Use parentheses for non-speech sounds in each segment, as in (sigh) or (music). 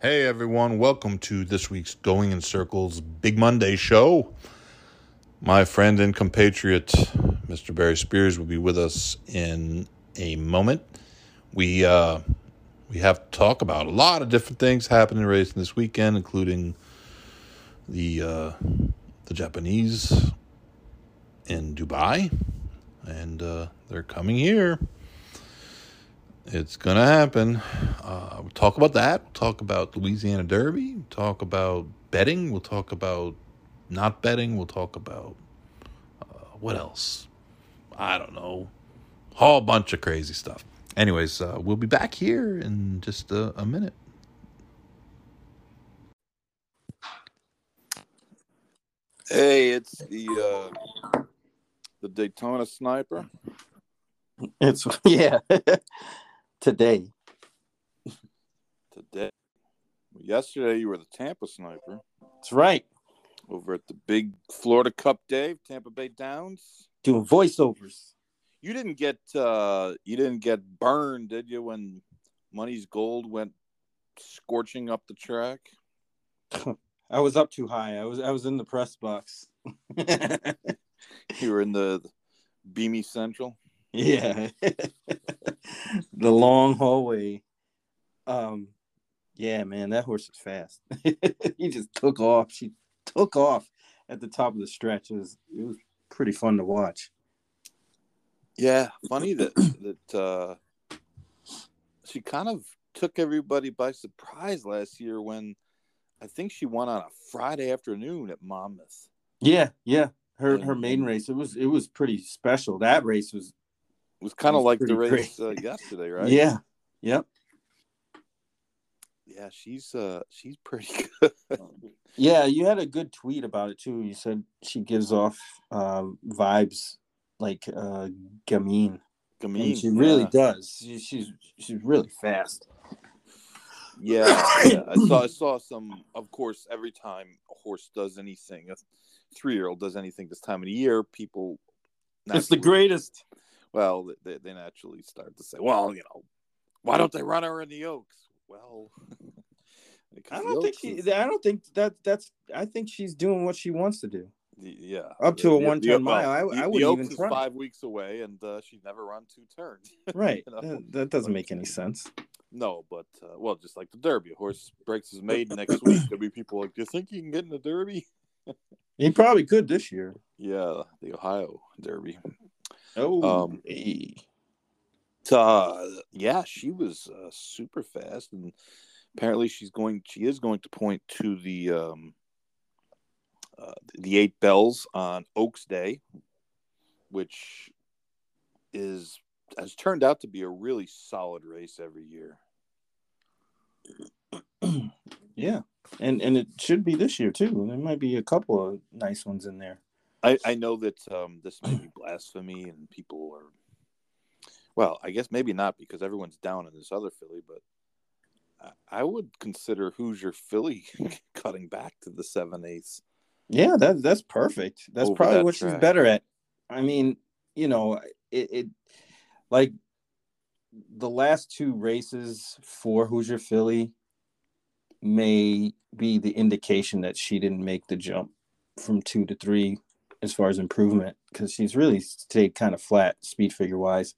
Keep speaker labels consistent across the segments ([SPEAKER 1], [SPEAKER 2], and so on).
[SPEAKER 1] Hey everyone, welcome to this week's Going in Circles Big Monday show. My friend and compatriot, Mr. Barry Spears, will be with us in a moment. We uh, we have to talk about a lot of different things happening racing this weekend, including the uh, the Japanese in Dubai, and uh, they're coming here. It's gonna happen. Uh, we'll talk about that. We'll talk about Louisiana Derby. We'll talk about betting. We'll talk about not betting. We'll talk about uh, what else? I don't know. Whole bunch of crazy stuff. Anyways, uh, we'll be back here in just a, a minute.
[SPEAKER 2] Hey, it's the uh, the Daytona sniper.
[SPEAKER 3] It's (laughs) yeah. (laughs) Today.
[SPEAKER 2] Today, yesterday you were the Tampa sniper
[SPEAKER 3] That's right.
[SPEAKER 2] over at the big Florida Cup day, Tampa Bay Downs.
[SPEAKER 3] Doing voiceovers.
[SPEAKER 2] You didn't get uh, you didn't get burned, did you? When Munnys Gold went scorching up the track. (laughs)
[SPEAKER 3] I was up too high. I was I was in the press box. (laughs)
[SPEAKER 2] You were in the Beamy Central.
[SPEAKER 3] Yeah. (laughs) the long hallway. Um yeah, man, that horse is fast. (laughs) he just took off. She took off at the top of the stretch. It was it was pretty fun to watch.
[SPEAKER 2] Yeah, funny that that uh, she kind of took everybody by surprise last year when I think she won on a Friday afternoon at Monmouth.
[SPEAKER 3] Yeah, yeah. Her her main race. It was it was pretty special. That race was
[SPEAKER 2] It was kind of like the race uh, yesterday, right?
[SPEAKER 3] Yeah. Yep.
[SPEAKER 2] yeah. She's uh, she's pretty (laughs) good.
[SPEAKER 3] Yeah, you had a good tweet about it too. You said she gives off uh, vibes like uh, Gamine.
[SPEAKER 2] Gamine,
[SPEAKER 3] And she really
[SPEAKER 2] yeah.
[SPEAKER 3] does. She, she's she's really fast.
[SPEAKER 2] Yeah, yeah. I saw I saw some. Of course, every time a horse does anything, a three year old does anything this time of the year, people.
[SPEAKER 3] It's the greatest.
[SPEAKER 2] Well, they, they naturally start to say, "Well, you know, why don't they run her in the Oaks?" Well, (laughs)
[SPEAKER 3] I don't think she.
[SPEAKER 2] is-
[SPEAKER 3] I don't think that that's. I think she's doing what she wants to do.
[SPEAKER 2] the- yeah,
[SPEAKER 3] Up to
[SPEAKER 2] The-
[SPEAKER 3] a 110
[SPEAKER 2] the-
[SPEAKER 3] mile, I-
[SPEAKER 2] the-
[SPEAKER 3] I wouldn't even
[SPEAKER 2] is
[SPEAKER 3] try.
[SPEAKER 2] five weeks away, and uh, she's never run two turns. (laughs)
[SPEAKER 3] Right.
[SPEAKER 2] You know?
[SPEAKER 3] that, that doesn't make any sense.
[SPEAKER 2] No, but uh, well, just like the Derby, a horse breaks his maiden next week. There'll be people like, "Do you think you can get in the Derby?" (laughs)
[SPEAKER 3] He probably could this year.
[SPEAKER 2] Yeah, the Ohio Derby.
[SPEAKER 3] Oh,
[SPEAKER 2] Um,
[SPEAKER 3] hey.
[SPEAKER 2] uh, yeah, she was uh, super fast, and apparently she's going. She is going to point to the um, uh, the Eight Belles on Oaks Day, which is has turned out to be a really solid race every year. (clears throat)
[SPEAKER 3] yeah, and and it should be this year too. There might be a couple of nice ones in there.
[SPEAKER 2] I, I know that um, this may be blasphemy, and people are. Well, I guess maybe not because everyone's down in this other Philly, but I, I would consider Hoosier Philly (laughs) cutting back to the seven eighths.
[SPEAKER 3] Yeah, that that's perfect. That's probably
[SPEAKER 2] that
[SPEAKER 3] what she's better at. I mean, you know, it, it like the last two races for Hoosier Philly may be the indication that she didn't make the jump from two to three as far as improvement because she's really stayed kind of flat speed figure wise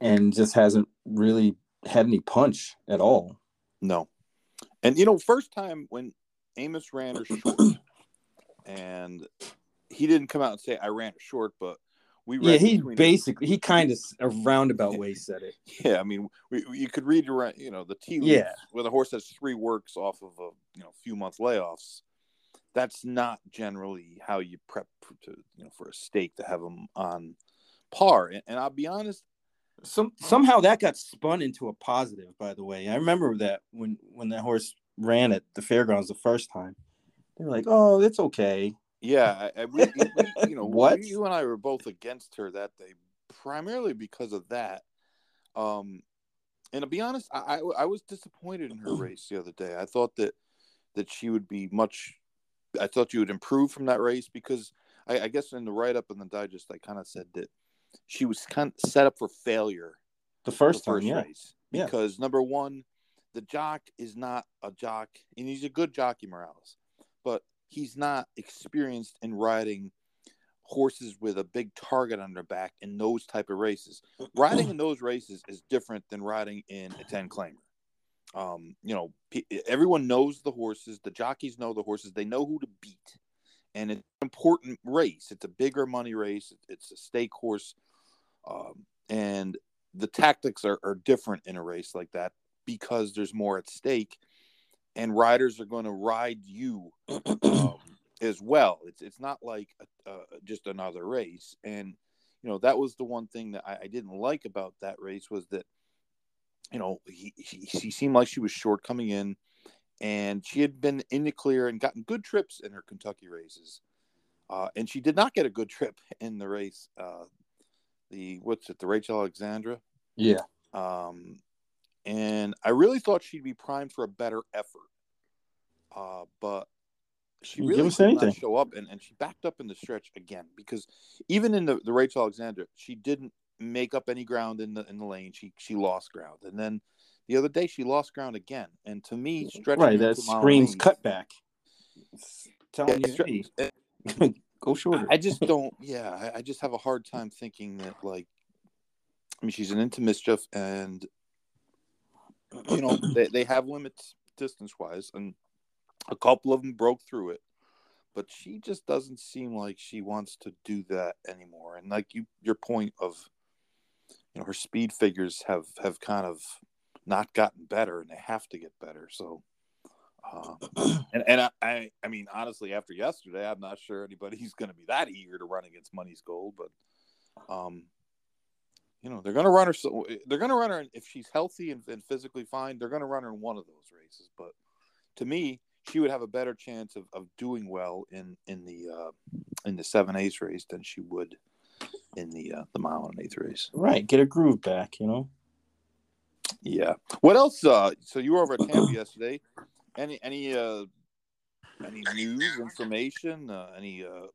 [SPEAKER 3] and just hasn't really had any punch at all.
[SPEAKER 2] No, and you know, first time when Amoss ran her short, (clears throat) and he didn't come out and say I ran her short, but we
[SPEAKER 3] Yeah, he basically he kind of a roundabout way (laughs) said it.
[SPEAKER 2] Yeah, I mean, we, you could read around, you know, the tea leaves
[SPEAKER 3] Yeah.
[SPEAKER 2] where the horse has three works off of a you know few month layoffs. That's not generally how you prep for, to you know for a stake to have them on par. And, and I'll be honest,
[SPEAKER 3] Some somehow that got spun into a positive. By the way, I remember that when when that horse ran at the fairgrounds the first time, they were like, "Oh, it's okay."
[SPEAKER 2] yeah, I, I we, we- (laughs) you know,
[SPEAKER 3] What?
[SPEAKER 2] you and I were both against her that day, primarily because of that. Um, and to be honest, I, I I was disappointed in her (clears throat) race the other day. I thought that that she would be much. I thought you would improve from that race because I, I guess in the write up in the digest, I kind of said that she was kind of set up for failure
[SPEAKER 3] The
[SPEAKER 2] the
[SPEAKER 3] first time,
[SPEAKER 2] race
[SPEAKER 3] Yeah.
[SPEAKER 2] because number one, the jock is not a jock, and he's a good jockey, Morales, but he's not experienced in riding horses with a big target on their back in those type of races. Riding in those races is different than riding in a 10 claimer. Um, you know, everyone knows the horses, the jockeys know the horses, they know who to beat. And it's an important race. It's a bigger money race. It's a stake horse. Um, and the tactics are, are different in a race like that because there's more at stake and riders are going to ride you um, (clears throat) as well. It's it's not like a, just another race, and you know that was the one thing that I, I didn't like about that race was that you know he, he, he seemed like she was short coming in, and she had been in the clear and gotten good trips in her Kentucky races, uh, and she did not get a good trip in the race. Uh, the what's it? The Rachel Alexandra.
[SPEAKER 3] Yeah.
[SPEAKER 2] Um, and I really thought she'd be primed for a better effort. Uh, but she really did not show up, and, and she backed up in the stretch again because even in the, the Rachel Alexandra, she didn't make up any ground in the in the lane. She she lost ground, and then the other day she lost ground again. And to me, stretching
[SPEAKER 3] right that screams cutback. Telling yeah, you, hey, eh, (laughs) go shorter.
[SPEAKER 2] I just don't. Yeah, I, I just have a hard time thinking that like. I mean, she's an into mischief, and you know (clears throat) they, they have limits distance wise, and a couple of them broke through it, but she just doesn't seem like she wants to do that anymore. And like you, your point of, you know, her speed figures have have kind of not gotten better, and they have to get better. So, uh, (clears throat) and and I, I, I mean, honestly, after yesterday, I'm not sure anybody's going to be that eager to run against Munnys Gold, but, um, you know, they're going to run her. So they're going to run her if she's healthy and, and physically fine. They're going to run her in one of those races. But to me, she would have a better chance of, of doing well in in the uh, in the seven eighths race than she would in the uh, the mile and eighth race.
[SPEAKER 3] Right, get a groove back, you know.
[SPEAKER 2] Yeah. What else? Uh, so you were over at Tampa yesterday. Any any uh, any news, information, uh, any uh,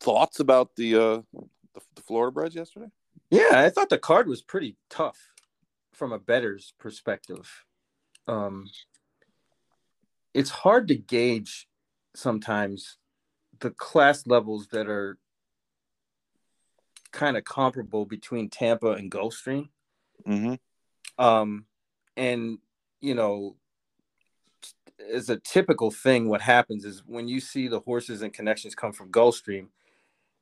[SPEAKER 2] thoughts about the, uh, the the Florida Breds yesterday?
[SPEAKER 3] Yeah, I thought the card was pretty tough from a better's perspective. Um, it's hard to gauge sometimes the class levels that are kind of comparable between Tampa and Gulfstream.
[SPEAKER 2] Mm-hmm.
[SPEAKER 3] Um, and you know, as a typical thing, what happens is when you see the horses and connections come from Gulfstream,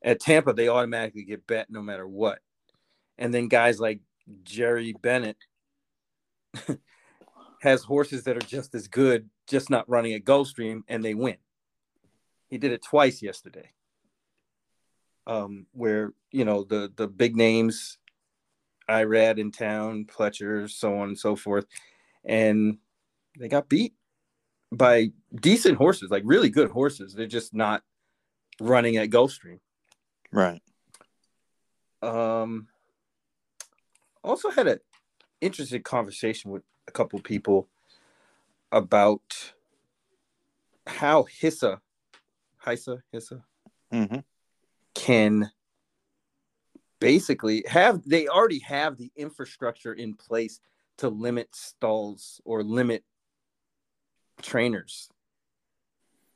[SPEAKER 3] at Tampa they automatically get bet no matter what. And then guys like Jerry Bennett (laughs) has horses that are just as good, just not running at Gulfstream, and they win. He did it twice yesterday. Um, where you know the the big names, Irad in town, Pletcher, so on and so forth, and they got beat by decent horses, like really good horses. They're just not running at Gulfstream.
[SPEAKER 2] Right.
[SPEAKER 3] Um. Also had an interesting conversation with a couple people about how HISA, HISA, HISA,
[SPEAKER 2] mm-hmm.
[SPEAKER 3] Can basically have they already have the infrastructure in place to limit stalls or limit trainers.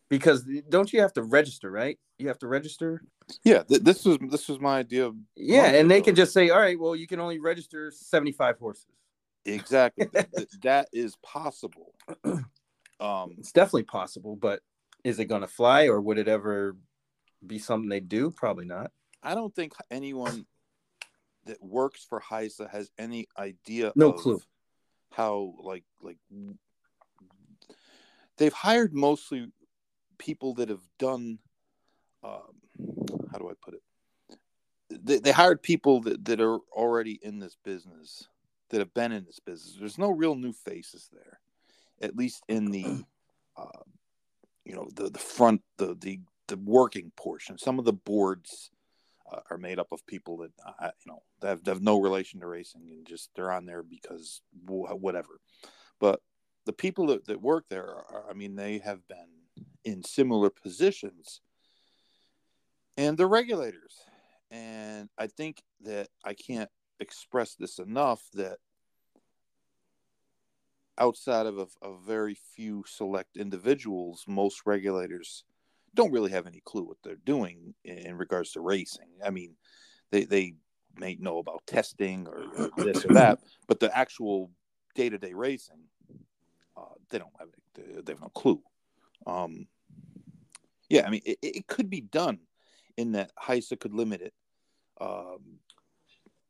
[SPEAKER 3] Because don't you have to register right? You have to register?
[SPEAKER 2] Yeah th- this was this was my idea
[SPEAKER 3] yeah and they can just say all right well you can only register 75 horses.
[SPEAKER 2] Exactly. (laughs) that is possible. (clears throat) Um,
[SPEAKER 3] it's definitely possible, but is it going to fly or would it ever be something they do? Probably not.
[SPEAKER 2] I don't think anyone that works for HISA has any idea.
[SPEAKER 3] No clue.
[SPEAKER 2] How like like they've hired mostly people that have done. Um, how do I put it? They, they hired people that, that are already in this business that have been in this business. There's no real new faces there, at least in the, (clears throat) uh, you know, the the front, the the the working portion. Some of the boards uh, are made up of people that uh, you know that have, have, no relation to racing and just they're on there because whatever. But the people that, that work there, are, I mean, they have been in similar positions, and the regulators. And I think that I can't express this enough that outside of a, a very few select individuals, most regulators don't really have any clue what they're doing in, regards to racing. I mean, they they may know about testing or, or this or that, (coughs) but the actual day to day racing, uh, they don't have they have no clue. Um, yeah, I mean, it, it could be done in that HISA could limit it. Um,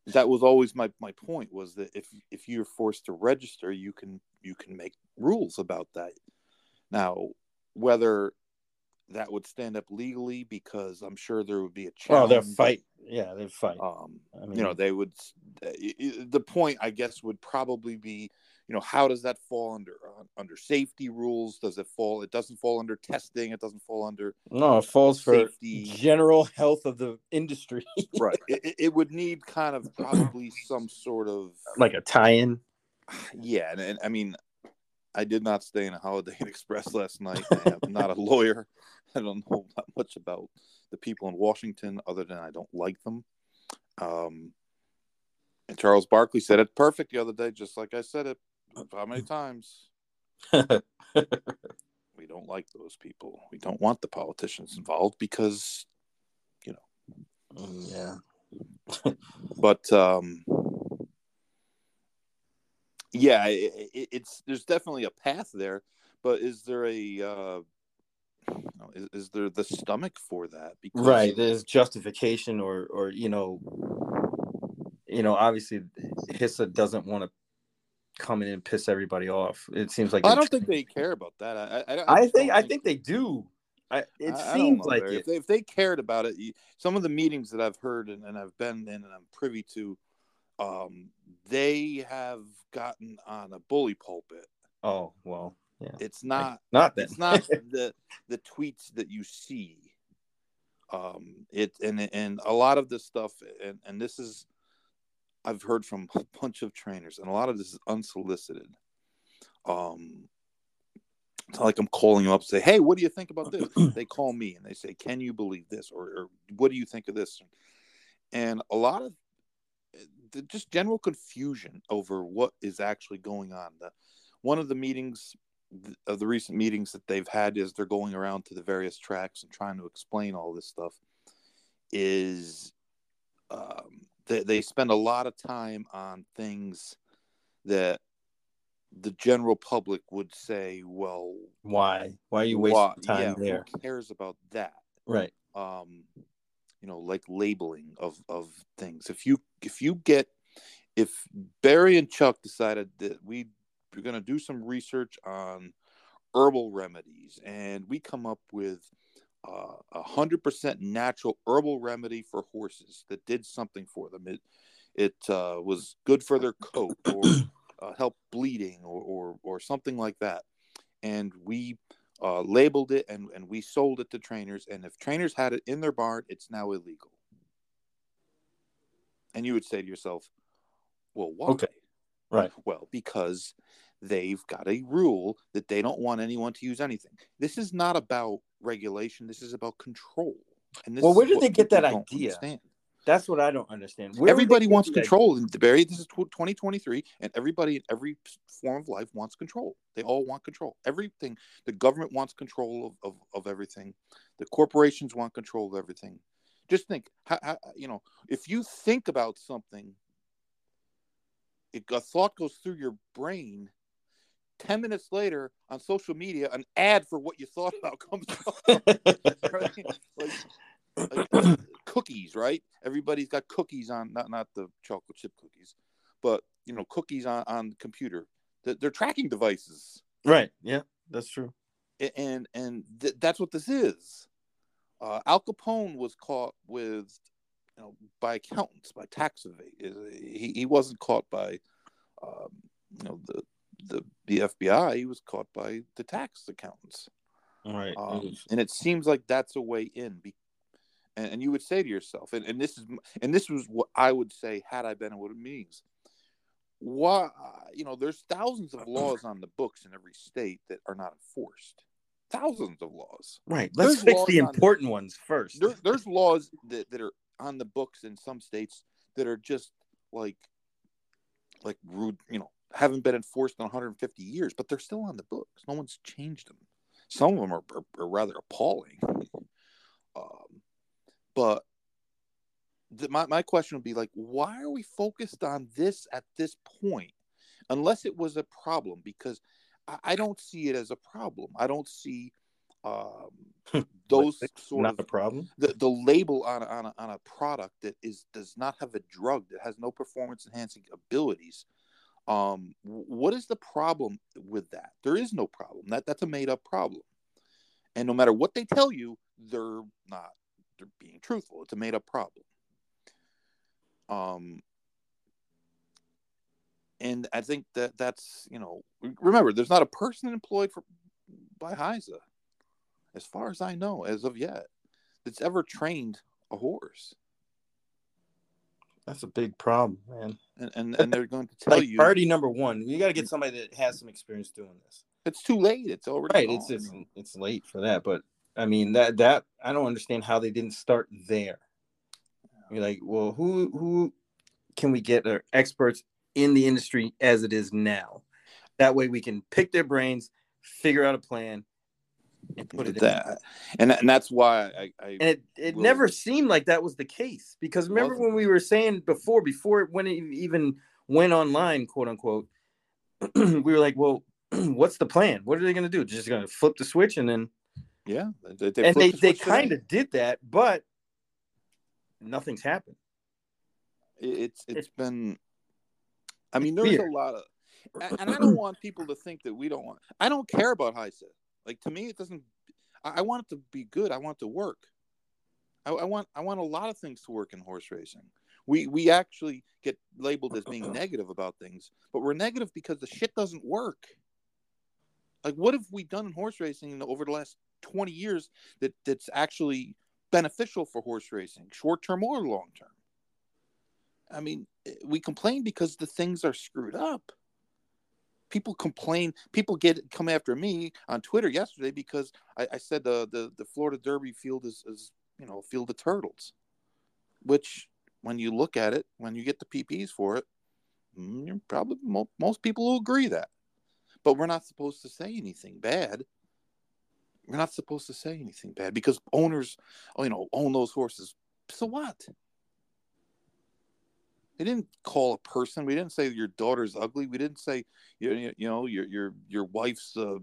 [SPEAKER 2] that was always my, my point was that if if you're forced to register, you can you can make rules about that. Now, whether that would stand up legally, because I'm sure there would be a challenge.
[SPEAKER 3] Oh, they'll fight. Yeah, they'd fight.
[SPEAKER 2] Um, I mean, you know, they would. The point, I guess, would probably be you know how does that fall under uh, under safety rules does it fall it doesn't fall under testing it doesn't fall under
[SPEAKER 3] no it falls safety. for general health of the industry (laughs)
[SPEAKER 2] right it, it, would need kind of probably some sort of
[SPEAKER 3] like a tie-in (sighs)
[SPEAKER 2] yeah and, and i mean i did not stay in a holiday inn (laughs) express last night i'm not a (laughs) lawyer i don't know (laughs) that much about the people in washington other than i don't like them um and Charles Barkley said it perfect the other day, just like I said it how many times? we don't like those people. We don't want the politicians involved because, you know.
[SPEAKER 3] Mm, yeah.
[SPEAKER 2] but um, yeah, it, it, it's there's definitely a path there, but is there a uh, is, is there the stomach for that?
[SPEAKER 3] Because right, there's justification, or or you know, you know, obviously, HISA doesn't want to come in and piss everybody off. It seems like
[SPEAKER 2] I don't think they care about that. I I,
[SPEAKER 3] I, I think I think they do. I, it I, seems like it.
[SPEAKER 2] If, they, if they cared about it, you, some of the meetings that I've heard and, and I've been in and I'm privy to, um, they have gotten on a bully pulpit.
[SPEAKER 3] Oh well, yeah.
[SPEAKER 2] It's not
[SPEAKER 3] not
[SPEAKER 2] it's not (laughs) the the tweets that you see. Um, it and and a lot of this stuff and and this is I've heard from a bunch of trainers, and a lot of this is unsolicited. Um, it's not like I'm calling them up and say, "Hey, what do you think about this?" (clears throat) they call me and they say, "Can you believe this?" or, or "What do you think of this?" And a lot of the, just general confusion over what is actually going on. The, one of the meetings of the recent meetings that they've had is they're going around to the various tracks and trying to explain all this stuff. Is um, they, they spend a lot of time on things that the general public would say, well,
[SPEAKER 3] why? Why are you wasting why, time yeah, there?
[SPEAKER 2] Who cares about that?
[SPEAKER 3] Right.
[SPEAKER 2] Um, you know, like labeling of of things. If you if you get if Barry and Chuck decided that we we're going to do some research on herbal remedies and we come up with a hundred percent natural herbal remedy for horses that did something for them. It it uh, was good for their coat or (coughs) uh, help bleeding or, or, or something like that. And we uh, labeled it and, and we sold it to trainers. And if trainers had it in their barn, it's now illegal. And you would say to yourself, well, why?
[SPEAKER 3] Okay. Right. (laughs)
[SPEAKER 2] Well, because they've got a rule that they don't want anyone to use anything. This is not about regulation. This is about control.
[SPEAKER 3] And well, where did they get that idea? Understand. That's what I don't understand.
[SPEAKER 2] Where everybody wants control in the Barry. This is 2023, and everybody in every form of life wants control. They all want control. Everything. The government wants control of, of, of everything. The corporations want control of everything. Just think, how, how, uh, you know, if you think about something, it, a thought goes through your brain 10 minutes later on social media, an ad for what you thought about (laughs) comes up. (laughs) right? like, like, cookies, right? Everybody's got cookies on, not, not the chocolate chip cookies, but, you know, cookies on, on the computer. They're tracking devices.
[SPEAKER 3] Right. Yeah, that's true.
[SPEAKER 2] And, and th- that's what this is. Uh, Al Capone was caught with, you know, by accountants, by tax evasion. He, he wasn't caught by, um, you know, the the the FBI, he was caught by the tax accountants.
[SPEAKER 3] Right. Um,
[SPEAKER 2] and it seems like that's a way in. Be- and, and, you would say to yourself, and, and this is and this was what I would say had I been in what it means. Why you know, there's thousands of laws on the books in every state that are not enforced. Thousands of laws.
[SPEAKER 3] Right. Let's there's fix the important on, ones first.
[SPEAKER 2] There, there's laws that, that are on the books in some states that are just like like rude, you know, haven't been enforced in 150 years, but they're still on the books. No one's changed them. Some of them are, are, are rather appalling. But the, my, my question would be like, why are we focused on this at this point? Unless it was a problem, because I, I don't see it as a problem. I don't see um, (laughs) those sort
[SPEAKER 3] not
[SPEAKER 2] of
[SPEAKER 3] a problem.
[SPEAKER 2] the, the label on a, on, a, on a product that is does not have a drug that has no performance enhancing abilities um what is the problem with that there is no problem that that's a made up problem and no matter what they tell you they're not they're being truthful it's a made up problem um and i think that that's you know remember there's not a person employed for by HISA as far as i know as of yet that's ever trained a horse
[SPEAKER 3] That's a big problem, man.
[SPEAKER 2] and and, (laughs) and they're going to tell
[SPEAKER 3] Like
[SPEAKER 2] you
[SPEAKER 3] priority number one, you got to get somebody that has some experience doing this.
[SPEAKER 2] it's too late it's already
[SPEAKER 3] Right.
[SPEAKER 2] gone.
[SPEAKER 3] It's it's it's late for that, but I mean that that I don't understand how they didn't start there. You're like, well, who who can we get are experts in the industry as it is now? That way we can pick their brains, figure out a plan, and put it in.
[SPEAKER 2] that and and that's why i, I
[SPEAKER 3] And it, it
[SPEAKER 2] Will-
[SPEAKER 3] never seemed like that was the case because remember
[SPEAKER 2] Wasn't.
[SPEAKER 3] when we were saying before, before it when it even went online, quote unquote, (clears throat) we were like, well, (clears throat) what's the plan? What are they going to do? Just going to flip the switch and then
[SPEAKER 2] yeah they, they
[SPEAKER 3] and they,
[SPEAKER 2] the
[SPEAKER 3] they kind of did that, but nothing's happened.
[SPEAKER 2] It- it's it's been i mean there's
[SPEAKER 3] weird.
[SPEAKER 2] a lot of (clears throat) and i don't want people to think that we don't want i don't care about HISA. like to me it doesn't i, I want it to be good i want it to work I, I want i want a lot of things to work in horse racing we we actually get labeled as being (clears throat) negative about things but we're negative because the shit doesn't work like what have we done in horse racing over the last 20 years that that's actually beneficial for horse racing short term or long term I mean, eh, we complain because the things are screwed up. People complain. People get come after me on Twitter yesterday because I, I said the, the the Florida Derby field is, is you know field of turtles, which when you look at it, when you get the PPs for it, mm, you're probably mo- most people will agree that. But we're not supposed to say anything bad. We're not supposed to say anything bad because owners, oh, you know, own those horses. So what? They didn't call a person. We didn't say your daughter's ugly. We didn't say you, you, you know your your your wife's uh,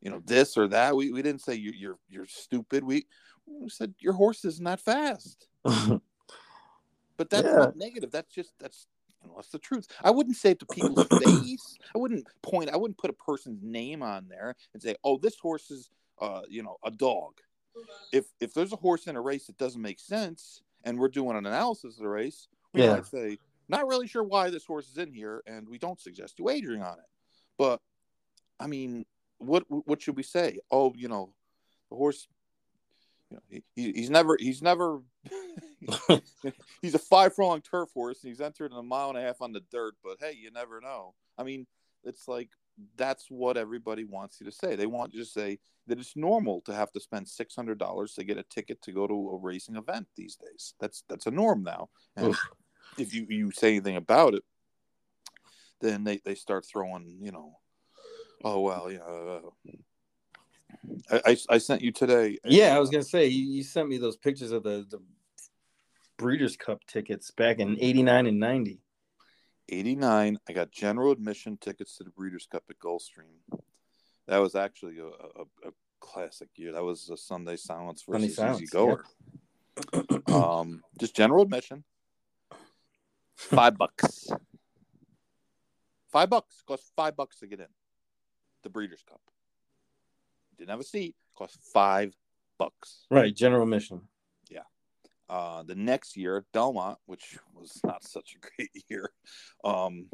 [SPEAKER 2] you know this or that. We, we didn't say you, you're you're stupid. We, we said your horse is not fast. (laughs) But that's
[SPEAKER 3] Yeah.
[SPEAKER 2] not negative. That's just that's you know, that's the truth. I wouldn't say it to people's (clears throat) face. I wouldn't point. I wouldn't put a person's name on there and say, "Oh, this horse is uh you know a dog." If if there's a horse in a race that doesn't make sense, and we're doing an analysis of the race, we
[SPEAKER 3] Yeah.
[SPEAKER 2] might say, "Not really sure why this horse is in here," and we don't suggest you wagering on it. But I mean, what what should we say? Oh, you know, the horse. You know, he, he- he's never he's never (laughs) he's a five furlong turf horse and he's entered in a mile and a half on the dirt but hey you never know i mean it's like that's what everybody wants you to say they want you to say that it's normal to have to spend $600 to get a ticket to go to a racing event these days that's that's a norm now and
[SPEAKER 3] Oof.
[SPEAKER 2] if you you say anything about it then they they start throwing you know oh well yeah uh, I, I, I sent you today
[SPEAKER 3] yeah, I was gonna say you, you sent me those pictures of the the Breeders' Cup tickets back in '89 and '90.
[SPEAKER 2] 89 i got general admission tickets to the breeders cup at gulfstream. That was actually a, a, a classic year. That was a sunday silence
[SPEAKER 3] Sunday
[SPEAKER 2] versus
[SPEAKER 3] Silence,
[SPEAKER 2] easy goer (clears throat) um just general admission. Five bucks. Five bucks. Cost five bucks to get in the breeders cup. Didn't have a seat. Cost five bucks.
[SPEAKER 3] Right, general mission.
[SPEAKER 2] Uh, the next year Belmont, which was not (laughs) such a great year, um,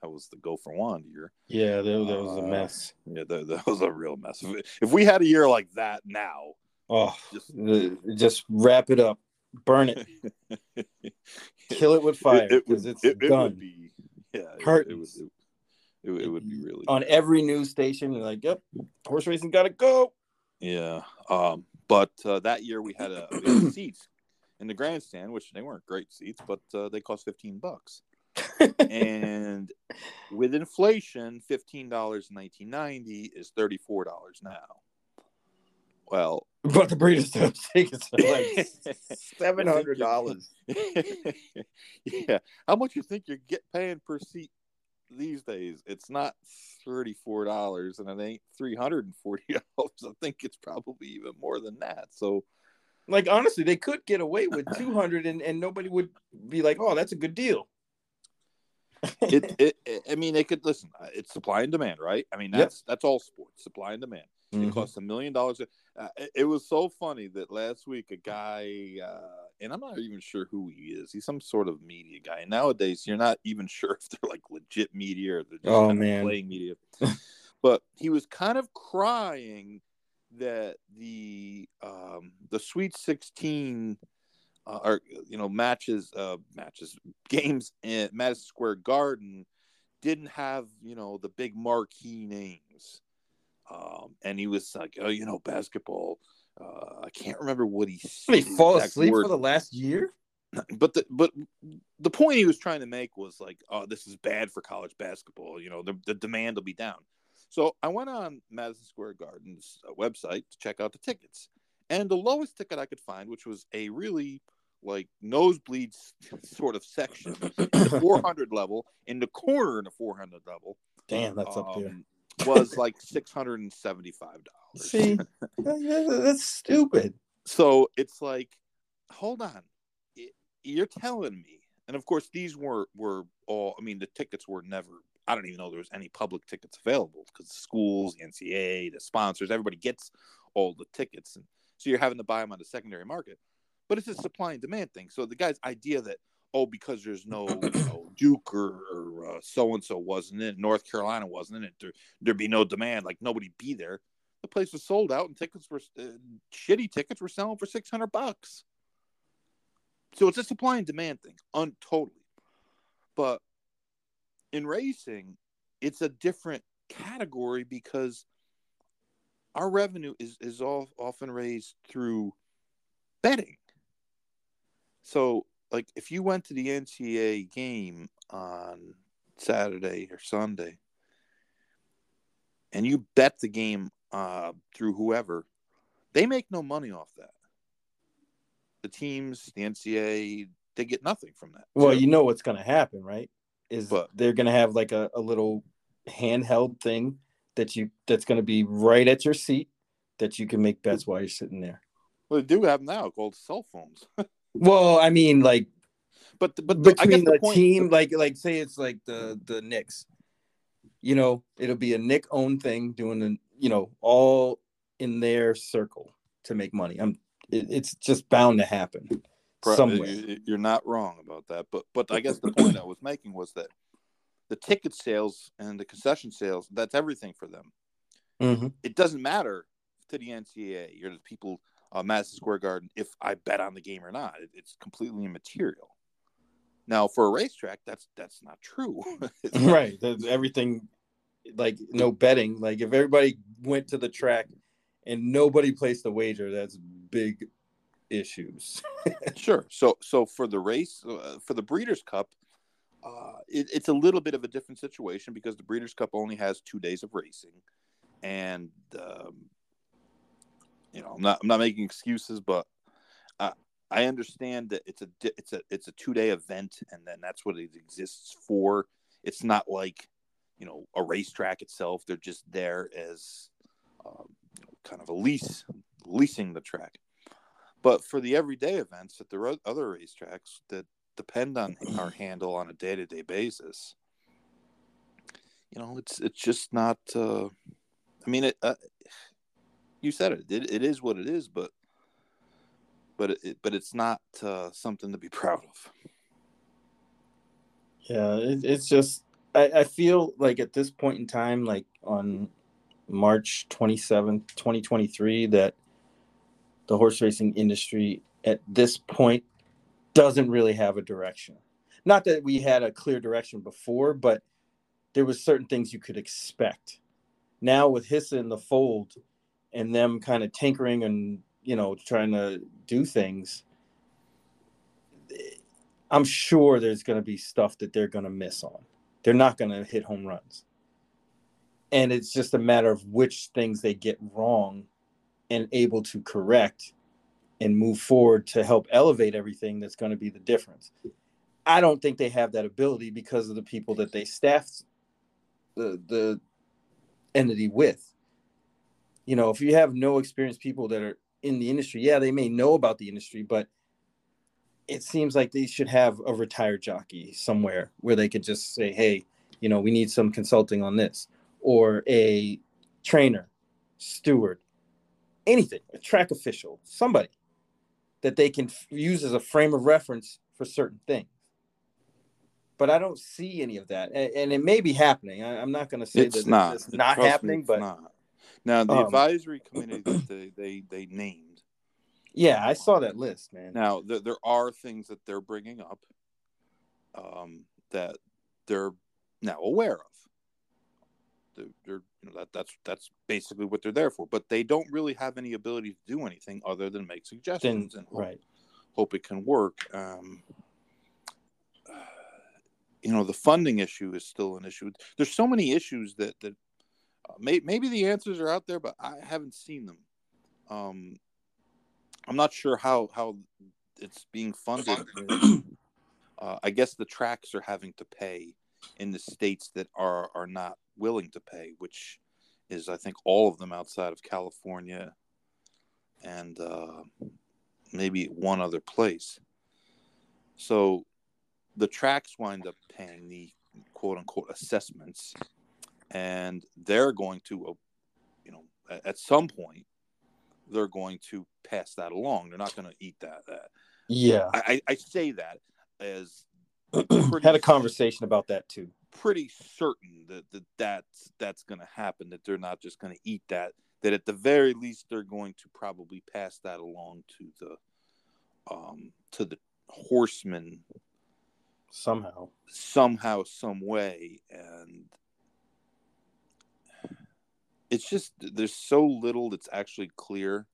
[SPEAKER 2] that was the Go for Wand year.
[SPEAKER 3] Yeah, that, that was a
[SPEAKER 2] Uh,
[SPEAKER 3] mess.
[SPEAKER 2] Yeah, that, that was a real mess. If, if we had a year like that now,
[SPEAKER 3] Oh,
[SPEAKER 2] just
[SPEAKER 3] just wrap it up, burn it, (laughs) kill it with fire
[SPEAKER 2] it,
[SPEAKER 3] because
[SPEAKER 2] would,
[SPEAKER 3] it's
[SPEAKER 2] it, it
[SPEAKER 3] done.
[SPEAKER 2] would be yeah, it, it,
[SPEAKER 3] Curtains.
[SPEAKER 2] would, it, it, it would be really
[SPEAKER 3] on every news station. You're like, "Yep, horse racing got to go."
[SPEAKER 2] Yeah. Um, but uh, that year we had, a, we had (clears throat) seats in the grandstand, which they weren't great seats, but uh, they cost 15 bucks. and (laughs) with inflation, fifteen dollars in nineteen ninety is thirty four dollars now. Well,
[SPEAKER 3] but the Breeders' Cup tickets are like (laughs) seven hundred dollars. (laughs)
[SPEAKER 2] yeah, how much you think you're get paying per seat these days? It's not thirty four dollars, and it ain't three hundred and forty dollars. I think it's probably even more than that. So,
[SPEAKER 3] like honestly, they could get away with (laughs) two hundred, and and nobody would be like, "Oh, that's a good deal."
[SPEAKER 2] it, (laughs) it, it, I mean, they could listen. uh, It's supply and demand, right? I mean, that's yep. that's all sports, supply and demand. Mm-hmm. It costs a million dollars. Uh, it, was so funny that last week a guy, uh, and I'm not even sure who he is. He's some sort of media guy. And nowadays, you're not even (laughs) sure if they're like legit media or they're just
[SPEAKER 3] oh,
[SPEAKER 2] kind
[SPEAKER 3] man.
[SPEAKER 2] of playing media. but he was kind of crying that the um, the Sweet 16 uh, or you know matches uh, matches (laughs) games in Madison Square Garden didn't have you know the big marquee names um, and he was like, "Oh, you know, basketball." Uh, I can't remember what he.
[SPEAKER 3] Did he fall asleep word. for the last year? (clears throat)
[SPEAKER 2] But the but the point he was trying to make was like, "Oh, this is bad for college basketball. You know, the, the demand will be down." So I went on Madison Square Garden's uh, website to check out the tickets, and the lowest ticket I could find, which was a really like nosebleeds (laughs) sort of section, the (coughs) 400 level in the corner in the 400 level.
[SPEAKER 3] Damn, that's um, up there. Um,
[SPEAKER 2] was like six hundred and seventy-five dollars.
[SPEAKER 3] See, (laughs) that's stupid.
[SPEAKER 2] So it's like, hold on, you're telling me, and of course these were were all. I mean, the tickets were never. I don't even know there was any public tickets available because the schools, the NCAA, the sponsors, everybody gets all the tickets, and so you're having to buy them on the secondary market. But it's a supply and demand thing. So the guy's idea that oh, because there's no you know, (clears throat) Duke or so and so wasn't in, North Carolina wasn't in it, there, there'd be no demand, like nobody'd be there. The place was sold out, and tickets were uh, shitty. Tickets were selling for six hundred bucks. So it's a supply and demand thing, un totally. But in racing, it's a different category because our revenue is is all often raised through betting. So like if you went to the NCAA game on Saturday or Sunday and you bet the game uh, through whoever, they make no money off that. The teams, the NCAA, they get nothing from that.
[SPEAKER 3] Well, so, you know what's going to happen, right? Is but, they're going to have like a, a little handheld thing that you that's going to be right at your seat that you can make bets while you're sitting there.
[SPEAKER 2] Well, they do have now called cell phones. (laughs)
[SPEAKER 3] Well, I mean, like,
[SPEAKER 2] but but
[SPEAKER 3] between
[SPEAKER 2] the,
[SPEAKER 3] the team, like like say it's like the the Knicks, you know, it'll be a Knick own thing doing the you know all in their circle to make money. I'm it, it's just bound to happen somewhere.
[SPEAKER 2] You're not wrong about that, but but I guess the (clears throat) point I was making was that the ticket sales and the concession sales that's everything for them.
[SPEAKER 3] Mm-hmm.
[SPEAKER 2] It doesn't matter to the NCAA. You're the people uh, Madison Square Garden if I bet on the game or not. It, it's completely immaterial. Now, for a racetrack, that's that's not true. (laughs)
[SPEAKER 3] right. There's everything like no betting. Like if everybody went to the track and nobody placed a wager, that's big issues. (laughs)
[SPEAKER 2] sure. So so for the race uh, for the Breeders' Cup, uh, it, it's a little bit of a different situation because the Breeders' Cup only has two days of racing, and um, you know, I'm not I'm not making excuses, but I I understand that it's a it's a it's a two day event, and then that's what it exists for. It's not like you know a racetrack itself; they're just there as um, kind of a lease leasing the track. But for the everyday events at the other racetracks that depend on our handle on a day to day basis, you know, it's it's just not. Uh, I mean, it, uh, you said it. It, it is what it is, but but it, but it's not uh, something to be (laughs) proud of.
[SPEAKER 3] Yeah, it, it's just I, I feel like at this point in time, like on March 27th, 2023, that the horse racing industry at this point doesn't really have a direction. Not that we had a clear direction before, but there was certain things you could expect. Now with HISA in the fold, and them kind of tinkering and you know trying to do things I'm sure there's going to be stuff that they're going to miss on. They're not going to hit home runs. And it's just a matter of which things they get wrong and able to correct and move forward to help elevate everything that's going to be the difference. I don't think they have that ability because of the people that they staffed the the entity with. You know, if you have no experienced people that are in the industry, yeah, they may know about the industry, but it seems like they should have a retired jockey somewhere where they could just say, "Hey, you know, we need some consulting on this," or a trainer, steward, anything, a track official, somebody that they can f- use as a frame of reference for certain things. But I don't see any of that, and, and it may be happening. I, am not going to say
[SPEAKER 2] it's
[SPEAKER 3] that
[SPEAKER 2] not.
[SPEAKER 3] it's not
[SPEAKER 2] Trust me,
[SPEAKER 3] happening,
[SPEAKER 2] it's
[SPEAKER 3] but
[SPEAKER 2] not. now the
[SPEAKER 3] um,
[SPEAKER 2] advisory (clears throat) committee that they, they they named.
[SPEAKER 3] yeah, I saw that list, man.
[SPEAKER 2] Now there, there are things that they're bringing up um, that they're now aware of. They're, they're you know that that's that's basically what they're there for. But they don't really have any ability to do anything other than make
[SPEAKER 3] Then
[SPEAKER 2] suggestions and hope,
[SPEAKER 3] right,
[SPEAKER 2] hope it can work. Um, you know, the funding issue is still an issue. There's so many issues that that uh, may, maybe the answers are out there, but I haven't seen them. Um, I'm not sure how how it's being funded. uh, I guess the tracks are having to pay in the states that are are not willing to pay, which is I think all of them outside of California and uh, maybe one other place. So the tracks wind up paying the quote unquote assessments, and they're going to, uh, you know, at, some point, they're going to pass that along. They're not going to eat that. that.
[SPEAKER 3] yeah.
[SPEAKER 2] I, I say that as
[SPEAKER 3] Had a conversation about that too.
[SPEAKER 2] pretty certain that, that that's that's going to happen. That they're not just going to eat that. That at the very least they're going to probably pass that along to the um, to the horsemen
[SPEAKER 3] somehow.
[SPEAKER 2] somehow, some way, and it's just there's so little that's actually clear,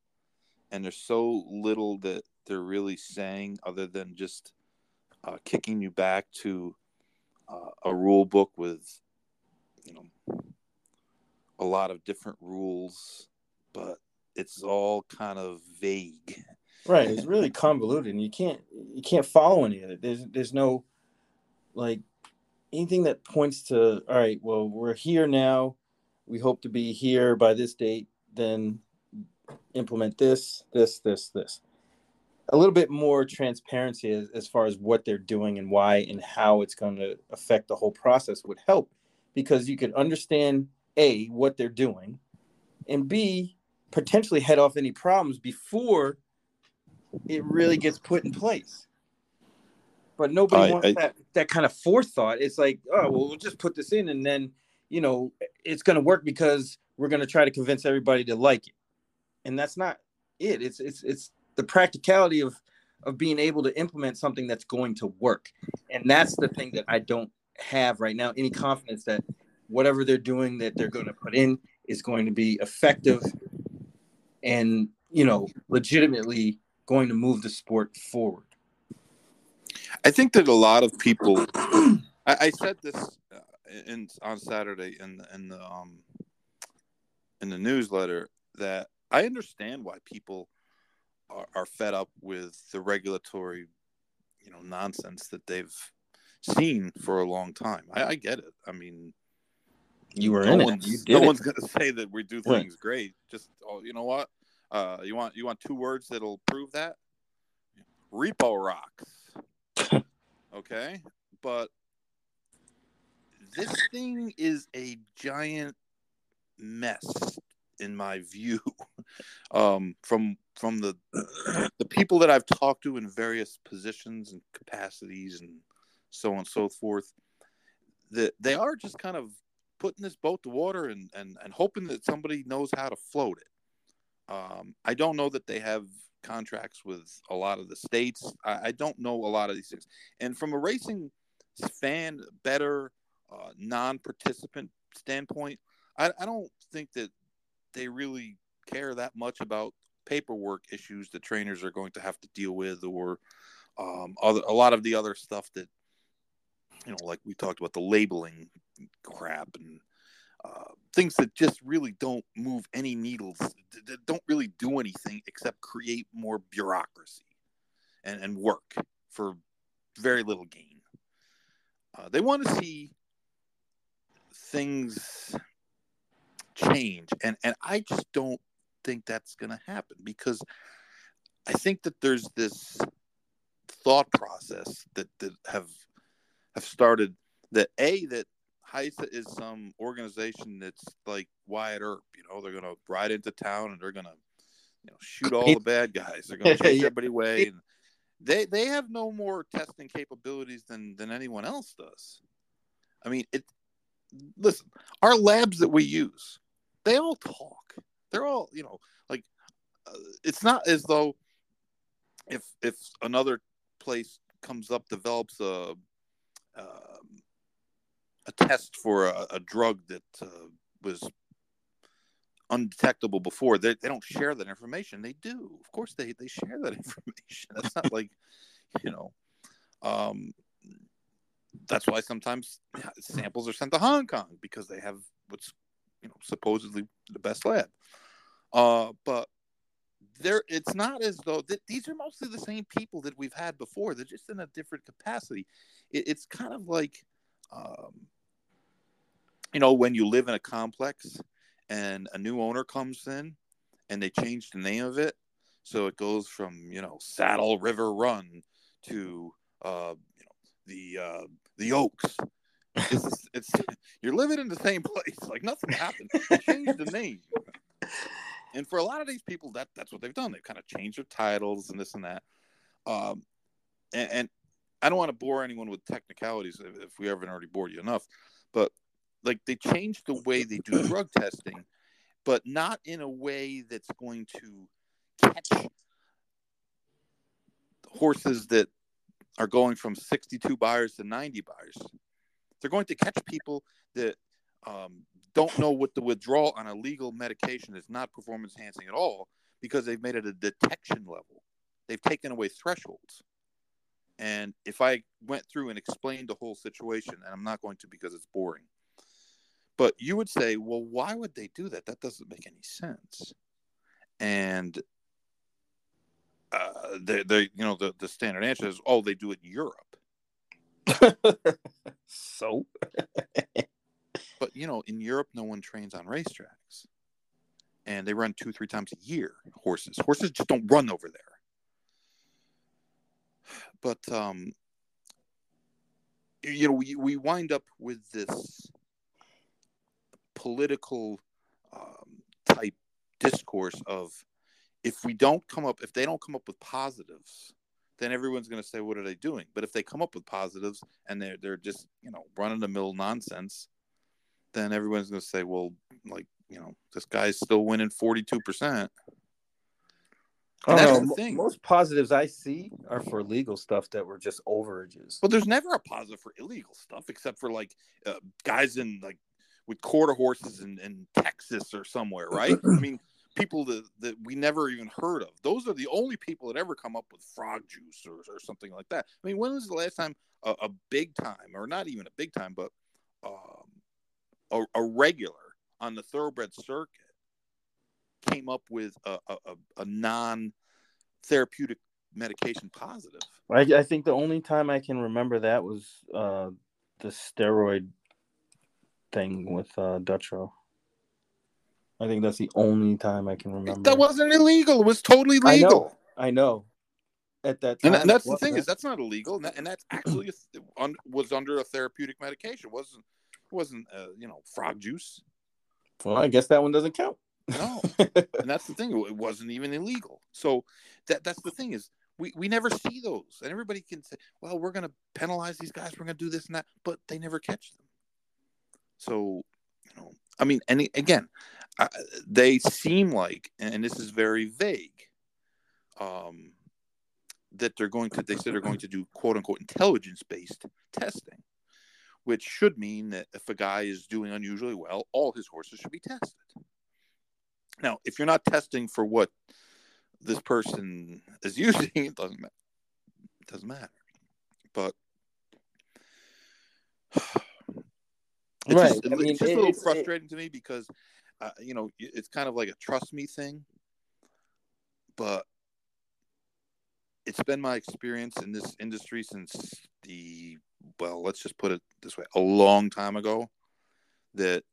[SPEAKER 2] and there's so little that they're really saying other than just uh, kicking you back to uh, a rule book with, you know, a lot of different rules, but it's all kind of vague.
[SPEAKER 3] Right. It's really convoluted and you can't you can't follow any of it. There's there's no like anything that points to all right, well, we're here now. We hope to be here by this date, then implement this, this, this, this. A little bit more transparency as, as far as what they're doing and why and how it's going to affect the whole process would help because you can understand A, what they're doing, and B, potentially head off any problems before it really gets put in place. But nobody
[SPEAKER 2] I-
[SPEAKER 3] wants
[SPEAKER 2] I-
[SPEAKER 3] that that kind of forethought. It's like, oh well, we'll just put this in, and then you know it's going to work because we're going to try to convince everybody to like it, and that's not it. It's it's it's the practicality of of being able to implement something that's going to work, and that's the thing that I don't have right now. Any confidence that whatever they're doing that they're going to put in is going to be effective and you know legitimately going to move the sport forward.
[SPEAKER 2] I think that a lot of people. I, I said this uh, in on Saturday in the, in the um in the newsletter that I understand why people are, are fed up with the regulatory, you know, nonsense that they've seen for a long time. I, I get it. I mean,
[SPEAKER 3] You were
[SPEAKER 2] no
[SPEAKER 3] in
[SPEAKER 2] one's,
[SPEAKER 3] it.
[SPEAKER 2] No
[SPEAKER 3] it.
[SPEAKER 2] one's gonna (laughs) say that we do
[SPEAKER 3] Right.
[SPEAKER 2] things great. Just oh, you know what? Uh, you want you want two words that'll prove that? Repo rocks. (laughs) okay, but this thing is a giant mess in my view. (laughs) Um, from from the the people that I've talked to in various positions and capacities and so on and so forth, that they are just kind of putting this boat to water and, and, and hoping that somebody knows how to float it. Um, I don't know that they have contracts with a lot of the states. I, I don't know a lot of these things. And from a racing fan, better uh, non participant standpoint, I, I don't think that they really care that much about paperwork issues that trainers are going to have to deal with or um, other a lot of the other stuff that you know, like we talked about the labeling crap and uh, things that just really don't move any needles, that don't really do anything except create more bureaucracy and, and work for very little gain. Uh, they want to see things change, and and I just don't think that's going to happen because I think that there's this thought process that that have have started that a that HISA is some organization that's like Wyatt Earp. You know, they're gonna ride into town and they're gonna, you know, shoot all the bad guys. They're gonna (laughs) chase everybody away. And they they have no more testing capabilities than than anyone else does. I mean, it. Listen, our labs that we use, they all talk. They're all, you know, like uh, it's not as though if if another place comes up develops a um, a test for a, a drug that uh, was undetectable before. They, they don't share that information. They do. Of course, they, they share that (laughs) information. That's not like, you know, um, that's why sometimes samples are sent to Hong Kong because they have what's, you know, supposedly the best lab. Uh, but there, it's not as though th- these are mostly the same people that we've had before. They're just in a different capacity. It, it's kind of like, um, you know, when you live in a complex and a new owner comes in and they change the name of it. So it goes from, you know, Saddle River Run to, uh, you know, the, uh, the Oaks. It's, it's, (laughs) you're living in the same place. Like nothing happened. They changed the name. And for a lot of these people, that that's what they've done. They've kind of changed their titles and this and that. Um, and, and I don't want to bore anyone with technicalities if, if we haven't already bored you enough, but like they changed the way they do drug (clears throat) testing, but not in a way that's going to catch horses that are going from 62 Beyers to 90 Beyers. They're going to catch people that um, don't know what the withdrawal on a legal medication is not performance enhancing at all because they've made it a detection level. They've taken away thresholds. And if I went through and explained the whole situation, and I'm not going to because it's boring, but you would say, well, why would they do that? That doesn't make any sense. And uh, they, they, you know, the, the standard answer is, oh, they do it in Europe. (laughs)
[SPEAKER 3] so, (laughs)
[SPEAKER 2] but you know, in Europe, no one trains on racetracks, and they run two, three times a year. Horses, horses just don't run over there. (sighs) But um, you know, we we wind up with this political um, type discourse of if we don't come up if they don't come up with positives then everyone's going to say what are they doing but if they come up with positives and they're they're just you know running the mill nonsense then everyone's going to say well like you know this guy's still winning 42%
[SPEAKER 3] and that's the thing. Most positives I see are for legal stuff that were just overages.
[SPEAKER 2] But there's never a positive for illegal stuff, except for like uh, guys in like with quarter horses in, in Texas or somewhere, right? I mean, people that, that we never even heard of. Those are the only people that ever come up with frog juice or, or something like that. I mean, when was the last time a, a big time, or not even a big time, but um, a, a, regular on the thoroughbred circuit came up with a, a, a non therapeutic medication positive?
[SPEAKER 3] I, I, think the only time I can remember that was uh, the steroid thing with uh, Dutrow. I think that's the only time I can remember.
[SPEAKER 2] That wasn't illegal. It was totally legal.
[SPEAKER 3] I know. I know. At that
[SPEAKER 2] time, and, and that's the thing is that's not illegal, and, that, and that's actually a, un, was under a therapeutic medication. It wasn't wasn't uh, you know frog juice.
[SPEAKER 3] Well, I guess that one doesn't count.
[SPEAKER 2] No, (laughs) and that's the thing. It wasn't even illegal. So that that's the thing is we, we never see those, and everybody can say, "Well, we're going to penalize these guys. We're going to do this and that," but they never catch them. So, you know, I mean, and again, uh, they seem like, and this is very vague, um, that they're going to. They said they're going to do quote unquote intelligence based testing, which should mean that if a guy is doing unusually well, all his horses should be tested. Now, if you're not testing for what this person is (laughs) using, it doesn't matter. It doesn't matter. But (sighs) it's
[SPEAKER 3] Right.
[SPEAKER 2] just,
[SPEAKER 3] I mean,
[SPEAKER 2] it's just a little
[SPEAKER 3] it's- it-
[SPEAKER 2] frustrating to me because you know it's kind of like a trust me thing, but it's been my experience in this industry since the well, let's just put it this way, a long time ago, that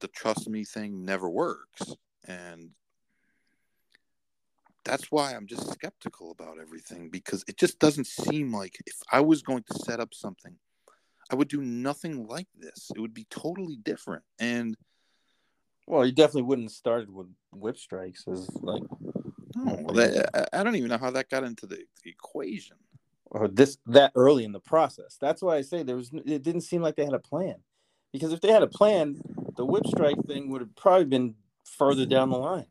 [SPEAKER 2] the trust me thing never works, and that's why I'm just skeptical about everything because it just doesn't seem like if I was going to set up something, I would do nothing like this. It would be totally different. And
[SPEAKER 3] Well, you definitely wouldn't have started with whip strikes as like
[SPEAKER 2] no, that, I- don't even know how that got into the, the equation.
[SPEAKER 3] or this that early in the process. That's why I say there was it didn't seem like they had a plan. Because if they had a plan, the whip strike thing would have probably been further down the line.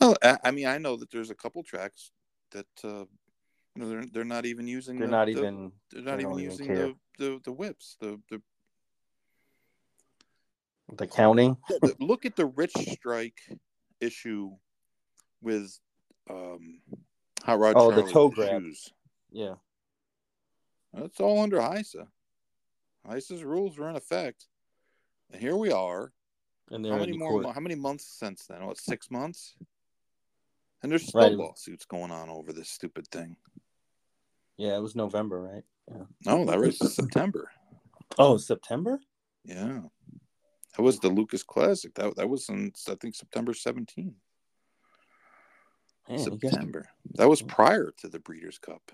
[SPEAKER 2] Well, I, I mean, I know that there's a couple tracks that uh, you know they're they're not even using.
[SPEAKER 3] They're
[SPEAKER 2] the,
[SPEAKER 3] not
[SPEAKER 2] the-
[SPEAKER 3] even
[SPEAKER 2] they're not
[SPEAKER 3] they
[SPEAKER 2] even
[SPEAKER 3] don't even
[SPEAKER 2] using the, the the whips. The the
[SPEAKER 3] the counting.
[SPEAKER 2] look at the rich strike issue with um hot rod
[SPEAKER 3] Oh, the
[SPEAKER 2] Charlie
[SPEAKER 3] toe grab.
[SPEAKER 2] shoes.
[SPEAKER 3] Yeah.
[SPEAKER 2] That's all under HISA. HISA's rules were in effect, and here we are.
[SPEAKER 3] And
[SPEAKER 2] How many more?
[SPEAKER 3] court.
[SPEAKER 2] How many months since then? What six months? And there's still
[SPEAKER 3] Right.
[SPEAKER 2] lawsuits going on over this stupid thing.
[SPEAKER 3] Yeah, it was November, right? Yeah.
[SPEAKER 2] No, that was September.
[SPEAKER 3] Oh, September?
[SPEAKER 2] Yeah, that was the Lukas Classic. That that was in I think September 17th.
[SPEAKER 3] Man,
[SPEAKER 2] September. That was prior to the Breeders' Cup.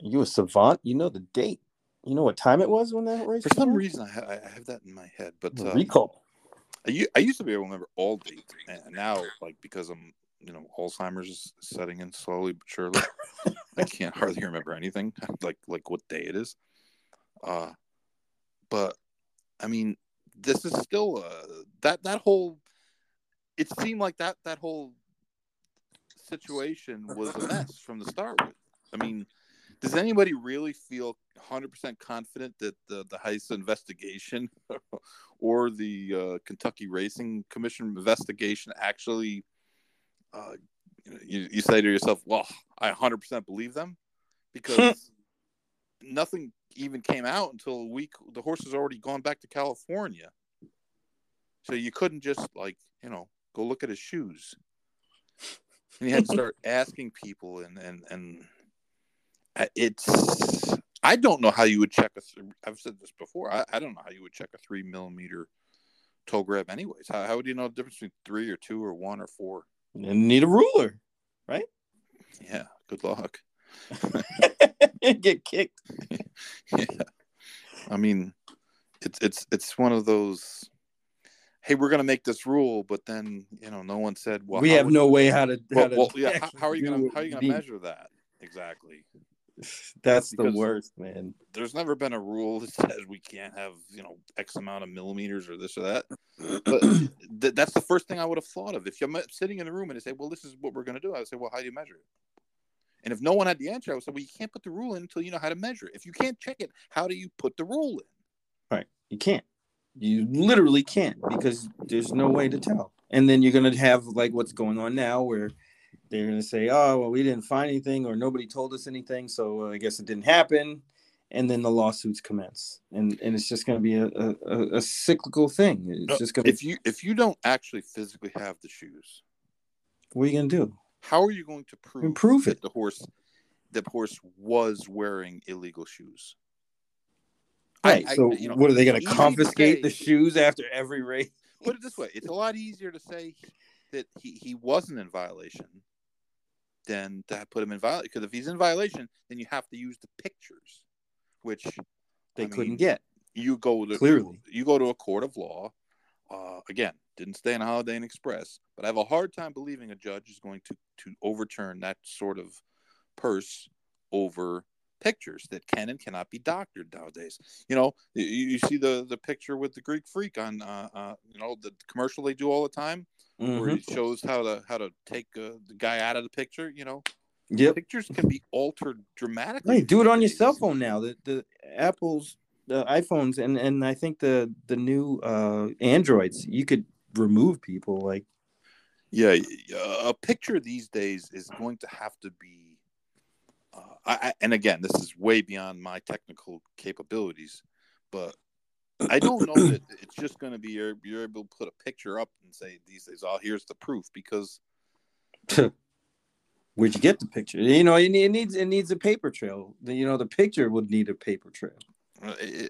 [SPEAKER 3] you a savant. You know the date. You know what time it was when that race
[SPEAKER 2] For some reason, I, ha- I have that in my head, but uh,
[SPEAKER 3] recall.
[SPEAKER 2] I, I used to be able to remember all dates, and now, like because I'm, you know, Alzheimer's is setting in slowly but surely. I can't hardly remember anything, (laughs) like like what day it is. Uh, but I mean, this is still a, that that whole. It seemed like that that whole situation was a mess from the start. With, I mean, does anybody really feel 100% confident that the the HISA investigation (laughs) or the uh, Kentucky Racing Commission investigation actually? Uh, you, you say to yourself, "Well, I 100% believe them," because (laughs) nothing even came out until a week. The horse has already gone back to California, so you couldn't just like you know go look at his shoes. And you had to start (laughs) asking people, and and and uh, it's. I don't know how you would check a. I've said this before. I, I don't know how you would check a three millimeter toe grab. Anyways, how, how would you know the difference between three or two or one or four?
[SPEAKER 3] And need a ruler. Right?
[SPEAKER 2] Yeah, good luck. (laughs)
[SPEAKER 3] Get kicked. (laughs)
[SPEAKER 2] yeah. I mean, it's it's it's one of those. Hey, we're gonna make this rule, but then you know, no one said. Well,
[SPEAKER 3] we have no way how to. How
[SPEAKER 2] Well,
[SPEAKER 3] to
[SPEAKER 2] well, yeah. How, how are you gonna how are you gonna
[SPEAKER 3] need.
[SPEAKER 2] measure that exactly?
[SPEAKER 3] That's the worst, man.
[SPEAKER 2] There's never been a rule that says we can't have you know X amount of millimeters or this or that. But th- that's the first thing I would have thought of. If you're sitting in the room and they say, "Well, this is what we're gonna do," I would say, "Well, how do you measure it?" And if no one had the answer, I would say, "Well, you can't put the rule in until you know how to measure it. If you can't check it, how do you put the rule in?"
[SPEAKER 3] Right. You can't. You literally can't because there's no way to tell. And then you're gonna have like what's going on now, where they're gonna say, "Oh, well, we didn't find anything, or nobody told us anything, so uh, I guess it didn't happen." And then the lawsuits commence, and and it's just gonna be a a, a- cyclical thing. It's
[SPEAKER 2] No,
[SPEAKER 3] just gonna.
[SPEAKER 2] If you if you don't actually physically have the shoes,
[SPEAKER 3] what are you gonna do?
[SPEAKER 2] How are you going to prove
[SPEAKER 3] Improve
[SPEAKER 2] that
[SPEAKER 3] it.
[SPEAKER 2] the horse the horse was wearing illegal shoes?
[SPEAKER 3] Right.
[SPEAKER 2] I-
[SPEAKER 3] so
[SPEAKER 2] you know,
[SPEAKER 3] what are they gonna
[SPEAKER 2] to
[SPEAKER 3] confiscate
[SPEAKER 2] say-
[SPEAKER 3] the shoes after every race?
[SPEAKER 2] Put it this way: it's a lot easier to say that he, he wasn't in violation than to put him in violation. Because if he's in violation, then you have to use the pictures, which
[SPEAKER 3] They
[SPEAKER 2] I
[SPEAKER 3] couldn't
[SPEAKER 2] mean,
[SPEAKER 3] get.
[SPEAKER 2] You go to
[SPEAKER 3] Clearly.
[SPEAKER 2] you go to a court of law. Uh, again, didn't stay in Holiday Inn Express, but I have a hard time believing a judge is going to to overturn that sort of purse over pictures that can and cannot be doctored nowadays. You know, you, you see the the picture with the Greek freak on, uh, uh, you know, the commercial they do all the time, where
[SPEAKER 3] Mhm.
[SPEAKER 2] it shows how to how to take uh, the guy out of the picture. You know,
[SPEAKER 3] Yep.
[SPEAKER 2] pictures can be altered dramatically.
[SPEAKER 3] Hey, do it on your cell phone now. The the Apple's the iPhones and and I think the the new uh Androids, you could remove people like
[SPEAKER 2] Yeah, a picture these days is going to have to be uh, I, and again, this is way beyond my technical capabilities, but I don't know that (clears throat) it's just going to be you're, you're able to put a picture up and say these days, oh, here's the proof because (laughs)
[SPEAKER 3] where'd you get the picture? You know, it, needs it needs a paper trail. You know, the picture would need a paper trail.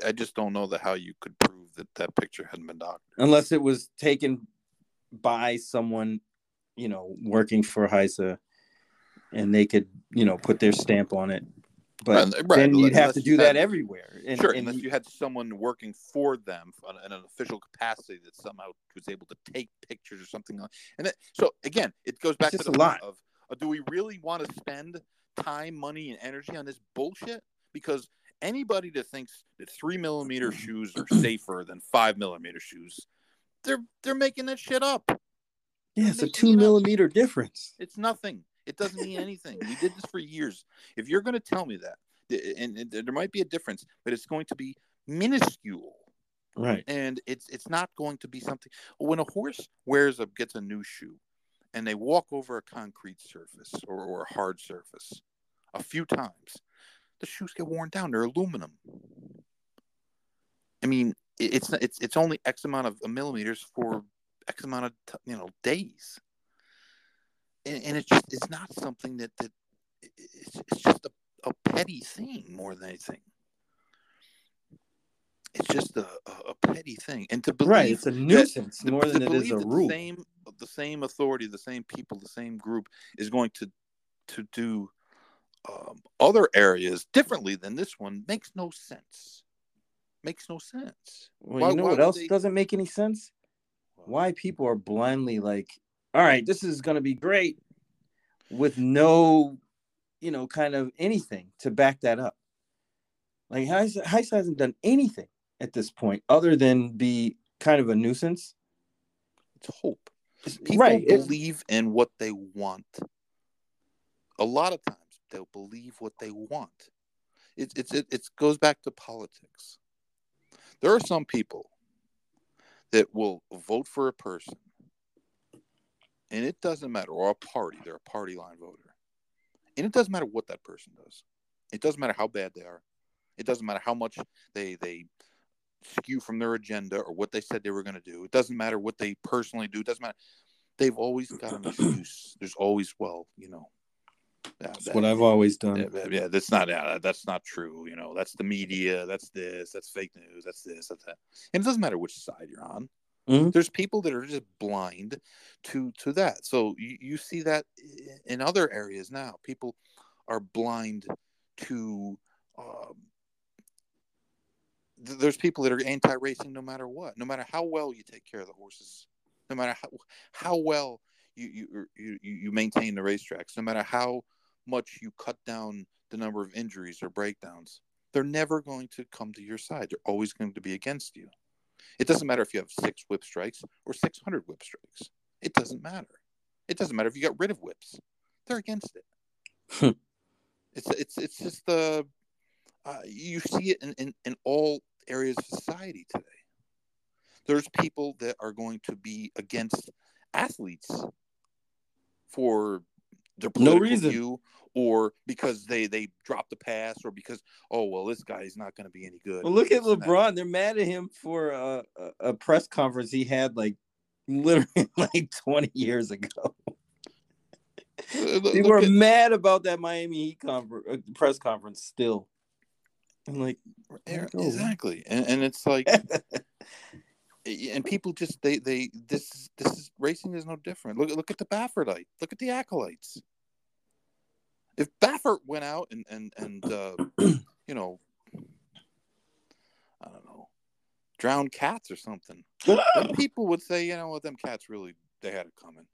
[SPEAKER 2] I just don't know that how you could prove that that picture hadn't been doctored
[SPEAKER 3] unless it was taken by someone, you know, working for HISA, and they could, you know, put their stamp on it but right, then you'd have to do that everywhere.
[SPEAKER 2] And, sure, and unless you had someone working for them in an official capacity that somehow was able to take pictures or something. Like, and that, so again, it goes back to the lot of uh, do we really want to spend time, money, and energy on this bullshit? Because anybody that thinks that three millimeter shoes are safer than five millimeter shoes, they're they're making that shit up.
[SPEAKER 3] Yeah, it's a two millimeter up. difference.
[SPEAKER 2] It's nothing. It doesn't mean anything. we did this for years. If you're going to tell me that, and, and there might be a difference, but it's going to be minuscule
[SPEAKER 3] right
[SPEAKER 2] and it's it's not going to be something when a horse wears a gets a new shoe and they walk over a concrete surface or, or a hard surface a few times the shoes get worn down they're aluminum. I mean it's it's it's only x amount of millimeters for x amount of you know days. And, and it's just it's not something that that it's, it's just a, a petty thing more than anything. It's just a, a, petty thing. And to believe
[SPEAKER 3] right it's a nuisance that, more than it is a rule
[SPEAKER 2] the same the same authority the same people the same group is going to to do um, other areas differently than this one makes no sense makes no sense
[SPEAKER 3] well why, you know what else they... doesn't make any sense why people are blindly like all right, this is going to be great with no, you know, kind of anything to back that up. Like HISA, HISA hasn't done anything at this point other than be kind of a nuisance.
[SPEAKER 2] It's hope. People right. believe in what they want. A lot of times they'll believe what they want. It, it's it, it goes back to politics. There are some people that will vote for a person and it doesn't matter, or a party, they're a party line voter. And it doesn't matter what that person does. It doesn't matter how bad they are. It doesn't matter how much they they skew from their agenda or what they said they were going to do. It doesn't matter what they personally do. It doesn't matter. They've always got an excuse. There's always, well, you know,
[SPEAKER 3] that's that, what I've always done.
[SPEAKER 2] Yeah, yeah, that's not yeah, that's not true. You know, that's the media. That's this. That's fake news. That's this. That's that. And it doesn't matter which side you're on. Mm-hmm. There's people that are just blind to to that. So you, you see that in other areas now. People are blind to. Um, th- there's people that are anti-racing no matter what, no matter how well you take care of the horses, no matter how how well you you you, you maintain the racetracks, no matter how much you cut down the number of injuries or breakdowns. They're never going to come to your side. They're always going to be against you. It doesn't matter if you have six whip strikes or 600 whip strikes. It doesn't matter. It doesn't matter if you got rid of whips. They're against it. Hmm. it's it's it's just the uh, you see it in, in, in all areas of society today. There's people that are going to be against athletes for their political no reason. view or because they they dropped the pass or because oh well this guy is not going to be any good.
[SPEAKER 3] Well, look at LeBron. They're mad at him for a, a, press conference he had like literally (laughs) like 20 years ago. Uh, (laughs) they were at, mad about that Miami Heat conference, uh, press conference still. I'm like,
[SPEAKER 2] exactly, and, and it's like, (laughs) and people just they they this this is racing is no different. Look look at the Baffert Look at the acolytes if Baffert went out and and and uh, (clears throat) you know, I don't know, drowned cats or something, (laughs) people would say, you know what, them cats really they had it coming.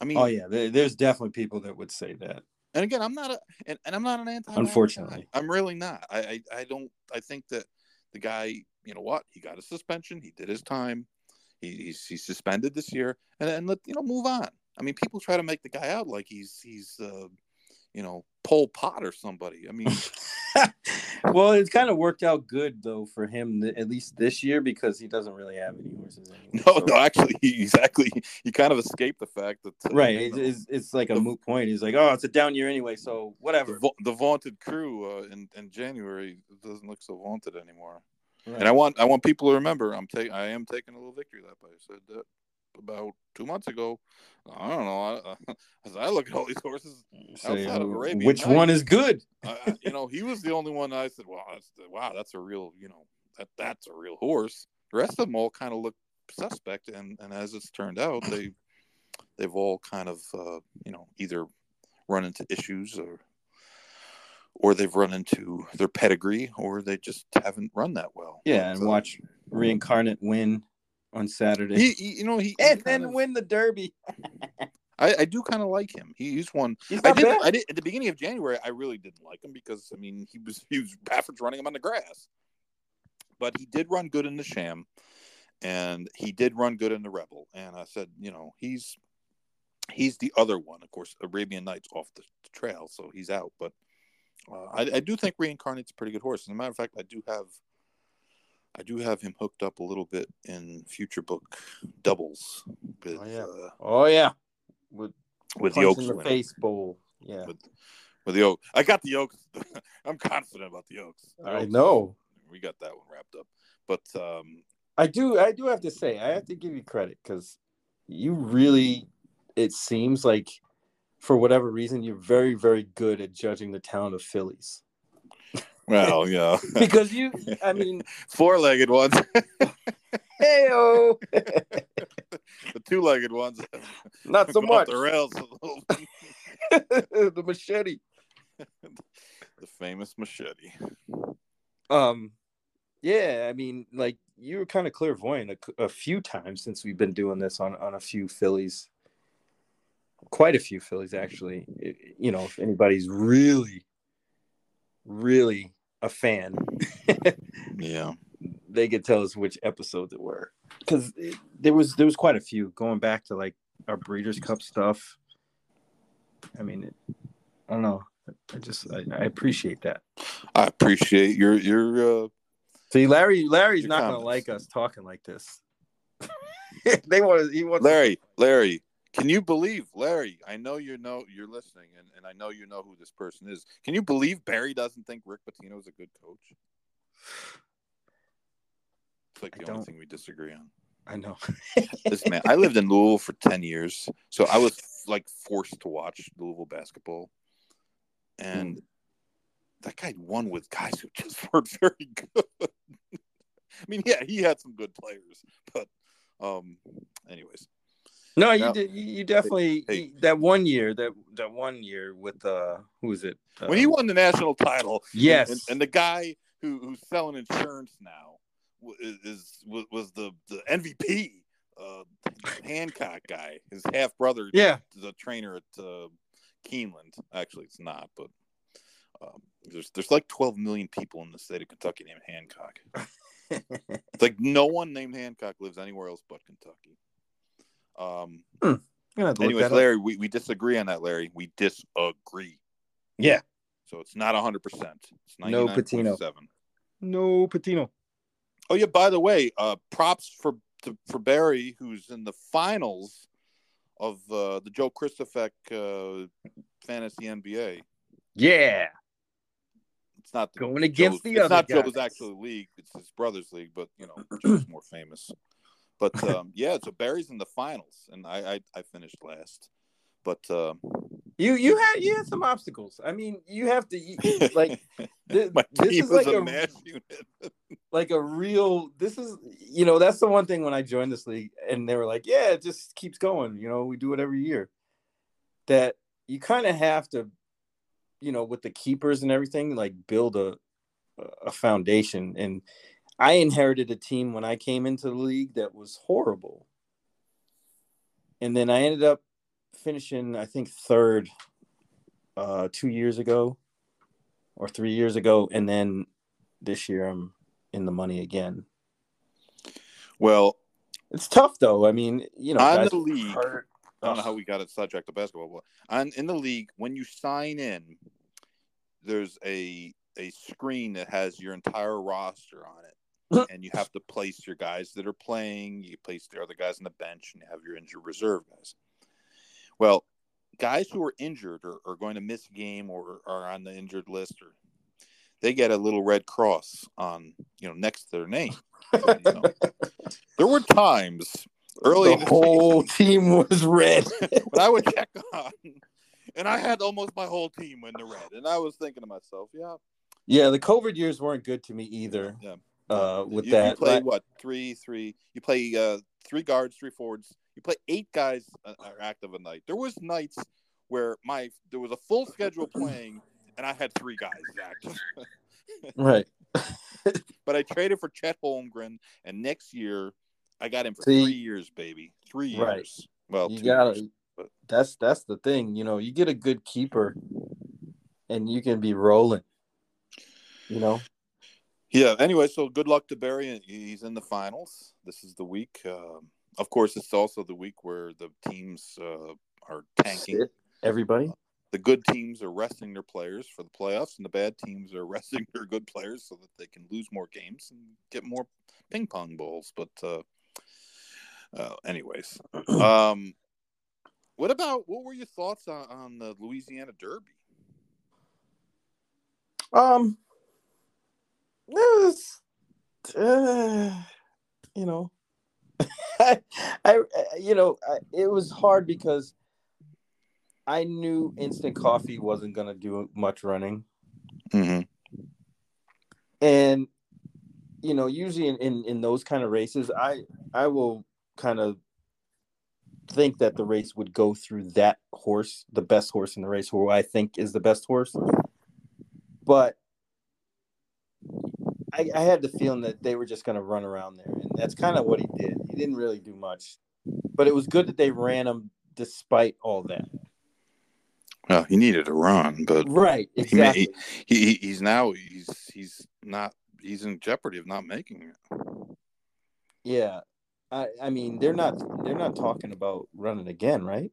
[SPEAKER 2] I mean,
[SPEAKER 3] oh yeah, there's definitely people that would say that.
[SPEAKER 2] And again, I'm not a and, and I'm not an anti.
[SPEAKER 3] Unfortunately,
[SPEAKER 2] I'm really not. I, I I don't. I think that the guy, you know what, he got a suspension. He did his time. He, he's he's suspended this year, and and let you know move on. I mean, people try to make the guy out like he's he's uh, you know Pol Pot or somebody. I mean, (laughs)
[SPEAKER 3] well, it's kind of worked out good though for him, th- at least this year, because he doesn't really have any horses anymore. (laughs)
[SPEAKER 2] No,
[SPEAKER 3] so-
[SPEAKER 2] no, actually, he exactly. He kind of escaped the fact that uh,
[SPEAKER 3] right.
[SPEAKER 2] you
[SPEAKER 3] It's,
[SPEAKER 2] know,
[SPEAKER 3] it's, it's like a
[SPEAKER 2] The-
[SPEAKER 3] moot point. He's like, oh, it's a down year anyway, so
[SPEAKER 2] the,
[SPEAKER 3] whatever.
[SPEAKER 2] va- the vaunted crew uh, in in January doesn't look so vaunted anymore.
[SPEAKER 3] Right.
[SPEAKER 2] And I want I want people to remember I'm taking I am taking a little victory lap. I said that about two months ago. I don't know. I, (laughs) as I look at all these horses,
[SPEAKER 3] Say,
[SPEAKER 2] outside of
[SPEAKER 3] uh,
[SPEAKER 2] Arabian
[SPEAKER 3] which one is good?
[SPEAKER 2] I, you know, he was the only one I said, "Wow, that's wow, that's a real, you know, that that's a real horse." The rest of them all kind of look suspect, and and as it's turned out, they they've all kind of uh, you know either run into issues or or they've run into their pedigree, or they just haven't run that well.
[SPEAKER 3] Yeah, and
[SPEAKER 2] uh,
[SPEAKER 3] watch reincarnate win on Saturday,
[SPEAKER 2] He, he- you know, he, he
[SPEAKER 3] and
[SPEAKER 2] kind
[SPEAKER 3] then
[SPEAKER 2] of-
[SPEAKER 3] win the Derby.
[SPEAKER 2] I, I do kind of like him. He, he's one
[SPEAKER 3] He's
[SPEAKER 2] I did.
[SPEAKER 3] bad.
[SPEAKER 2] I did at the beginning of January. I really didn't like him because I mean he was he was Baffert's running him on the grass, but he did run good in the Sham, and he did run good in the Rebel. And I said, you know, he's he's the other one. Of course, Arabian Knight's off the trail, so he's out. But uh, I, I do think Reincarnate's a pretty good horse. As a matter of fact, I do have I do have him hooked up a little bit in future book doubles with
[SPEAKER 3] Oh, yeah.
[SPEAKER 2] uh,
[SPEAKER 3] Oh yeah, with
[SPEAKER 2] with the Oaks
[SPEAKER 3] in the
[SPEAKER 2] winner.
[SPEAKER 3] face bowl. Yeah,
[SPEAKER 2] With, with the Oaks. I got the Oaks. (laughs) I'm confident about the Oaks. The
[SPEAKER 3] I
[SPEAKER 2] Oaks,
[SPEAKER 3] know.
[SPEAKER 2] We got that one wrapped up. But um,
[SPEAKER 3] I do. I do have to say, I have to give you credit because you really. It seems like, for whatever reason, you're very, very good at judging the talent of fillies.
[SPEAKER 2] Well, yeah, (laughs)
[SPEAKER 3] Because you, I mean, (laughs)
[SPEAKER 2] four-legged ones, (laughs)
[SPEAKER 3] heyo,
[SPEAKER 2] the two-legged ones,
[SPEAKER 3] not so much.
[SPEAKER 2] The rails,
[SPEAKER 3] the machete.
[SPEAKER 2] the famous machete.
[SPEAKER 3] Um, yeah, I mean, like you were kind of clairvoyant a, a few times since we've been doing this on on a few fillies, quite a few fillies actually. You know, if anybody's really, really a fan, (laughs)
[SPEAKER 2] Yeah,
[SPEAKER 3] they could tell us which episodes it were because there was there was quite a few going back to like our Breeders' Cup stuff. I mean, it, I don't know. I just I, I appreciate that.
[SPEAKER 2] I appreciate your your. Uh,
[SPEAKER 3] See, Larry, Larry's not gonna like us talking like this. (laughs) they want to. He wants.
[SPEAKER 2] Larry, Larry, can you believe Larry? I know you know you're listening, and, and I know you know who this person is. Can you believe Barry doesn't think Rick Pitino is a good coach? It's like the only thing we disagree on.
[SPEAKER 3] I know.
[SPEAKER 2] This man, I lived in Louisville for ten years, so I was like forced to watch Louisville basketball, and that guy won with guys who just (laughs) weren't very good. I mean, yeah, he had some good players, but um, anyways,
[SPEAKER 3] No, you did. You, definitely
[SPEAKER 2] Hey.
[SPEAKER 3] you- that one year. That that one year with uh, who was it?
[SPEAKER 2] when he
[SPEAKER 3] Uh,
[SPEAKER 2] won the national title,
[SPEAKER 3] Yes.
[SPEAKER 2] and, and the guy who who's selling insurance now is, is was, was the the MVP, uh, Hancock guy. His half brother,
[SPEAKER 3] yeah.
[SPEAKER 2] is a trainer at uh, Keeneland. Actually, it's not, but um, there's there's like 12 million people in the state of Kentucky named Hancock. (laughs) It's like no one named Hancock lives anywhere else but Kentucky. Um.
[SPEAKER 3] I'm gonna have to look
[SPEAKER 2] Anyways,
[SPEAKER 3] that up.
[SPEAKER 2] Larry, we, we disagree on that, Larry. We disagree.
[SPEAKER 3] Yeah.
[SPEAKER 2] So it's not 100%. It's
[SPEAKER 3] No Pitino.
[SPEAKER 2] 99.7.
[SPEAKER 3] No Pitino.
[SPEAKER 2] Oh yeah, by the way, uh props for to, for Barry who's in the finals of uh, the Joe Kristufek uh, fantasy NBA.
[SPEAKER 3] Yeah.
[SPEAKER 2] It's not the,
[SPEAKER 3] Going against
[SPEAKER 2] Joe's-
[SPEAKER 3] the
[SPEAKER 2] it's
[SPEAKER 3] other It's
[SPEAKER 2] not Joe's
[SPEAKER 3] guys.
[SPEAKER 2] actual league. It's his brother's league, but you know (clears throat) Joe's more famous. But (laughs) um, yeah, so Barry's in the finals, and I I, I finished last. But uh,
[SPEAKER 3] You you had you had some obstacles. I mean, you have to you- like (laughs) this is like
[SPEAKER 2] a
[SPEAKER 3] a (laughs) like a real this is you know that's the one thing when i joined this league and they were like yeah it just keeps going you know we do it every year that you kind of have to you know with the keepers and everything like build a a foundation and i inherited a team when i came into the league that was horrible. And then i ended up finishing i think third uh two years ago or three years ago. And then this year i'm in the money again.
[SPEAKER 2] Well,
[SPEAKER 3] it's tough though. I mean, you know,
[SPEAKER 2] On the league,
[SPEAKER 3] hurt.
[SPEAKER 2] I don't know how we got it sidetracked to basketball, but on in the league, when you sign in, there's a a screen that has your entire roster on it, (laughs) and you have to place your guys that are playing. You place the other guys on the bench, and you have your injured reserve guys. Well, guys who are injured or are going to miss a game or are on the injured list, or they get a little red cross on you know next to their name. So, you know, (laughs) there were times early
[SPEAKER 3] the whole season, team was red. (laughs)
[SPEAKER 2] when I would check on, and I had almost my whole team in the red, and I was thinking to myself, yeah,
[SPEAKER 3] yeah, the COVID years weren't good to me either.
[SPEAKER 2] Yeah.
[SPEAKER 3] Uh, with
[SPEAKER 2] you,
[SPEAKER 3] that,
[SPEAKER 2] you play what three, three? You play uh, three guards, three forwards. You play eight guys uh, are active a night. There was nights where my there was a full schedule playing, and I had three guys active. (laughs)
[SPEAKER 3] right. (laughs)
[SPEAKER 2] but I traded for Chet Holmgren, and next year I got him for See, three years, baby. Three years. Right. Well,
[SPEAKER 3] you got to. That's that's the thing. You know, you get a good keeper, and you can be rolling. You know.
[SPEAKER 2] Yeah. Anyway, so good luck to Barry. He's in the finals. This is the week. Um, of course, it's also the week where the teams uh, are tanking.
[SPEAKER 3] Everybody. Uh,
[SPEAKER 2] the good teams are resting their players for the playoffs, and the bad teams are (laughs) resting their good players so that they can lose more games and get more ping pong balls. But, uh, uh, anyways, (clears throat) um, what about what were your thoughts on, on the Louisiana Derby?
[SPEAKER 3] Um, uh, (sighs) you know, (laughs) I, I, you know, I, it was hard because I knew instant coffee wasn't gonna do much running,
[SPEAKER 2] mm-hmm.
[SPEAKER 3] and you know, usually in, in in those kind of races, I I will kind of think that the race would go through that horse, the best horse in the race, who I think is the best horse. But I, I had the feeling that they were just going to run around there, and that's kind of what he did. He didn't really do much, but it was good that they ran him despite all that.
[SPEAKER 2] Well, he needed a run, but
[SPEAKER 3] right, exactly.
[SPEAKER 2] He, he, he's now he's he's not he's in jeopardy of not making it.
[SPEAKER 3] Yeah, I I mean they're not they're not talking about running again, right?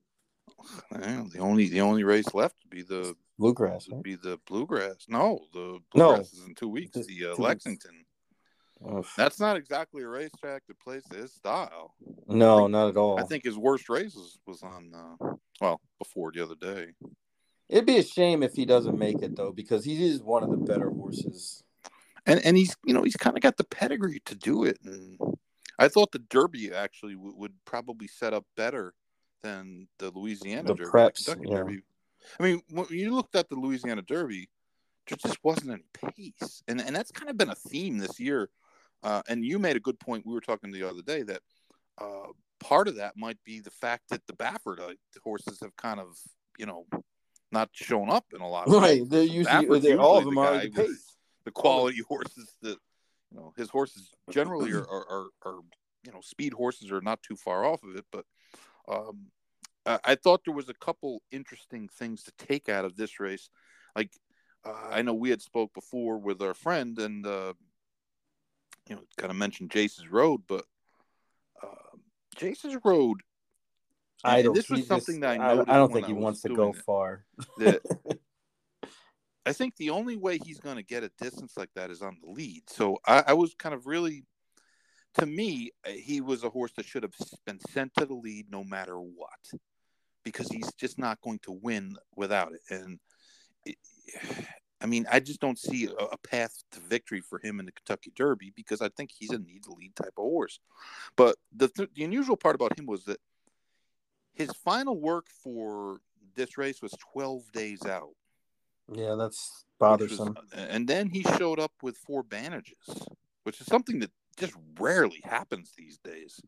[SPEAKER 2] Well, the only the only race left would be the
[SPEAKER 3] bluegrass.
[SPEAKER 2] Would right? be the bluegrass. No, the bluegrass no. is in two weeks. The uh, Lexington. Weeks. That's not exactly a racetrack that plays to his style.
[SPEAKER 3] No, think, not at all.
[SPEAKER 2] I think his worst races was on uh, well before the other day.
[SPEAKER 3] It'd be a shame if he doesn't make it though, because he is one of the better horses.
[SPEAKER 2] And and he's you know he's kind of got the pedigree to do it. And I thought the Derby actually w- would probably set up better than the Louisiana
[SPEAKER 3] the
[SPEAKER 2] Derby.
[SPEAKER 3] Preps, the yeah.
[SPEAKER 2] Derby. I mean, when you looked at the Louisiana Derby, there just wasn't any pace, and and that's kind of been a theme this year. Uh, and you made a good point. We were talking the other day that uh, part of that might be the fact that the Baffert uh, horses have kind of you know not shown up in a lot of
[SPEAKER 3] right. They're usually all of them the are the pace.
[SPEAKER 2] The quality (laughs) horses that you know his horses generally are, are, are, are you know speed horses are not too far off of it, but um, I, I thought there was a couple interesting things to take out of this race. Like uh, I know we had spoke before with our friend and uh, you know kind of mentioned Jace's Road, but uh, Jace's Road
[SPEAKER 3] I
[SPEAKER 2] don't. This was something just, that I,
[SPEAKER 3] I, I don't think he wants to go far. (laughs)
[SPEAKER 2] I think the only way he's going to get a distance like that is on the lead. So I, I, was kind of really, to me, uh, he was a horse that should have been sent to the lead no matter what, because he's just not going to win without it. And it, I mean, I just don't see a, a, path to victory for him in the Kentucky Derby because I think he's a need to lead type of horse. But the th- the unusual part about him was that his final work for this race was 12 days out.
[SPEAKER 3] Yeah, that's bothersome.
[SPEAKER 2] Was, and then he showed up with four bandages, which is something that just rarely happens these days.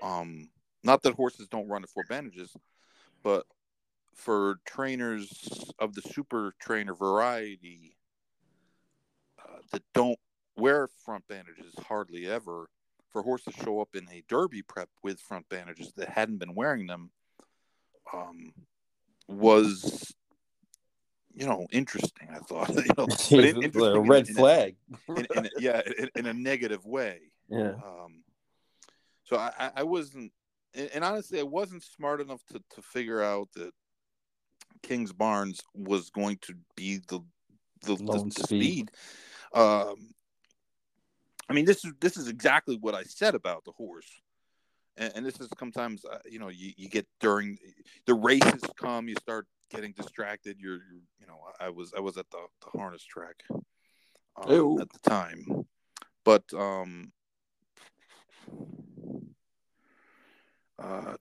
[SPEAKER 2] Um, not that horses don't run at four bandages, but for trainers of the super trainer variety uh, that don't wear front bandages hardly ever, for horses to show up in a derby prep with front bandages that hadn't been wearing them um, was you know interesting. I thought (laughs) you know,
[SPEAKER 3] but (laughs) a red
[SPEAKER 2] in,
[SPEAKER 3] flag.
[SPEAKER 2] In, in, yeah, in, a negative way. (laughs)
[SPEAKER 3] Yeah.
[SPEAKER 2] Um, so I, I wasn't, and honestly, I wasn't smart enough to to figure out that Kingsbarns was going to be the the, the, the
[SPEAKER 3] speed.
[SPEAKER 2] speed. Um, I mean, this is this is exactly what I said about the horse, and, and this is sometimes uh, you know you, you get during the races come, you start getting distracted. You're, you're you know I was I was at the, the harness track um, at the time, but um. Uh,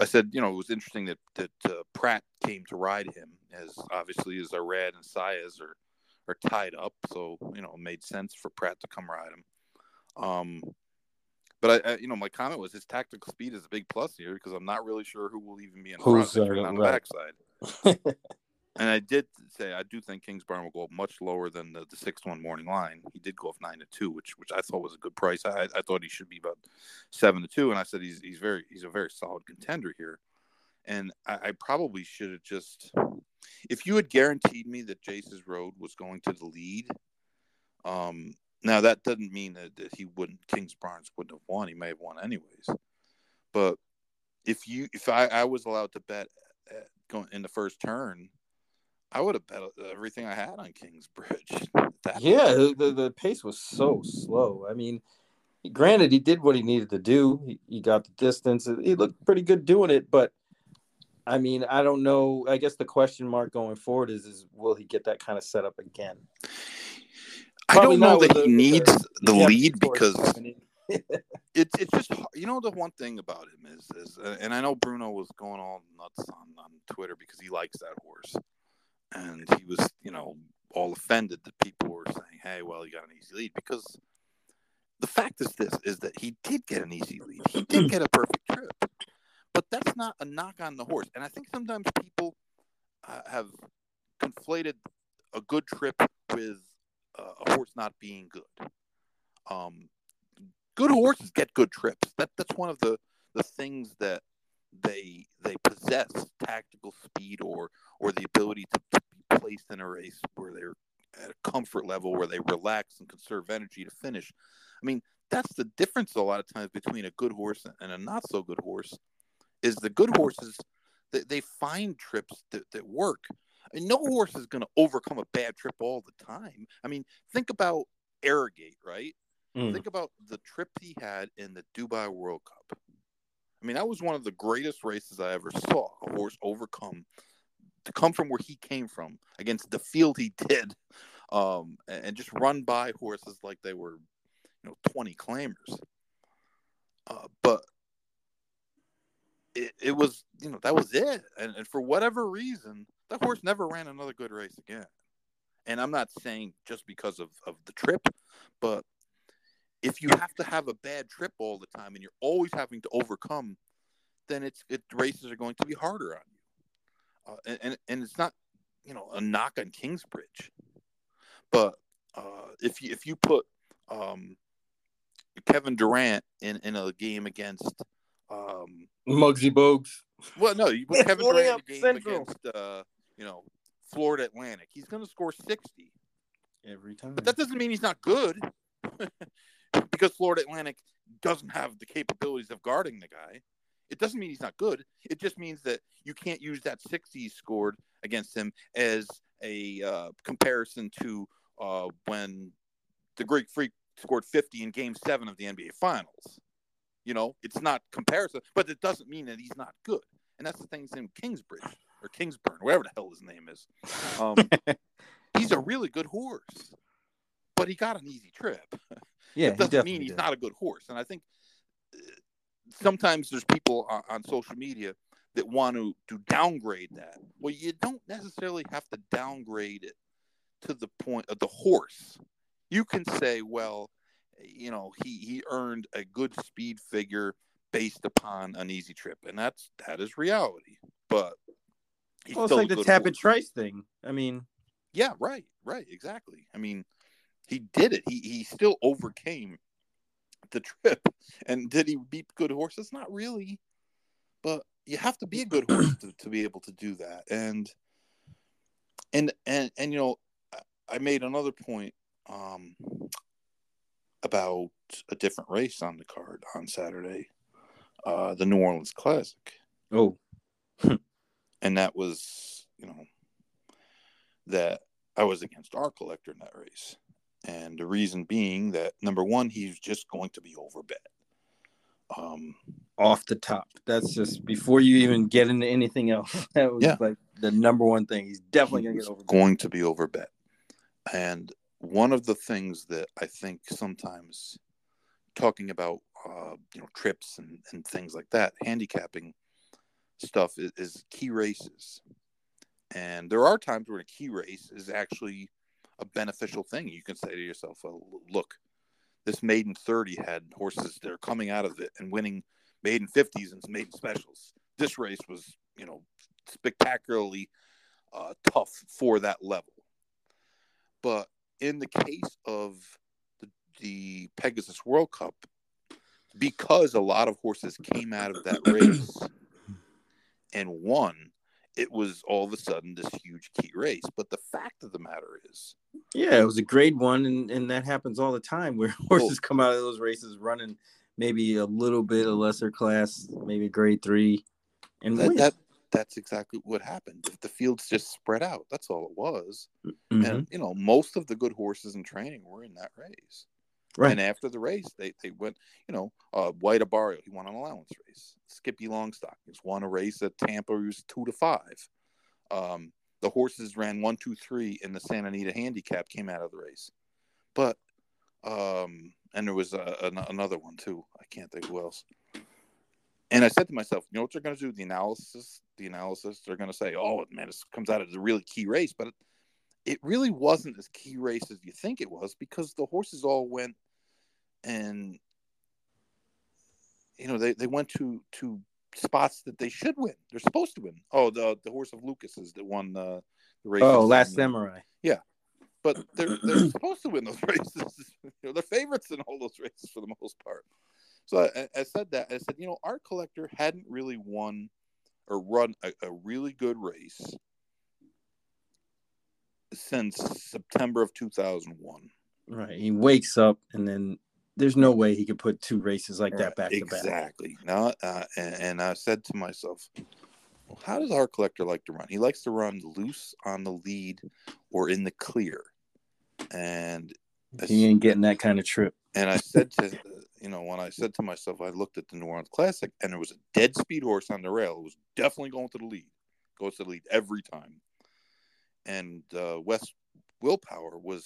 [SPEAKER 2] I said, you know, it was interesting that that uh, Prat came to ride him, as obviously as Irad and Saez are are tied up, so you know, it made sense for Prat to come ride him. Um, but I, I, you know, my comment was his tactical speed is a big plus here because I'm not really sure who will even be in front
[SPEAKER 3] Who's, uh,
[SPEAKER 2] on the backside. (laughs) And I did say I do think Kingsbarn will go up much lower than the, the six one morning line. He did go off nine to two, which which I thought was a good price. I I thought he should be about seven to two, and I said he's he's very he's a very solid contender here. And I, I probably should have just if you had guaranteed me that Jace's Road was going to the lead. Um, now that doesn't mean that, that he wouldn't Kingsbarns wouldn't have won. He may have won anyways. But if you if I, I was allowed to bet uh, going in the first turn, I would have bet everything I had on Kingsbridge. (laughs)
[SPEAKER 3] Yeah, the, the, the pace was so slow. I mean, granted, he did what he needed to do. He, he got the distance. He looked pretty good doing it, but I mean, I don't know. I guess the question mark going forward is: is will he get that kind of setup again?
[SPEAKER 2] I
[SPEAKER 3] Probably
[SPEAKER 2] don't know that
[SPEAKER 3] the-
[SPEAKER 2] he
[SPEAKER 3] with
[SPEAKER 2] needs
[SPEAKER 3] the-
[SPEAKER 2] the lead because (laughs) it's it's just you know the one thing about him is is and I know Bruno was going all nuts on on Twitter because he likes that horse, and he was you know all offended that people were saying, "Hey, well, you got an easy lead," because the fact is this is that he did get an easy lead. He did get a perfect trip, but that's not a knock on the horse. And I think sometimes people uh, have conflated a good trip with uh, a horse not being good. Um, good horses get good trips. That that's one of the the things that they they possess tactical speed or or the ability to, to be placed in a race where they're at a comfort level where they relax and conserve energy to finish. I mean, that's the difference a lot of times between a good horse and a not so good horse is the good horses they, they find trips that, that work. I mean, no horse is going to overcome a bad trip all the time. I mean, think about Arrogate, right?
[SPEAKER 3] Mm.
[SPEAKER 2] Think about the trip he had in the Dubai World Cup. I mean, that was one of the greatest races I ever saw a horse overcome to come from where he came from against the field he did, um, and, just run by horses like they were, you know, twenty claimers. Uh, but it, it was, you know, that was it. And, and for whatever reason, that horse never ran another good race again. And I'm not saying just because of, of the trip, but if you have to have a bad trip all the time and you're always having to overcome, then it's it races are going to be harder on you. Uh, and, and and it's not you know a knock on Kingsbridge, but uh, if you if you put um, Kevin Durant in in a game against um,
[SPEAKER 3] Muggsy Bogues.
[SPEAKER 2] well no you put Kevin
[SPEAKER 3] Only
[SPEAKER 2] Durant in a game
[SPEAKER 3] Central.
[SPEAKER 2] against uh, you know Florida Atlantic, he's going to score sixty.
[SPEAKER 3] Every time.
[SPEAKER 2] But that doesn't mean he's not good. (laughs) because Florida Atlantic doesn't have the capabilities of guarding the guy. It doesn't mean he's not good. It just means that you can't use that 60 he scored against him as a uh, comparison to uh, when the Greek Freak scored 50 in game seven of the NBA Finals. You know, it's not comparison, but it doesn't mean that he's not good. And that's the thing in Kingsbridge or Kingsburn, whatever the hell his name is. Um, (laughs) he's a really good horse, but he got an easy trip (laughs)
[SPEAKER 3] yeah,
[SPEAKER 2] it doesn't
[SPEAKER 3] definitely
[SPEAKER 2] mean he's
[SPEAKER 3] did.
[SPEAKER 2] not a good horse. And I think uh, sometimes there's people on, on social media that want to to downgrade that. Well, you don't necessarily have to downgrade it to the point of the horse. You can say, well, you know, he he earned a good speed figure based upon an easy trip, and that's that is reality. But
[SPEAKER 3] Well, it's like the Tapit
[SPEAKER 2] horse.
[SPEAKER 3] Trice thing. I mean,
[SPEAKER 2] Yeah, right, right, exactly. I mean, he did it. He he still overcame the trip. (laughs) And did he beat good horses? Not really. But you have to be a good horse to, to be able to do that. And and and and you know, I- made another point um about a different race on the card on Saturday. Uh the New Orleans Classic
[SPEAKER 3] oh, (laughs)
[SPEAKER 2] and that was you know that I was against Art Collector in that race. And the reason being that number one, he's just going to be overbet.
[SPEAKER 3] Um, off the top. That's just before you even get into anything else. (laughs) That was yeah. like the number one thing. He's definitely going to get overbet.
[SPEAKER 2] Going to be overbet. And one of the things that I think sometimes talking about, uh, you know, trips and, and things like that, handicapping stuff is, is key races. And there are times where a key race is actually a beneficial thing. You can say to yourself, oh, look, this maiden 30 had horses that are coming out of it and winning maiden 50s and maiden specials. This race was, you know, spectacularly uh, tough for that level. But in the case of the, the Pegasus World Cup, because a lot of horses came out of that race (clears throat) and won, it was all of a sudden this huge key race. But the fact of the matter is,
[SPEAKER 3] yeah, it was a grade one, and, and that happens all the time where (laughs) horses come out of those races running maybe a little bit of lesser class, maybe grade three, and
[SPEAKER 2] that, that that's exactly what happened. The fields just spread out. That's all it was. Mm-hmm. And you know, most of the good horses in training were in that race. Right. And after the race, they, they went, you know, uh, White Abarrio, he won an allowance race. Skippy Longstock, he's won a race at Tampa, he was two to five. Um, the horses ran one, two, three in the Santa Anita handicap, came out of the race. But, um, and there was a, another one too. I can't think who else. And I said to myself, you know what they're going to do? The analysis, the analysis, they're going to say, oh, man, this comes out as a really key race. But it really wasn't as key race as you think it was because the horses all went and you know they, they went to to spots that they should win. They're supposed to win. Oh, the the horse of Lukas's that won the, uh, the
[SPEAKER 3] race. Oh, Last Samurai.
[SPEAKER 2] Yeah, but they're they're (coughs) supposed to win those (laughs) races. you know, they're favorites in all those races for the most part. So I, I said that. I said, you know, Art Collector hadn't really won or run a, a really good race since September of 2001.
[SPEAKER 3] Right. He wakes up and then there's no way he could put two races like that back to
[SPEAKER 2] back. Exactly. No, uh, and, and, I said to myself, well, how does Art Collector like to run? He likes to run loose on the lead or in the clear. And
[SPEAKER 3] he ain't getting that kind of trip.
[SPEAKER 2] And I said to, you know, when I said to myself, I looked at the New Orleans Classic and there was a dead speed horse on the rail. It was definitely going to the lead, goes to the lead every time and uh, West Will Power was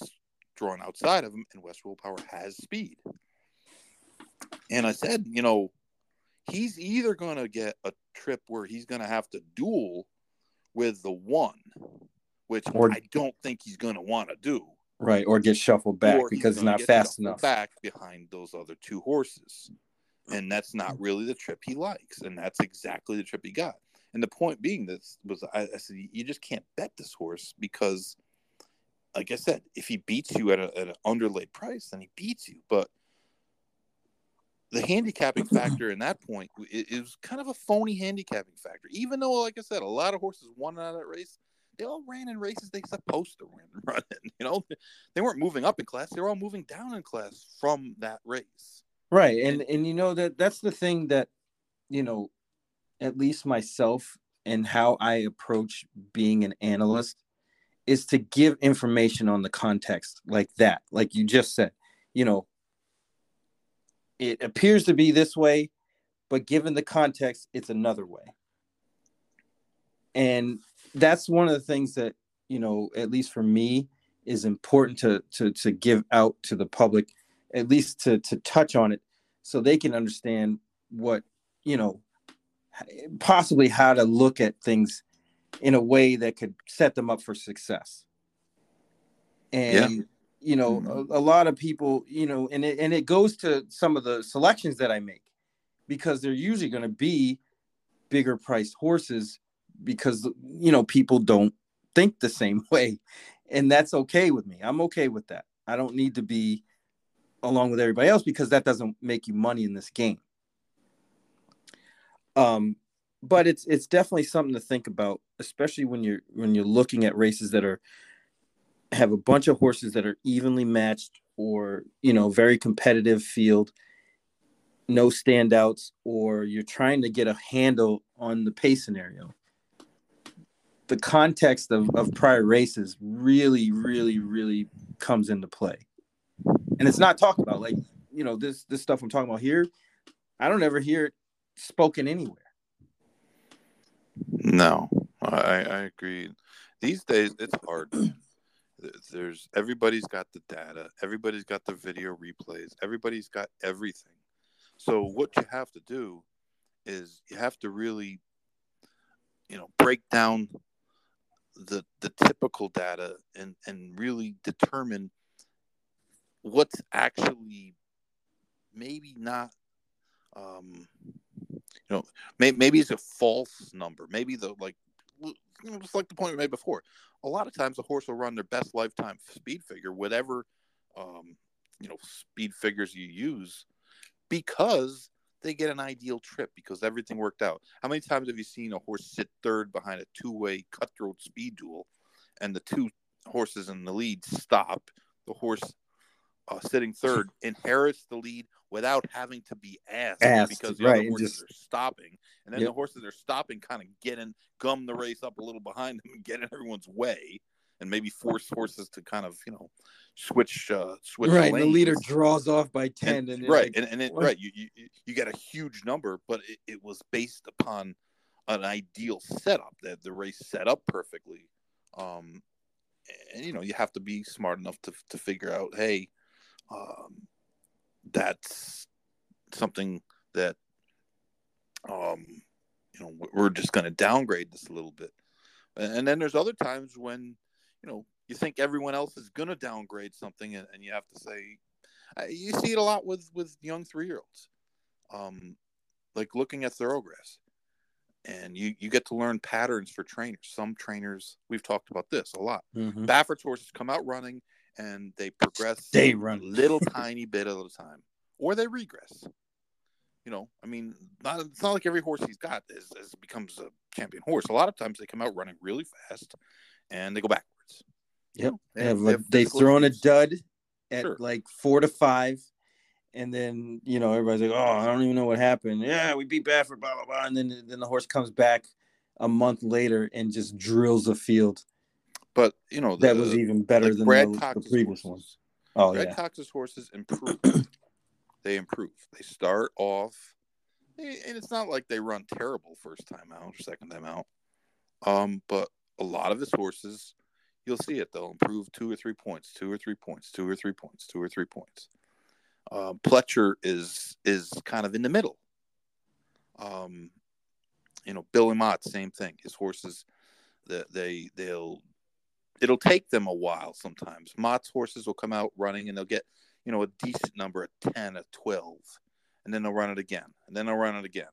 [SPEAKER 2] drawn outside of him, and West Will Power has speed. And I said, you know, he's either going to get a trip where he's going to have to duel with the one, which or, I don't think he's going to want to do.
[SPEAKER 3] Right, or get shuffled back because he's not fast enough.
[SPEAKER 2] Back behind those other two horses, and that's not really the trip he likes, and that's exactly the trip he got. And the point being that was I, I, said you just can't bet this horse because, like I said, if he beats you at, a, at an underlaid price, then he beats you. But the handicapping (clears throat) factor in that point is kind of a phony handicapping factor. Even though, like I said, a lot of horses won out of that race, they all ran in races they supposed to run, run in. You know, they weren't moving up in class; they were all moving down in class from that race.
[SPEAKER 3] Right, and and you know that that's the thing that you know at least myself and how I approach being an analyst is to give information on the context like that, like you just said. You know, it appears to be this way, but given the context, it's another way. And that's one of the things that, you know, at least for me, is important to to to give out to the public, at least to to touch on it so they can understand what, you know, possibly how to look at things in a way that could set them up for success. And yeah. you know, mm-hmm. a, a, lot of people, you know, and it and it goes to some of the selections that I make because they're usually going to be bigger priced horses because you know people don't think the same (laughs) way and that's okay with me. I'm okay with that. I don't need to be along with everybody else because that doesn't make you money in this game. Um, but it's it's definitely something to think about, especially when you're when you're looking at races that are have a bunch of horses that are evenly matched or you know very competitive field no standouts or you're trying to get a handle on the pace scenario the context of, of prior races really, really, really comes into play. And it's not talked about. Like, you know, this this stuff I'm talking about here, I don't ever hear it spoken anywhere.
[SPEAKER 2] No, I, I agree. These days, it's hard. (clears throat) There's everybody's got the data, everybody's got the video replays, everybody's got everything. So what you have to do is you have to really, you know, break down the the typical data and and really determine what's actually maybe not um you know may, maybe it's a false number maybe the like just like the point we made before a lot of times a horse will run their best lifetime speed figure whatever um you know speed figures you use because they get an ideal trip because everything worked out. How many times have you seen a horse sit third behind a two-way cutthroat speed duel, and the two horses in the lead stop? The horse uh, sitting third (laughs) inherits the lead without having to be asked,
[SPEAKER 3] asked
[SPEAKER 2] because the
[SPEAKER 3] right,
[SPEAKER 2] other horses
[SPEAKER 3] just,
[SPEAKER 2] are stopping, and then
[SPEAKER 3] Yep.
[SPEAKER 2] the horses are stopping, kind of getting gum the race up a little behind them and (laughs) get in everyone's way, and maybe force horses to kind of you know switch uh, switch
[SPEAKER 3] right. The leader draws off by 10.
[SPEAKER 2] And-
[SPEAKER 3] And,
[SPEAKER 2] right,
[SPEAKER 3] like,
[SPEAKER 2] and, and it, right, you, you you get a huge number, but it, it was based upon an ideal setup that the race set up perfectly. Um, and you know you have to be smart enough to to figure out, hey, um, that's something that um, you know we're just going to downgrade this a little bit. And, then there's other times when you know you think everyone else is going to downgrade something, and, and you have to say, you see it a lot with with young three year olds, um, like looking at Thoro-Graph, and you you get to learn patterns for trainers. Some trainers we've talked about this a lot.
[SPEAKER 3] Mhm.
[SPEAKER 2] Baffert's horses come out running and they progress
[SPEAKER 3] They
[SPEAKER 2] a
[SPEAKER 3] run.
[SPEAKER 2] little (laughs) tiny bit at a time, or they regress. You know, I mean, not, it's not like every horse he's got is, is becomes a champion horse. A lot of times they come out running really fast and they go backwards. You
[SPEAKER 3] Yep.
[SPEAKER 2] know,
[SPEAKER 3] They have,
[SPEAKER 2] they
[SPEAKER 3] like,
[SPEAKER 2] have
[SPEAKER 3] they've
[SPEAKER 2] physical
[SPEAKER 3] thrown a dud at
[SPEAKER 2] Sure.
[SPEAKER 3] like four to five. And then, you know, everybody's like, oh, I don't even know what happened. Yeah, we beat Baffert, blah, blah, blah. And then, then the horse comes back a month later and just drills the field.
[SPEAKER 2] But you know,
[SPEAKER 3] That was even better
[SPEAKER 2] like
[SPEAKER 3] than
[SPEAKER 2] Brad
[SPEAKER 3] the, the previous
[SPEAKER 2] horses.
[SPEAKER 3] one. Oh,
[SPEAKER 2] Brad
[SPEAKER 3] yeah.
[SPEAKER 2] Cox's horses improve. (clears throat) they improve. They start off, eh, and it's not like they run terrible first time out or second time out. Um, but a lot of his horses, you'll see it. They'll improve two or three points, two or three points, two or three points, two or three points. Um, Pletcher is is kind of in the middle. Um, you know, Billy Mott, same thing. His horses, they, they they'll it'll take them a while sometimes. Mott's horses will come out running and they'll get, you know, a decent number at 10, at 12, and then they'll run it again, and then they'll run it again.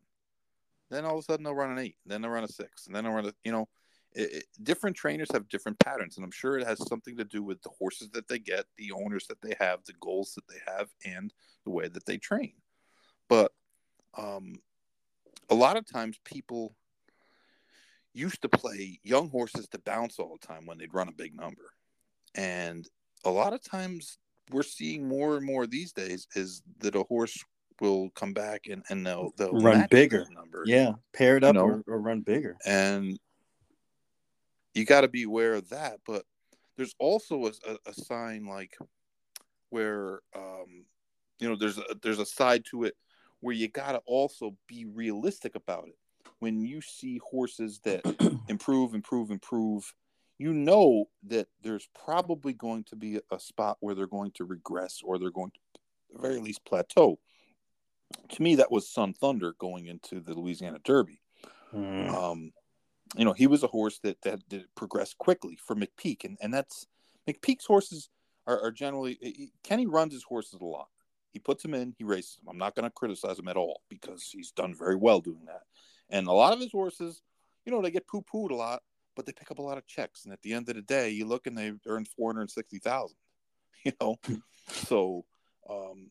[SPEAKER 2] Then all of a sudden they'll run an eight, then they'll run a six, and then they'll run a, you know, it, it- different trainers have different patterns, and I'm sure it has something to do with the horses that they get, the owners that they have, the goals that they have, and the way that they train. But um, a lot of times people used to play young horses to bounce all the time when they'd run a big number. And a lot of times we're seeing more and more these days is that a horse will come back and, and they'll, they'll
[SPEAKER 3] Run bigger.
[SPEAKER 2] number.
[SPEAKER 3] Yeah. Pair it up
[SPEAKER 2] know?
[SPEAKER 3] or, or run bigger.
[SPEAKER 2] And you got to be aware of that. But there's also a, a, a sign like where, um, you know, there's a, there's a side to it where you got to also be realistic about it. When you see horses that (clears throat) improve, improve, improve, you know that there's probably going to be a spot where they're going to regress or they're going to, at the very least, plateau. To me, that was Sun Thunder going into the Louisiana Derby.
[SPEAKER 3] Mm.
[SPEAKER 2] Um, you know, he was a horse that that did progress quickly for McPeek, and and that's McPeek's horses are, are generally he- Kenny runs his horses a lot. He puts them in, he races them. I'm not going to criticize him at all because he's done very well doing that. And a lot of his horses, you know, they get poo pooed a lot, but they pick up a lot of checks. And at the end of the day, you look and they earn four hundred sixty thousand. (laughs) You know, so um,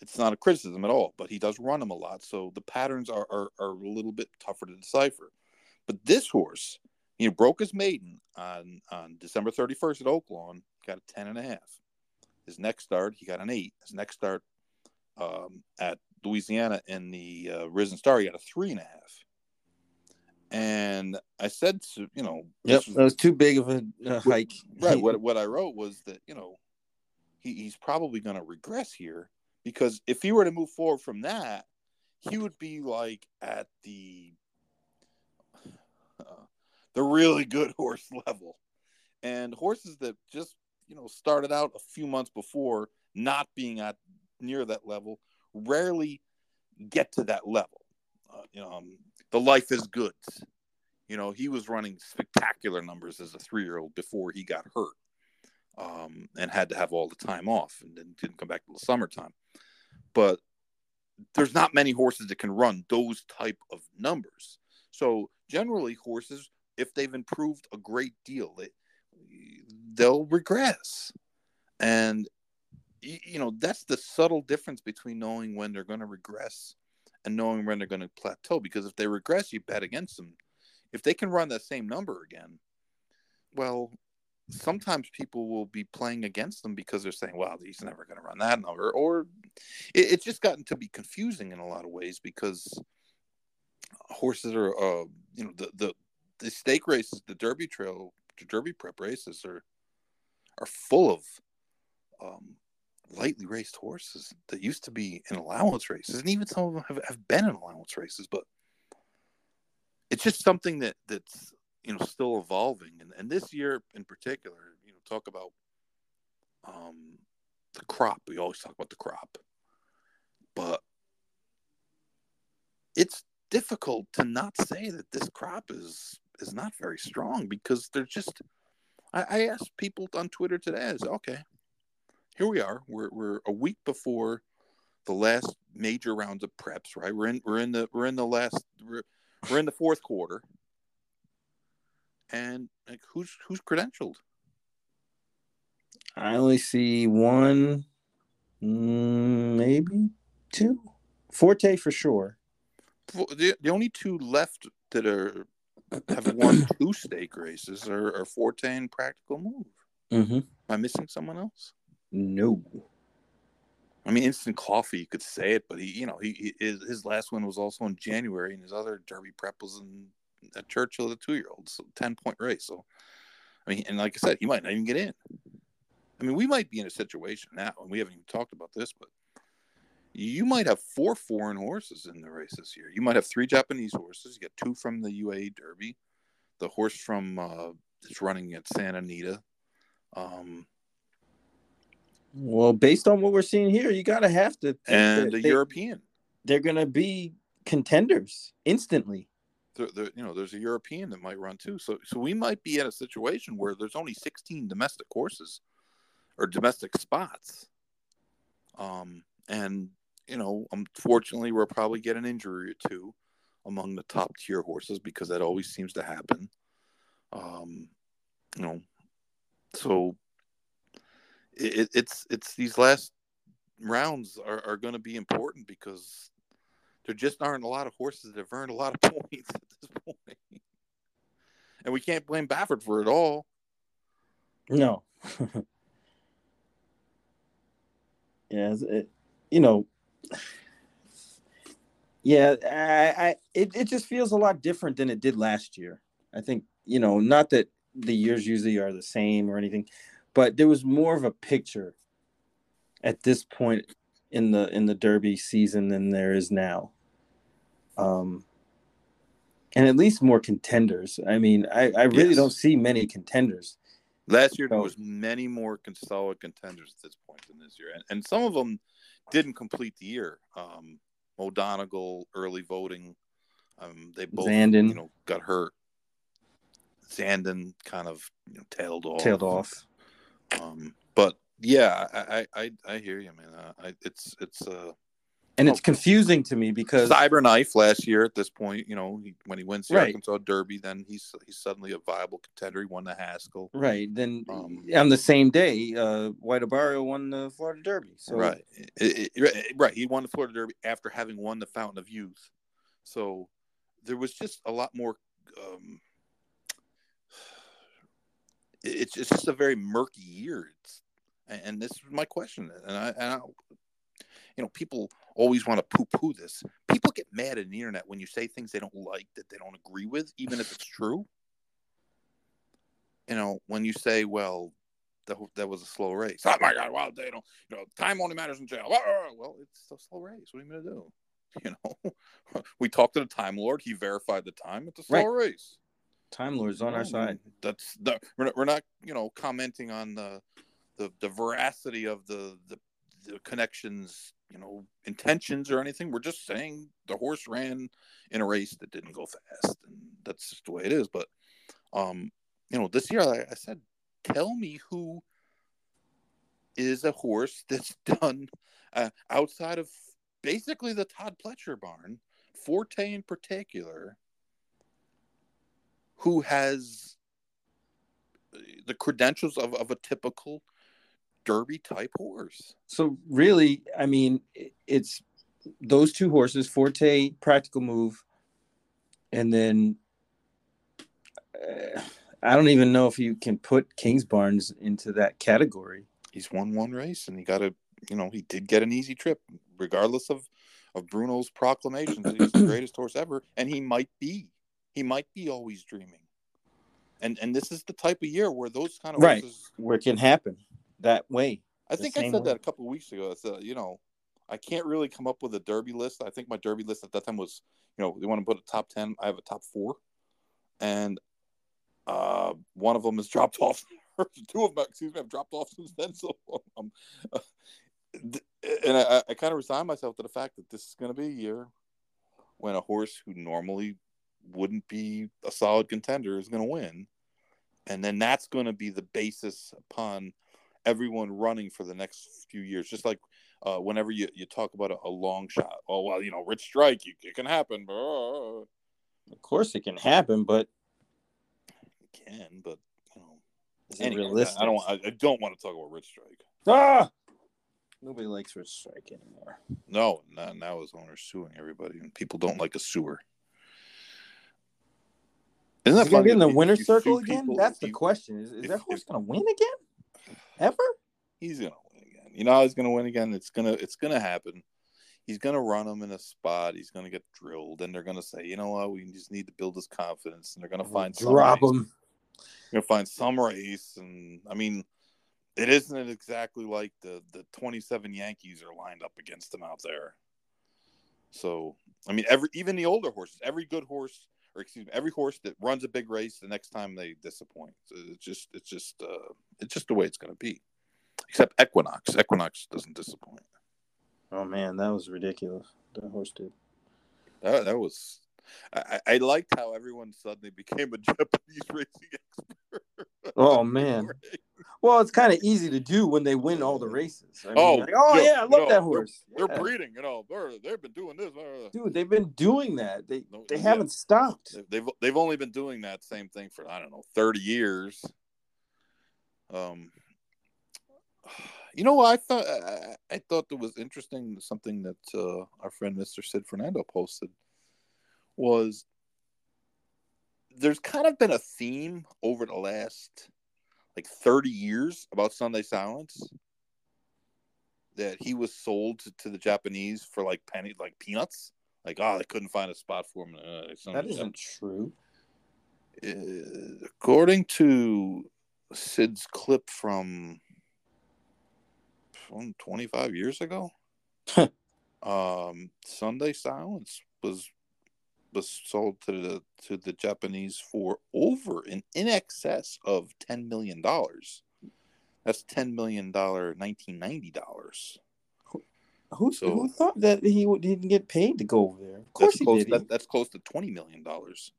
[SPEAKER 2] it's not a criticism at all. But he does run them a lot, so the patterns are are, are a little bit tougher to decipher. But this horse, know, broke his maiden on on December thirty first at Oaklawn, got a ten and a half. His next start, he got an eight. His next start um, at Louisiana in the uh, Risen Star, he got a three and a half. And I said, to, you know,
[SPEAKER 3] Yep,
[SPEAKER 2] was-
[SPEAKER 3] that was too big of a uh, hike.
[SPEAKER 2] right. What (laughs) what I wrote was that you know, he, he's probably going to regress here because if he were to move forward from that, he would be like at the uh, the really good (laughs) horse level, and horses that just you know started out a few months before not being at near that level rarely get to that level. Uh, you know, um, the life is good. You know, he was running spectacular numbers as a three year old before he got hurt um, and had to have all the time off and then didn't come back till the summertime. But there's not many horses that can run those type of numbers. So generally, horses, if they've improved a great deal, they, they'll regress. And you know that's the subtle difference between knowing when they're going to regress and knowing when they're going to plateau. Because if they regress, you bet against them. If they can run that same number again, well, sometimes people will be playing against them because they're saying, "Well, he's never going to run that number," or it, it's just gotten to be confusing in a lot of ways because horses are, uh, you know, the the the stake races, the Derby Trail, the Derby Prep races are are full of um, lightly raced horses that used to be in allowance races, and even some of them have, have been in allowance races, but it's just something that that's you know still evolving. And, and this year in particular you know talk about um the crop. We always talk about the crop. But it's difficult to not say that this crop is is not very strong because they're just i, I asked people on twitter today i said okay here we are we're, we're a week before the last major rounds of preps right we're in we're in the we're in the last we're, we're in the fourth quarter and like who's who's credentialed
[SPEAKER 3] I only see one, mm, maybe two. Forte for sure.
[SPEAKER 2] the, the only two left that are have won two stake races are, are Forte and Practical Move.
[SPEAKER 3] Mm-hmm.
[SPEAKER 2] Am I missing someone else?
[SPEAKER 3] No.
[SPEAKER 2] I mean, Instant Coffee, you could say it, but he, you know, he, he his, last one was also in January, and his other Derby prep was in at Churchill, the two year old, so ten point race. So, I mean, and like I said, he might not even get in. I mean, we might be in a situation now, and we haven't even talked about this, but you might have four foreign horses in the race this year. You might have three Japanese horses. You get two from the UAE Derby, the horse from uh, that's running at Santa Anita. Um,
[SPEAKER 3] Well, based on what we're seeing here, you gotta have to think
[SPEAKER 2] and a
[SPEAKER 3] they,
[SPEAKER 2] European.
[SPEAKER 3] they're gonna be contenders instantly.
[SPEAKER 2] There, there, you know, there's a European that might run too. So, so we might be in a situation where there's only 16 domestic horses or domestic spots. Um, and you know, unfortunately, we'll probably get an injury or two among the top tier horses because that always seems to happen. Um, you know, so it, it's it's these last rounds are, are going to be important because there just aren't a lot of horses that have earned a lot of (laughs) points at this point. And we can't blame Baffert for it all.
[SPEAKER 3] No. (laughs) yeah, it, you know. Yeah, I, I it, it just feels a lot different than it did last year. I think, you know, not that the years usually are the same or anything, but there was more of a picture at this point in the in the derby season than there is now. Um and at least more contenders. I mean, I, I really
[SPEAKER 2] Yes.
[SPEAKER 3] don't see many contenders.
[SPEAKER 2] Last year there was many more solid contenders at this point than this year, and, and some of them didn't complete the year. Um, Mo Donegal early voting, um, they both
[SPEAKER 3] Zandon.
[SPEAKER 2] you know got hurt. Zandon kind of you know, tailed off.
[SPEAKER 3] tailed off.
[SPEAKER 2] Um, but yeah, I I, I, I hear you, man. Uh, I, it's it's uh,
[SPEAKER 3] And it's confusing to me because
[SPEAKER 2] Cyberknife last year at this point. You know, he, when he wins the
[SPEAKER 3] Right.
[SPEAKER 2] Arkansas Derby, then he's he's suddenly a viable contender. He won the Haskell.
[SPEAKER 3] right then
[SPEAKER 2] Um,
[SPEAKER 3] on the same day, uh, White Abarrio won the Florida Derby. So
[SPEAKER 2] right, It- it- right. He won the Florida Derby after having won the Fountain of Youth, so there was just a lot more. Um, it's it's just a very murky year. It's and this is my question, and I, and I you know, people always want to poo-poo this. People get mad in the internet when you say things they don't like that they don't agree with, even if it's (laughs) true. You know, when you say, "Well, that, that was a slow race," oh my God, well, they don't, you know, time only matters in jail. Well, it's a slow race. What are you going to do? (laughs) You know, (laughs) we talked to the Time Lord. He verified the time. It's a slow right. race.
[SPEAKER 3] Time Lord's on our side.
[SPEAKER 2] That's the, we're not, we're not, you know, commenting on the the, the veracity of the, the the connections, you know, intentions or anything. We're just saying the horse ran in a race that didn't go fast, and that's just the way it is. But, um, you know, this year, like I said, tell me who is a horse that's (laughs) done uh, outside of basically the Todd Pletcher barn, Forte in particular, who has the credentials of, of a typical derby type horse.
[SPEAKER 3] So really, I mean, it's those two horses, Forte, Practical Move, and then uh, I don't even know if you can put Kings Kingsbarns into that category.
[SPEAKER 2] He's won one race, and he got a, you know, he did get an easy trip, regardless of of Bruno's proclamations that he's the (clears throat) greatest horse ever, and he might be, he might be always dreaming. And and this is the type of year where those kind of
[SPEAKER 3] right horses, where it can happen that way.
[SPEAKER 2] I think I said way. that a couple weeks ago. I said, you know, I can't really come up with a derby list. I think my derby list at that time was, you know, they want to put a top ten. I have a top four, and uh, one of them has (laughs) dropped off. Two of them, excuse me, have dropped off since then. So, um, uh, and I, I kind of resigned myself to the fact that this is going to be a year when a horse who normally wouldn't be a solid contender is going to win, and then that's going to be the basis upon everyone running for the next few years. Just like uh, whenever you, you talk about a, a, long shot, oh well, you know, Rich Strike, you, it can happen.
[SPEAKER 3] Of course, it can happen, but
[SPEAKER 2] it can, but you know, anyway, I don't. I, I don't want to talk about Rich Strike.
[SPEAKER 3] Ah, nobody likes Rich Strike anymore.
[SPEAKER 2] No, now. His owner's suing everybody, and people don't like a sewer.
[SPEAKER 3] Isn't that going to be in the winner's circle again? People, That's the you, question. Is, is if, that horse going to win again? Ever?
[SPEAKER 2] He's gonna win again. You know he's gonna win again. It's gonna it's gonna happen. He's gonna run him in a spot. He's gonna get drilled, and they're gonna say, you know what, we just need to build his confidence, and they're gonna find
[SPEAKER 3] drop race. him.
[SPEAKER 2] They're gonna find some race, and I mean, it isn't exactly like the the 27 Yankees are lined up against him out there. So I mean, every even the older horses, every good horse or excuse me, every horse that runs a big race, the next time they disappoint. So it's just, it's just, uh, it's just the way it's going to be. Except Equinox. Equinox doesn't disappoint.
[SPEAKER 3] Oh man, that was ridiculous. That horse did.
[SPEAKER 2] That, that was. I, I liked how everyone suddenly (laughs) became a Japanese racing (laughs) expert.
[SPEAKER 3] Oh man. (laughs) Well, it's kind of easy to do when they win all the races. I mean, oh, like, oh yeah, I love know, that horse.
[SPEAKER 2] They're, yeah. they're, breeding, you know. They're they've been doing this,
[SPEAKER 3] dude. They've been doing that. They they yeah. haven't stopped.
[SPEAKER 2] They've they've only been doing that same thing for I don't know thirty years. Um, (sighs) you know, I thought I, I thought that was interesting. Something that uh, our friend Mister Sid Fernando posted was there's kind of been a theme over the last like 30 years about Sunday Silence that he was sold to, to the Japanese for like penny like peanuts. Like, oh, they couldn't find a spot for him.
[SPEAKER 3] Uh, that isn't true.
[SPEAKER 2] Uh, according to Sid's clip from 25 years ago, um, Sunday Silence was was sold to the to the Japanese for over in in excess of ten million dollars. That's ten million dollar nineteen ninety dollars.
[SPEAKER 3] Who, so, who thought that he didn't get paid to go over there? Of course he
[SPEAKER 2] close,
[SPEAKER 3] did.
[SPEAKER 2] That, that's close to twenty million dollars.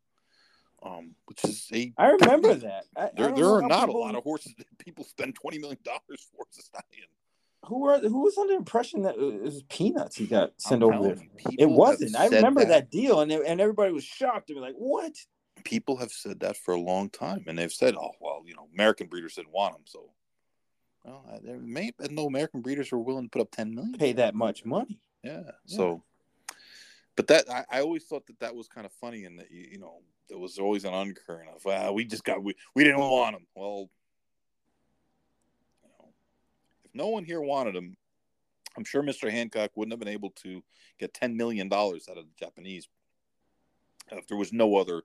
[SPEAKER 2] Um, which is a.
[SPEAKER 3] I remember that.
[SPEAKER 2] I, there, I there are not people... a lot of horses that people spend twenty million dollars for (laughs) a stallion
[SPEAKER 3] who were who was under the impression that uh, it was peanuts he got sent over there? It wasn't. I remember that. that, deal, and and everybody was shocked. They were like, "What?"
[SPEAKER 2] People have said that for a long time, and they've said, "Oh, well, you know, American breeders didn't want them, so." Well, there may have been no American breeders were willing to put up ten million,
[SPEAKER 3] pay that much money.
[SPEAKER 2] Yeah. yeah. So, but that I, I, always thought that that was kind of funny, and that you, you know there was always an undercurrent of, "Well, we just got we we didn't want them." Well, if no one here wanted him, I'm sure Mr. Hancock wouldn't have been able to get ten million dollars out of the Japanese if there was no other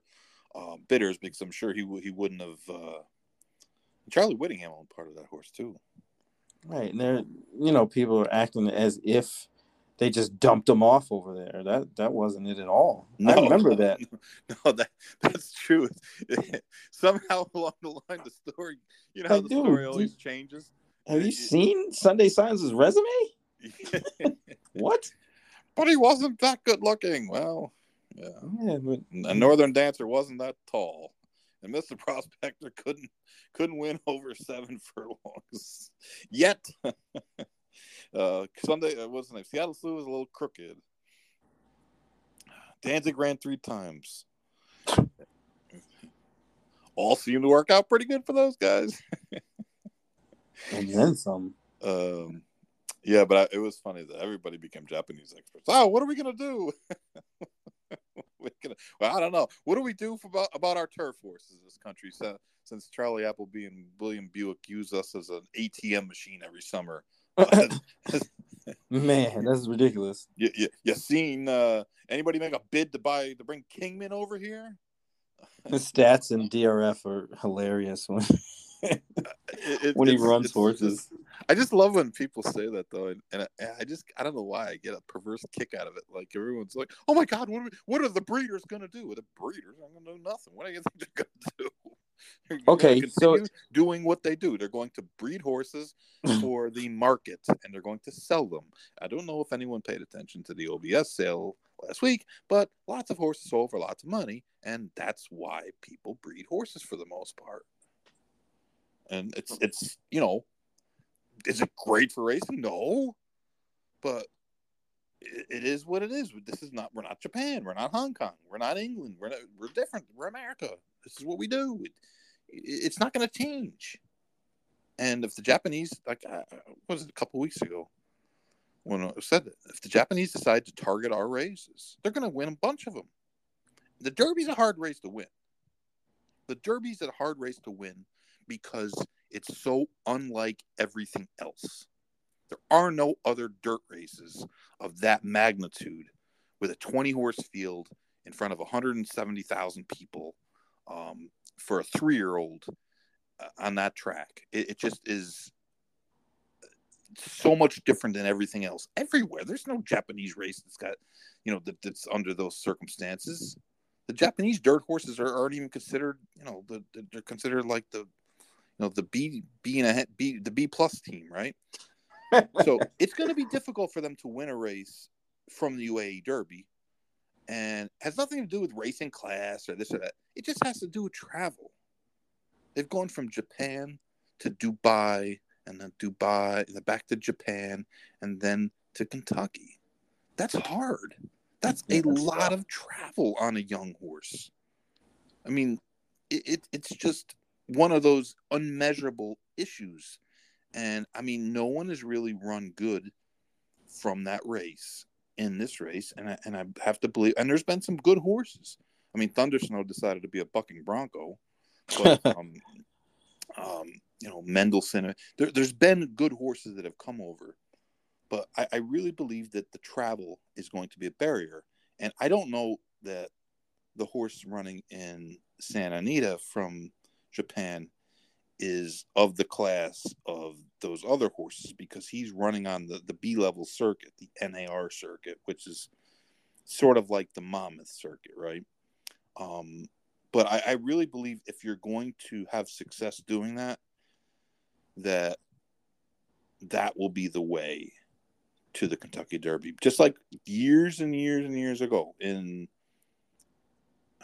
[SPEAKER 2] uh, bidders, because I'm sure he w- he wouldn't have. Uh... Charlie Whittingham owned part of that horse too.
[SPEAKER 3] Right, and there, you know, people are acting as if they just dumped him off over there. That that wasn't it at all. No, I remember (laughs) that.
[SPEAKER 2] No, that that's true. (laughs) Somehow along the line, the story, you know how the do. story always changes.
[SPEAKER 3] Have you seen Sunday Silence' resume? (laughs) what?
[SPEAKER 2] But he wasn't that good looking. Well, yeah. yeah but... A Northern Dancer wasn't that tall, and Mr. Prospector couldn't couldn't win (laughs) over seven furlongs yet. (laughs) uh, Sunday uh, wasn't it? Seattle Slew was a little crooked. Danzig ran three times. All seemed to work out pretty good for those guys.
[SPEAKER 3] And then some.
[SPEAKER 2] Um, yeah, but I, it was funny that everybody became Japanese experts. Oh, what are we gonna do? (laughs) gonna, well, I don't know. What do we do for, about about our turf horses in this country? So, since Charlie Appleby and William Buick use us as an ATM machine every summer. (laughs) (laughs)
[SPEAKER 3] Man, that's ridiculous.
[SPEAKER 2] You, you, you seen uh, anybody make a bid to buy to bring Kingman over here?
[SPEAKER 3] The stats and DRF are hilarious when it, when he runs horses.
[SPEAKER 2] I just love when people say that though, and, and I, I, just I don't know why I get a perverse kick out of it. Like everyone's like, "Oh my god, what are, we, what are the breeders gonna do?" The breeders are (laughs) gonna do (laughs) nothing. What do you think they're gonna do?
[SPEAKER 3] Okay, so
[SPEAKER 2] doing what they do, they're going to breed horses (clears throat) for the market, and they're going to sell them. I don't know if anyone paid attention to the OBS sale last week, but lots of horses sold for lots of money, and that's why people breed horses for the most part. And it's it's you know is it great for racing? No, but it, it is what it is. This is not. We're not Japan. We're not Hong Kong. We're not England. We're not, we're different. We're America. This is what we do. It, it, it's not going to change. And if the Japanese, like, uh, was it a couple weeks ago when I said that, if the Japanese decide to target our races, they're going to win a bunch of them. The Derby's a hard race to win. The Derby's a hard race to win because it's so unlike everything else. There are no other dirt races of that magnitude with a 20 horse field in front of 170,000 people um, for a three year old uh, on that track. It, it, just is so much different than everything else everywhere. There's no Japanese race that's got, you know, that, that's under those circumstances. The Japanese dirt horses are, aren't even considered, you know, the, they're considered like the know the B B and a B the B plus team, right? (laughs) so it's going to be difficult for them to win a race from the UAE Derby, and has nothing to do with racing class or this or that. It just has to do with travel. They've gone from Japan to Dubai, and then Dubai, and then back to Japan, and then to Kentucky. That's hard. That's a lot of travel on a young horse. I mean, it, it it's just one of those unmeasurable issues. And I mean, no one has really run good from that race in this race. And I, and I have to believe, and there's been some good horses. I mean, Thundersnow decided to be a bucking bronco, but, (laughs) um, um, you know, Mendelssohn, there, has been good horses that have come over, but I, I really believe that the travel is going to be a barrier. And I don't know that the horse running in Santa Anita from Japan is of the class of those other horses because he's running on the, the B level circuit, the NAR circuit, which is sort of like the Monmouth circuit, right? Um, but I, I really believe if you're going to have success doing that, that that will be the way to the Kentucky Derby. Just like years and years and years ago in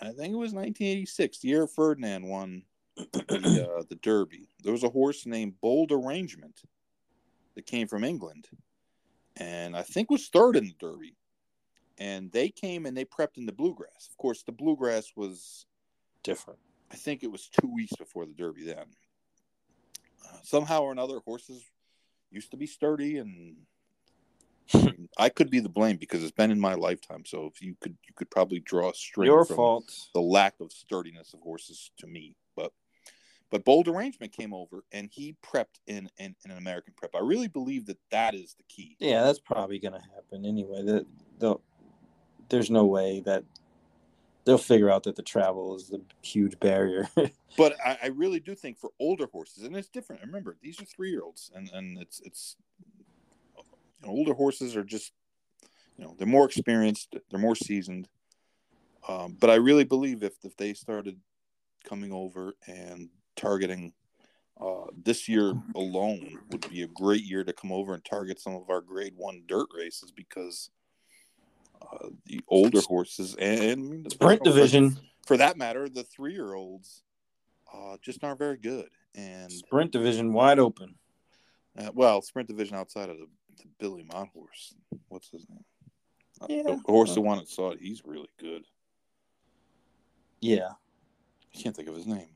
[SPEAKER 2] I think it was 1986, the year Ferdinand won the, uh, the Derby. There was a horse named Bold Arrangement that came from England, and I think was third in the Derby. And they came and they prepped in the bluegrass. Of course, the bluegrass was
[SPEAKER 3] different.
[SPEAKER 2] I think it was two weeks before the Derby. Then uh, somehow or another, horses used to be sturdy, and (laughs) I could be the blame because it's been in my lifetime. So if you could, you could probably draw a string.
[SPEAKER 3] Your fault.
[SPEAKER 2] The lack of sturdiness of horses to me, but Bold Arrangement came over and he prepped in, in, in an American prep. I really believe that that is the key.
[SPEAKER 3] Yeah, that's probably going to happen anyway. The, the, there's no way that they'll figure out that the travel is the huge barrier. (laughs)
[SPEAKER 2] but I, I, really do think for older horses, and it's different. Remember, these are three year olds, and and it's it's you know, older horses are just you know they're more experienced, they're more seasoned. Um, but I really believe if if they started coming over and targeting uh, this year alone would be a great year to come over and target some of our grade one dirt races because uh, the older horses and,
[SPEAKER 3] the sprint division,
[SPEAKER 2] for that matter, the three year olds uh, just aren't very good. And
[SPEAKER 3] sprint division wide open.
[SPEAKER 2] Uh, well, sprint division outside of the, the Billy Mott horse. What's his name? Uh, yeah, the horse the one that saw it. He's really good.
[SPEAKER 3] Yeah,
[SPEAKER 2] I can't think of his name.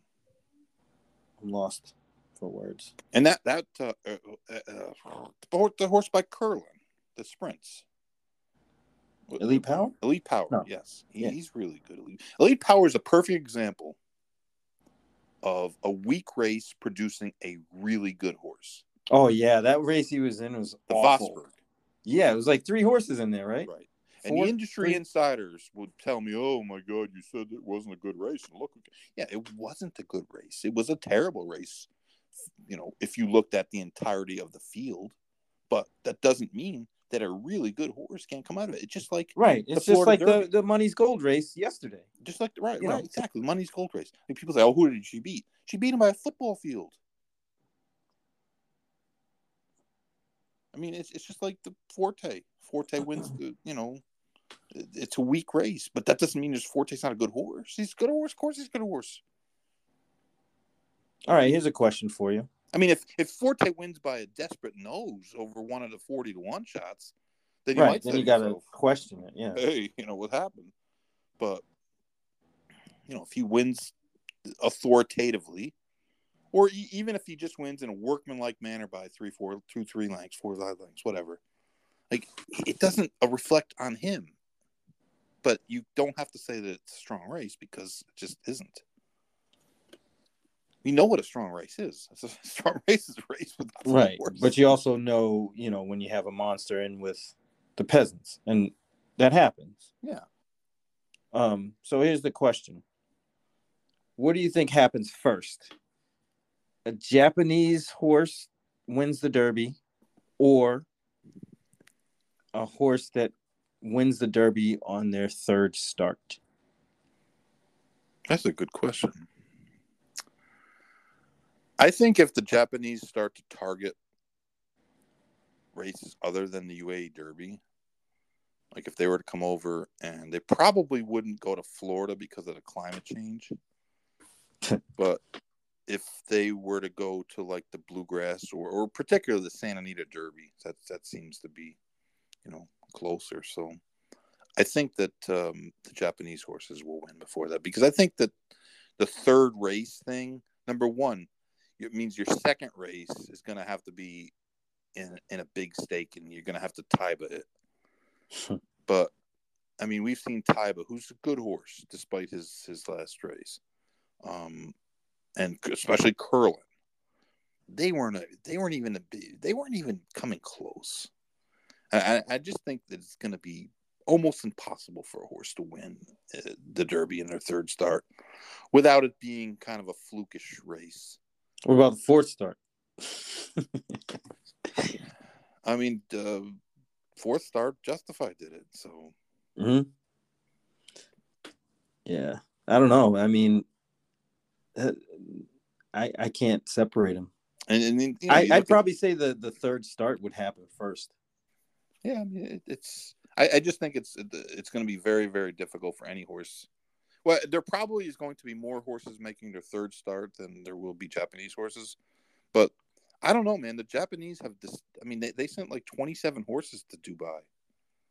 [SPEAKER 3] I'm lost for words.
[SPEAKER 2] And that that uh, uh, uh, the horse by Curlin, the sprints.
[SPEAKER 3] Elite Power?
[SPEAKER 2] Elite Power, no. yes. He, yeah. He's really good. Elite, Elite Power is a perfect example of a weak race producing a really good horse.
[SPEAKER 3] Oh yeah, that race he was in was the awful. Vosburgh. Yeah, it was like three horses in there, right?
[SPEAKER 2] Right. And the industry three. insiders would tell me, "Oh my God, you said it wasn't a good race." And look, yeah, it wasn't a good race. It was a terrible race. You know, if you looked at the entirety of the field, but that doesn't mean that a really good horse can't come out of it. It's just like
[SPEAKER 3] right. It's just like the, the Munnys Gold race yesterday.
[SPEAKER 2] Just like right, you right, know. exactly. Munnys Gold race. Like people say, "Oh, who did she beat?" She beat him by a football field. I mean, it's it's just like the Forte. Forte wins the you know, it's a weak race, but that doesn't mean just Forte's not a good horse. He's a good horse. Of course, he's a good horse.
[SPEAKER 3] All right, here's a question for you.
[SPEAKER 2] I mean, if if Forte wins by a desperate nose over one of the forty to one shots, then you right, might
[SPEAKER 3] then you got to question it. Yeah.
[SPEAKER 2] Hey, you know what happened? But you know, if he wins authoritatively, or even if he just wins in a workmanlike manner by three, four, two, three lengths, four, five lengths, whatever, like it doesn't uh, reflect on him. But you don't have to say that it's a strong race because it just isn't we know what a strong race is. (laughs) A strong race is a race without
[SPEAKER 3] right. But you also know, you know, when you have a monster in with the peasants, and that happens.
[SPEAKER 2] Yeah.
[SPEAKER 3] Um. So here's the question: What do you think happens first? A Japanese horse wins the Derby, or a horse that wins the Derby on their third start?
[SPEAKER 2] That's a good question. I think if the Japanese start to target races other than the UAE Derby, like if they were to come over and they probably wouldn't go to Florida because of the climate change. (laughs) but if they were to go to like the bluegrass or, or particularly the Santa Anita Derby, that that seems to be, you know, closer. So I think that um, the Japanese horses will win before that because I think that the third race thing, number one, it means your second race is going to have to be in in a big stake, and you're going to have to Taiba it. but I mean, we've seen Taiba, who's a good horse despite his his last race, um, and especially Curlin. They weren't a, they weren't even a, they weren't even coming close. I, I just think that it's going to be almost impossible for a horse to win uh, the Derby in their third start without it being kind of a flukish race.
[SPEAKER 3] What about the fourth start?
[SPEAKER 2] I mean, uh, fourth start, Justify did it. So.
[SPEAKER 3] Hmm. Yeah, I don't know. I mean, uh, I I can't separate them.
[SPEAKER 2] And, and you
[SPEAKER 3] know, I, would probably say the the third start would happen first.
[SPEAKER 2] Yeah, I mean, it, it's. I, I just think it's it's going to be very very difficult for any horse well, there probably is going to be more horses making their third start than there will be Japanese horses, but I don't know, man. The Japanese have this. I mean, they, they sent like twenty seven horses to Dubai.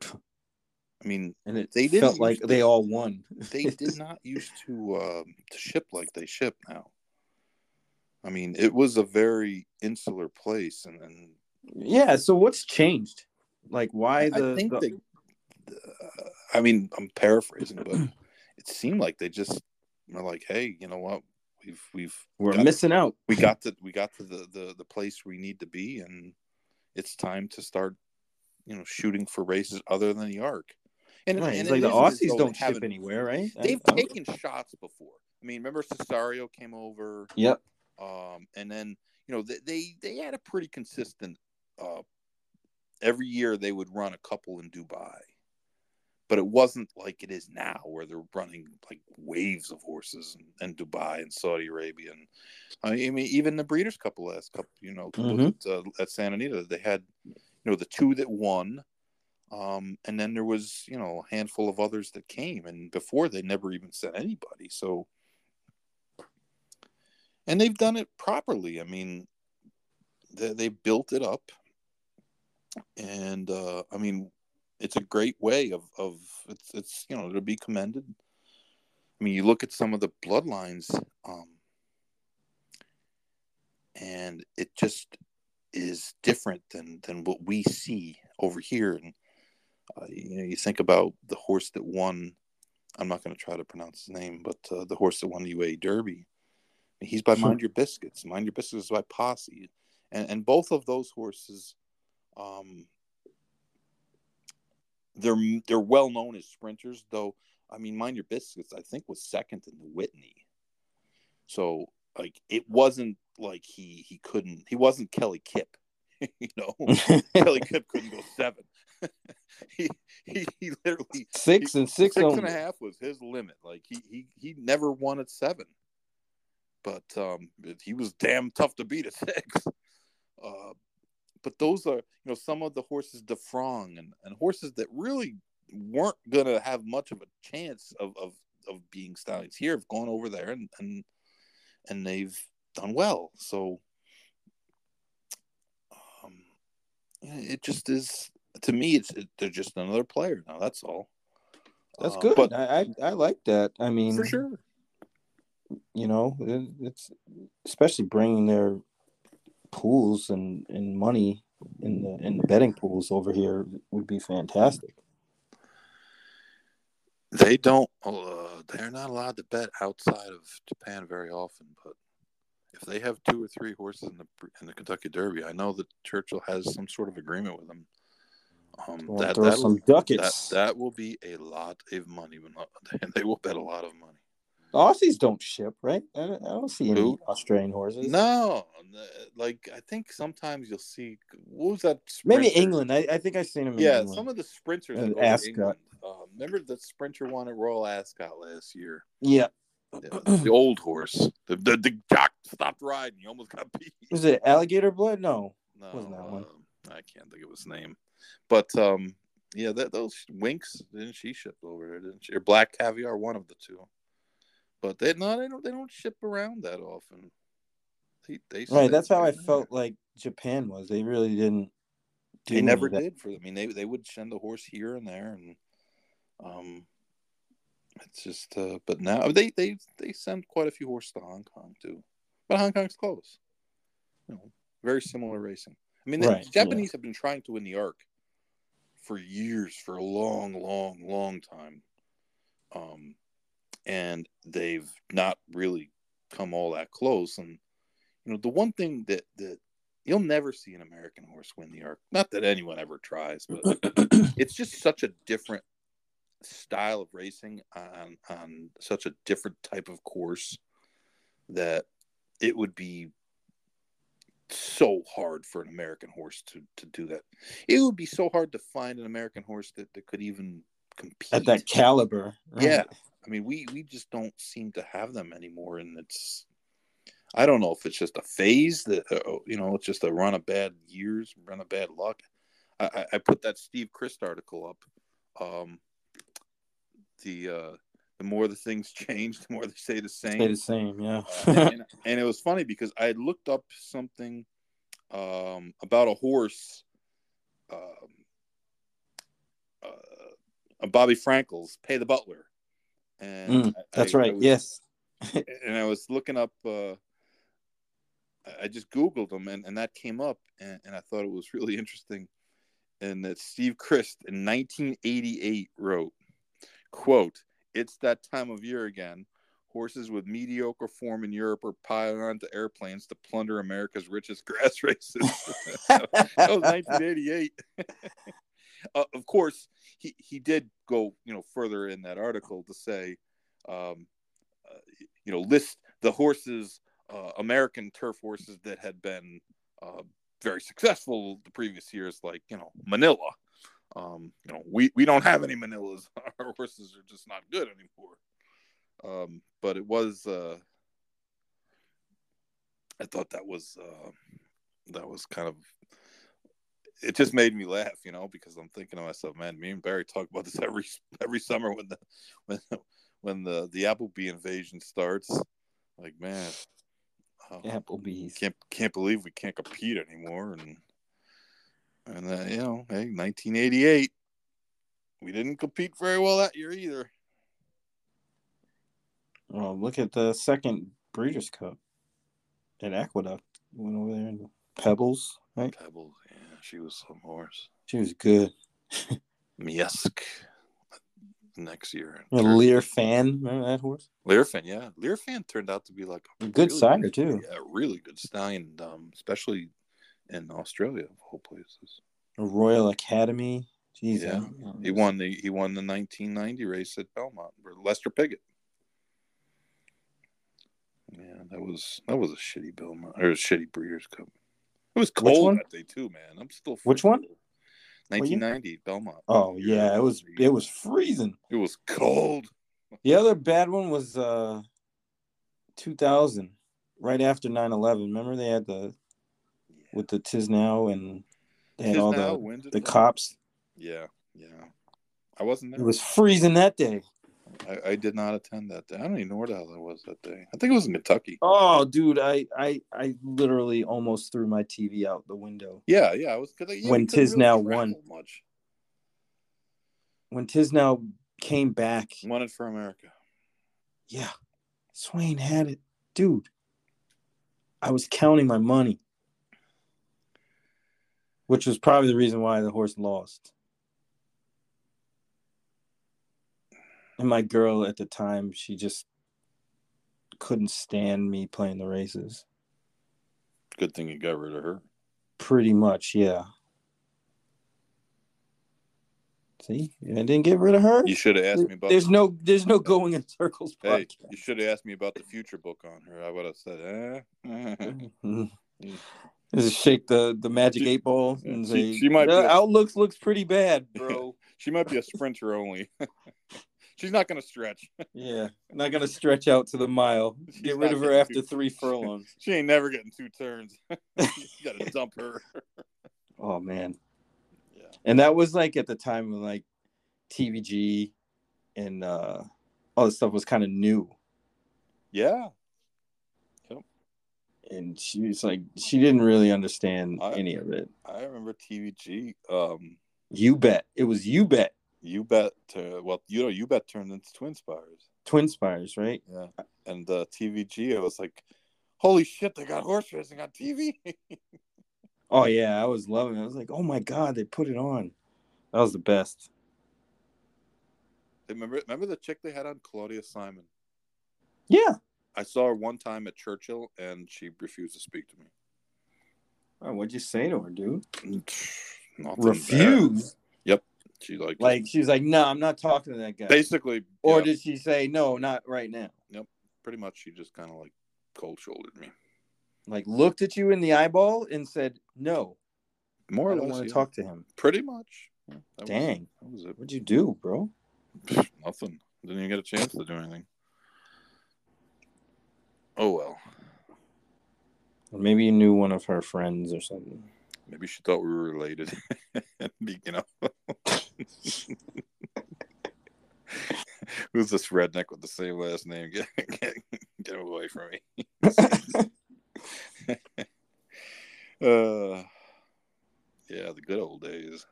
[SPEAKER 2] I mean,
[SPEAKER 3] and it they felt like to, they all won.
[SPEAKER 2] they did not used to um, to ship like they ship now. I mean, it was a very insular place, and, and
[SPEAKER 3] yeah. So what's changed? Like, why the? I think the...
[SPEAKER 2] They, uh, I mean, I'm paraphrasing, but it seemed like they just were like, hey, you know what? we've we've
[SPEAKER 3] We're
[SPEAKER 2] got-
[SPEAKER 3] missing out.
[SPEAKER 2] we got to we got to the, the the place we need to be and it's time to start you know shooting for races other than the arc and,
[SPEAKER 3] Right.
[SPEAKER 2] and
[SPEAKER 3] It's like the Aussies don't
[SPEAKER 2] they
[SPEAKER 3] ship anywhere, right?
[SPEAKER 2] They've
[SPEAKER 3] I-
[SPEAKER 2] taken shots before i mean remember cesario came over
[SPEAKER 3] Yep.
[SPEAKER 2] um and then you know they they, they had a pretty consistent uh every year they would run a couple in dubai. But it wasn't like it is now where they're running like waves of horses in, in dubai and saudi arabia and i mean even the breeders couple last couple you know
[SPEAKER 3] Mhm.
[SPEAKER 2] at, uh, at santa anita they had you know the two that won um and then there was you know a handful of others that came and before they never even sent anybody so. And they've done it properly. I mean they, they built it up and uh i mean it's a great way of of it's it's you know to be commended. I mean you look at some of the bloodlines um and it just is different than than what we see over here. And uh, you know you think about the horse that won i'm not going to try to pronounce his name but uh, the horse that won the UAE derby. He's by mind your biscuits. Mind your biscuits is by posse. And and both of those horses um they're they're well known as sprinters though i mean mind your biscuits i think was second in the whitney so like it wasn't like he he couldn't he wasn't kelly kip (laughs) you know? (laughs) Kelly kip couldn't go seven. (laughs) He, he he literally
[SPEAKER 3] six and six,
[SPEAKER 2] six and a half was his limit. Like he he he never won at seven. But um he was damn tough to beat at six. Uh but those are you know some of the horses Drefong and, and horses that really weren't gonna have much of a chance of of, of being stallions here have gone over there and and and they've done well so um it just is to me it's it, they're just another player now that's all
[SPEAKER 3] That's
[SPEAKER 2] Uh,
[SPEAKER 3] good.
[SPEAKER 2] but
[SPEAKER 3] I I like that. I mean,
[SPEAKER 2] for sure
[SPEAKER 3] you know, it, it's especially bringing their pools and, and money in the in the betting pools over here would be fantastic.
[SPEAKER 2] They don't. Uh, they're not allowed to bet outside of Japan very often. But if they have two or three horses in the in the Kentucky Derby, I know that Churchill has some sort of agreement with them. Um,
[SPEAKER 3] We'll
[SPEAKER 2] that
[SPEAKER 3] throw
[SPEAKER 2] that'll-
[SPEAKER 3] some ducats.
[SPEAKER 2] that will be a lot of money. When (laughs) they will bet a lot of money.
[SPEAKER 3] The Aussies don't ship, right? I don't, I don't see any
[SPEAKER 2] Who?
[SPEAKER 3] Australian horses.
[SPEAKER 2] No, like I think sometimes you'll see. What was that?
[SPEAKER 3] maybe? England. I, I think I've seen them. In
[SPEAKER 2] Yeah,
[SPEAKER 3] England.
[SPEAKER 2] some of the sprinters.
[SPEAKER 3] And
[SPEAKER 2] that go to
[SPEAKER 3] Ascot.
[SPEAKER 2] England. Uh, remember the sprinter won at Royal Ascot last year.
[SPEAKER 3] yeah.
[SPEAKER 2] Yeah, the old horse. The, the the jock stopped riding. He almost got beat.
[SPEAKER 3] Was it alligator blood? No.
[SPEAKER 2] No,
[SPEAKER 3] Wasn't that one?
[SPEAKER 2] um, I can't think of his name. But um, yeah, that those Winx didn't she ship over there? Didn't she? Or black caviar, one of the two. But they no, they don't. They don't ship around that often. They, they
[SPEAKER 3] Right. That's how I
[SPEAKER 2] there.
[SPEAKER 3] felt like Japan was. They really didn't. do
[SPEAKER 2] They never
[SPEAKER 3] that.
[SPEAKER 2] did for. I mean, they they would send a horse here and there, and um, it's just. Uh, but now they they they send quite a few horses to Hong Kong too, but Hong Kong's close. You know, very similar racing. I mean, the
[SPEAKER 3] Right,
[SPEAKER 2] Japanese have been trying to win the Arc for years, for a long, long, long time, um, and they've not really come all that close. And you know, the one thing that that you'll never see an American horse win the Arc. Not that anyone ever tries, but (clears throat) it's just such a different style of racing on on such a different type of course that it would be so hard for an American horse to to do that. It would be so hard to find an American horse that, that could even compete
[SPEAKER 3] At that caliber. right.
[SPEAKER 2] yeah. I mean, we we just don't seem to have them anymore, and it's. I don't know if it's just a phase that uh, you know, it's just a run of bad years, run of bad luck. I, I, put that Steve Crist article up. Um, the uh, the more the things (laughs) change, the more they stay the same.
[SPEAKER 3] Stay the same. Yeah.
[SPEAKER 2] Uh, (laughs) and, and it was funny because I had looked up something um, about a horse, um, uh, Bobby Frankel's "Pay the Butler," and
[SPEAKER 3] Mm, That's
[SPEAKER 2] I- I
[SPEAKER 3] right.
[SPEAKER 2] was-
[SPEAKER 3] yes. (laughs)
[SPEAKER 2] and I was looking up. Uh, I just Googled them, and, and that came up, and, and I thought it was really (laughs) interesting. And that Steve Crist in 1988 wrote, "quote It's that time of year again. horses with mediocre form in Europe are piling onto airplanes to plunder America's richest (laughs) grass races. that was 1988. Uh, of course, he, he did go you know further in that article to say, um, uh, you know, list the horses, uh, American turf horses that had been uh, very successful the previous years, like you know Manila. Um, you know, we, we don't have any Manilas. (laughs) Our horses are just not good anymore. Um, but it was uh, I thought that was uh, that was kind of it just made me laugh, you know, because I'm thinking to myself, man, me and Barry talk about this (laughs) every every summer when the when when the the Applebee invasion starts. Like, man,
[SPEAKER 3] uh, Applebee's
[SPEAKER 2] can't can't believe we can't compete anymore, and and uh, you know, hey, 1988, we didn't compete very well that year either.
[SPEAKER 3] Well, look at the second Breeders' Cup at Aqueduct. Went over there in Pebbles, right?
[SPEAKER 2] Pebbles, she was some horse.
[SPEAKER 3] She was good.
[SPEAKER 2] Miesque next year. (laughs)
[SPEAKER 3] A Lear fan, remember that horse?
[SPEAKER 2] Lear fan, yeah. Lear fan turned out to be like
[SPEAKER 3] a good really sire too.
[SPEAKER 2] Yeah, really good stallion, um, especially in Australia of all places.
[SPEAKER 3] A Royal Academy. Jeez,
[SPEAKER 2] yeah, he won the he won the 1990 race at Belmont for Lester Piggott. Yeah, that was that was a shitty Belmont or a shitty Breeders' Cup. It was cold that day too, man. I'm still
[SPEAKER 3] which one?
[SPEAKER 2] 1990 Belmont.
[SPEAKER 3] Oh yeah, it was it was freezing.
[SPEAKER 2] It was cold.
[SPEAKER 3] The other bad one was uh 2000, right after 9/11. Remember they had the yeah. with the Tiznow and they had all the the cops.
[SPEAKER 2] Yeah, yeah. I wasn't there.
[SPEAKER 3] It was freezing that day.
[SPEAKER 2] I, I, did not attend that day. I don't even know where the hell I was that day. I think it was in Kentucky.
[SPEAKER 3] Oh, dude, I I I literally almost threw my TV out the window.
[SPEAKER 2] Yeah, yeah, I was because yeah,
[SPEAKER 3] when Tiznow really won. Much. When Tiznow came back,
[SPEAKER 2] won it for America.
[SPEAKER 3] Yeah, Swain had it, dude. I was counting my money, which was probably the reason why the horse lost. And my girl at the time, she just couldn't stand me playing the races.
[SPEAKER 2] Good thing you got rid of her.
[SPEAKER 3] Pretty much, yeah. See, I didn't get rid of her.
[SPEAKER 2] You should have asked me about.
[SPEAKER 3] There's the... no, there's no going in circles.
[SPEAKER 2] Hey, you should have asked me about the future book on her. I would have said,
[SPEAKER 3] eh. Just shake the the magic she, eight ball and she, say, she might. The a... outlooks looks pretty bad, bro. (laughs)
[SPEAKER 2] she might be a sprinter only. (laughs) She's not going to stretch.
[SPEAKER 3] yeah, not going to stretch out to the mile. (laughs) She's Get rid of her after two, three (laughs) furlongs.
[SPEAKER 2] She ain't never getting two turns. (laughs) you got to dump her.
[SPEAKER 3] oh man. Yeah. And that was like at the time when like TVG and uh all this stuff was kind of new.
[SPEAKER 2] Yeah.
[SPEAKER 3] Yep. And she was like, she didn't really understand I, any of it.
[SPEAKER 2] I remember TVG. Um,
[SPEAKER 3] you bet. It was you bet.
[SPEAKER 2] You bet. To, well, you know, you bet turned into Twin Spires.
[SPEAKER 3] Twin Spires, right?
[SPEAKER 2] Yeah. And uh, TVG, I was like, holy shit, they got horse racing on TV.
[SPEAKER 3] oh yeah, I was loving it. I was like, oh my god, they put it on. That was the best.
[SPEAKER 2] Remember, remember the chick they had on, Claudia Simon.
[SPEAKER 3] Yeah.
[SPEAKER 2] I saw her one time at Churchill, and she refused to speak to me.
[SPEAKER 3] Oh, what'd you say to her, dude?
[SPEAKER 2] Refuse. She like
[SPEAKER 3] like she's like, no, I'm not talking to that guy.
[SPEAKER 2] Basically,
[SPEAKER 3] or yeah. did she say no, not right now?
[SPEAKER 2] Yep, pretty much. She just kind of like cold shouldered me,
[SPEAKER 3] like looked at you in the eyeball and said, "No,
[SPEAKER 2] more
[SPEAKER 3] I
[SPEAKER 2] don't
[SPEAKER 3] want to yeah. talk to him."
[SPEAKER 2] Pretty much.
[SPEAKER 3] Yeah, Dang, was, that was it. What'd you do, bro?
[SPEAKER 2] Nothing. Didn't even get a chance to do anything. Oh well.
[SPEAKER 3] Maybe you knew one of her friends or something.
[SPEAKER 2] Maybe she thought we were related. (laughs) you know. (laughs) Who's this redneck with the same last name? (laughs) Get, get, get away from me. uh, yeah, the good old days.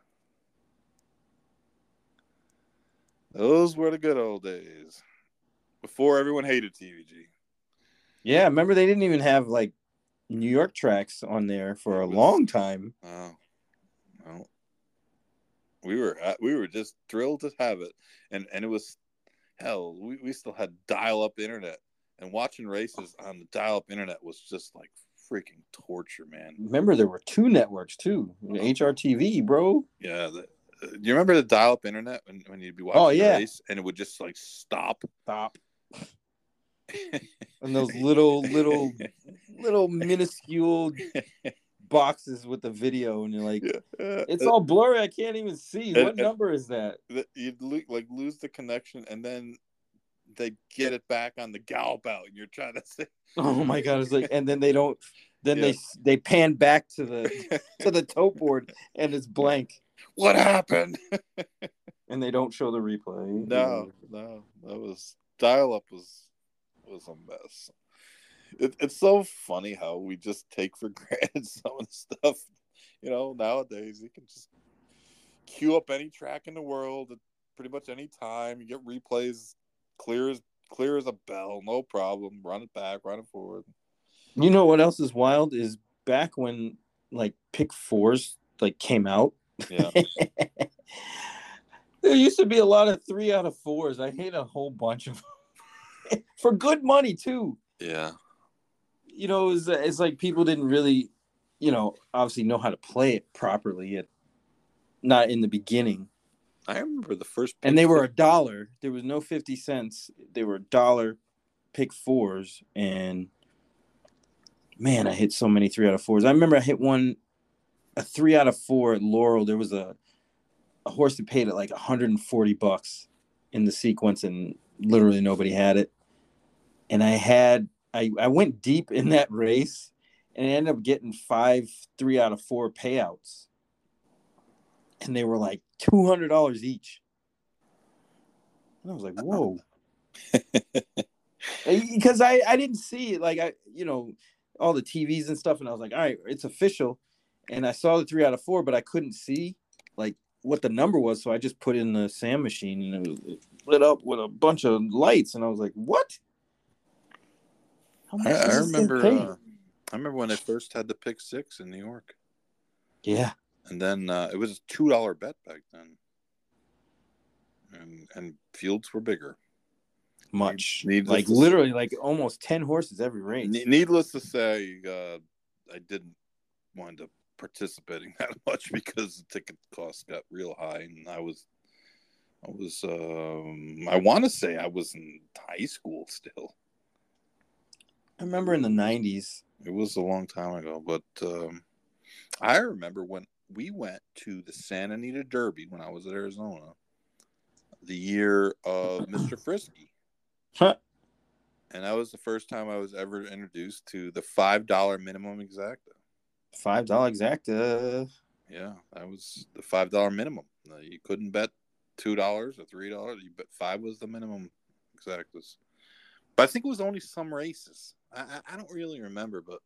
[SPEAKER 2] Those were the good old days. Before everyone hated TVG.
[SPEAKER 3] Yeah, remember they didn't even have like New York tracks on there for a long time.
[SPEAKER 2] Oh, well, we were we were just thrilled to have it, and and it was hell. We, we still had dial up internet. and watching races on the dial-up internet was just like freaking torture, man.
[SPEAKER 3] Remember, there were two networks too. HRTV, bro.
[SPEAKER 2] Yeah, the, uh, you remember the dial-up internet when, when you'd be watching
[SPEAKER 3] Oh,
[SPEAKER 2] the
[SPEAKER 3] yeah.
[SPEAKER 2] race and it would just like stop.
[SPEAKER 3] Stop. (laughs) And those little, little, little minuscule boxes with the video, and you're like, it's all blurry. I can't even see. What
[SPEAKER 2] and-
[SPEAKER 3] number is that?
[SPEAKER 2] you'd like lose the connection and then they get it back on the gallop out and you're trying to say (laughs)
[SPEAKER 3] Oh my god! It's like, and then they don't. Then
[SPEAKER 2] Yeah.
[SPEAKER 3] they they pan back to the to the (laughs) tote board, and it's blank,
[SPEAKER 2] what happened
[SPEAKER 3] and they don't show the replay.
[SPEAKER 2] no no that was dial up was was a mess. It, it's so funny how we just take for (laughs) granted some of the stuff you know nowadays. You can just queue up any track in the world at pretty much any time. You get replays clear as clear as a bell. No problem. Run it back run it forward.
[SPEAKER 3] You know what else is wild is back when like pick fours like came out.
[SPEAKER 2] yeah. (laughs)
[SPEAKER 3] There used to be a lot of three out of fours. I hate a whole bunch of (laughs) for good money too.
[SPEAKER 2] yeah
[SPEAKER 3] You know, it's, it's like people didn't really, you know, obviously know how to play it properly. At, not in the beginning.
[SPEAKER 2] I remember the first
[SPEAKER 3] and they were a dollar. There was no fifty cents. They were a dollar pick fours, and man, I hit so many three out of fours. I remember I hit one, a three out of four at Laurel. There was a a horse that paid it like 140 bucks in the sequence, and literally nobody had it. And I had I I went deep in that race, and I ended up getting five three out of four payouts, and they were like two hundred dollars each. And I was like, whoa. (laughs) Because I, I didn't see like I you know all the TVs and stuff and I was like all right it's official and I saw the three out of four but I couldn't see like what the number was so I just put in the SAM machine and it, was, it lit up with a bunch of lights and I was like what
[SPEAKER 2] I, I
[SPEAKER 3] does this thing
[SPEAKER 2] remember. Uh, I remember when I first had the pick six in New York,
[SPEAKER 3] yeah
[SPEAKER 2] and then uh, it was a two dollar bet back then, and and fields were bigger.
[SPEAKER 3] much
[SPEAKER 2] Needless
[SPEAKER 3] like
[SPEAKER 2] to-
[SPEAKER 3] literally like almost 10 horses every race
[SPEAKER 2] Ne- needless to say, uh, I didn't wind up participating (laughs) that much because the ticket costs got real high, and I was, I was, um, I want to say I was in high school still.
[SPEAKER 3] I remember in the 90s
[SPEAKER 2] It was a long time ago, but um, I remember when we went to the Santa Anita Derby when I was at Arizona, the year of (clears throat) Mr. Frisky.
[SPEAKER 3] Huh.
[SPEAKER 2] And that was the first time I was ever introduced to the five dollar minimum exacta.
[SPEAKER 3] five dollar exacta
[SPEAKER 2] Yeah, that was the five dollar minimum. You couldn't bet two dollars or three dollars. You bet five was the minimum exactas. But I think it was only some races. I, I, don't really remember, but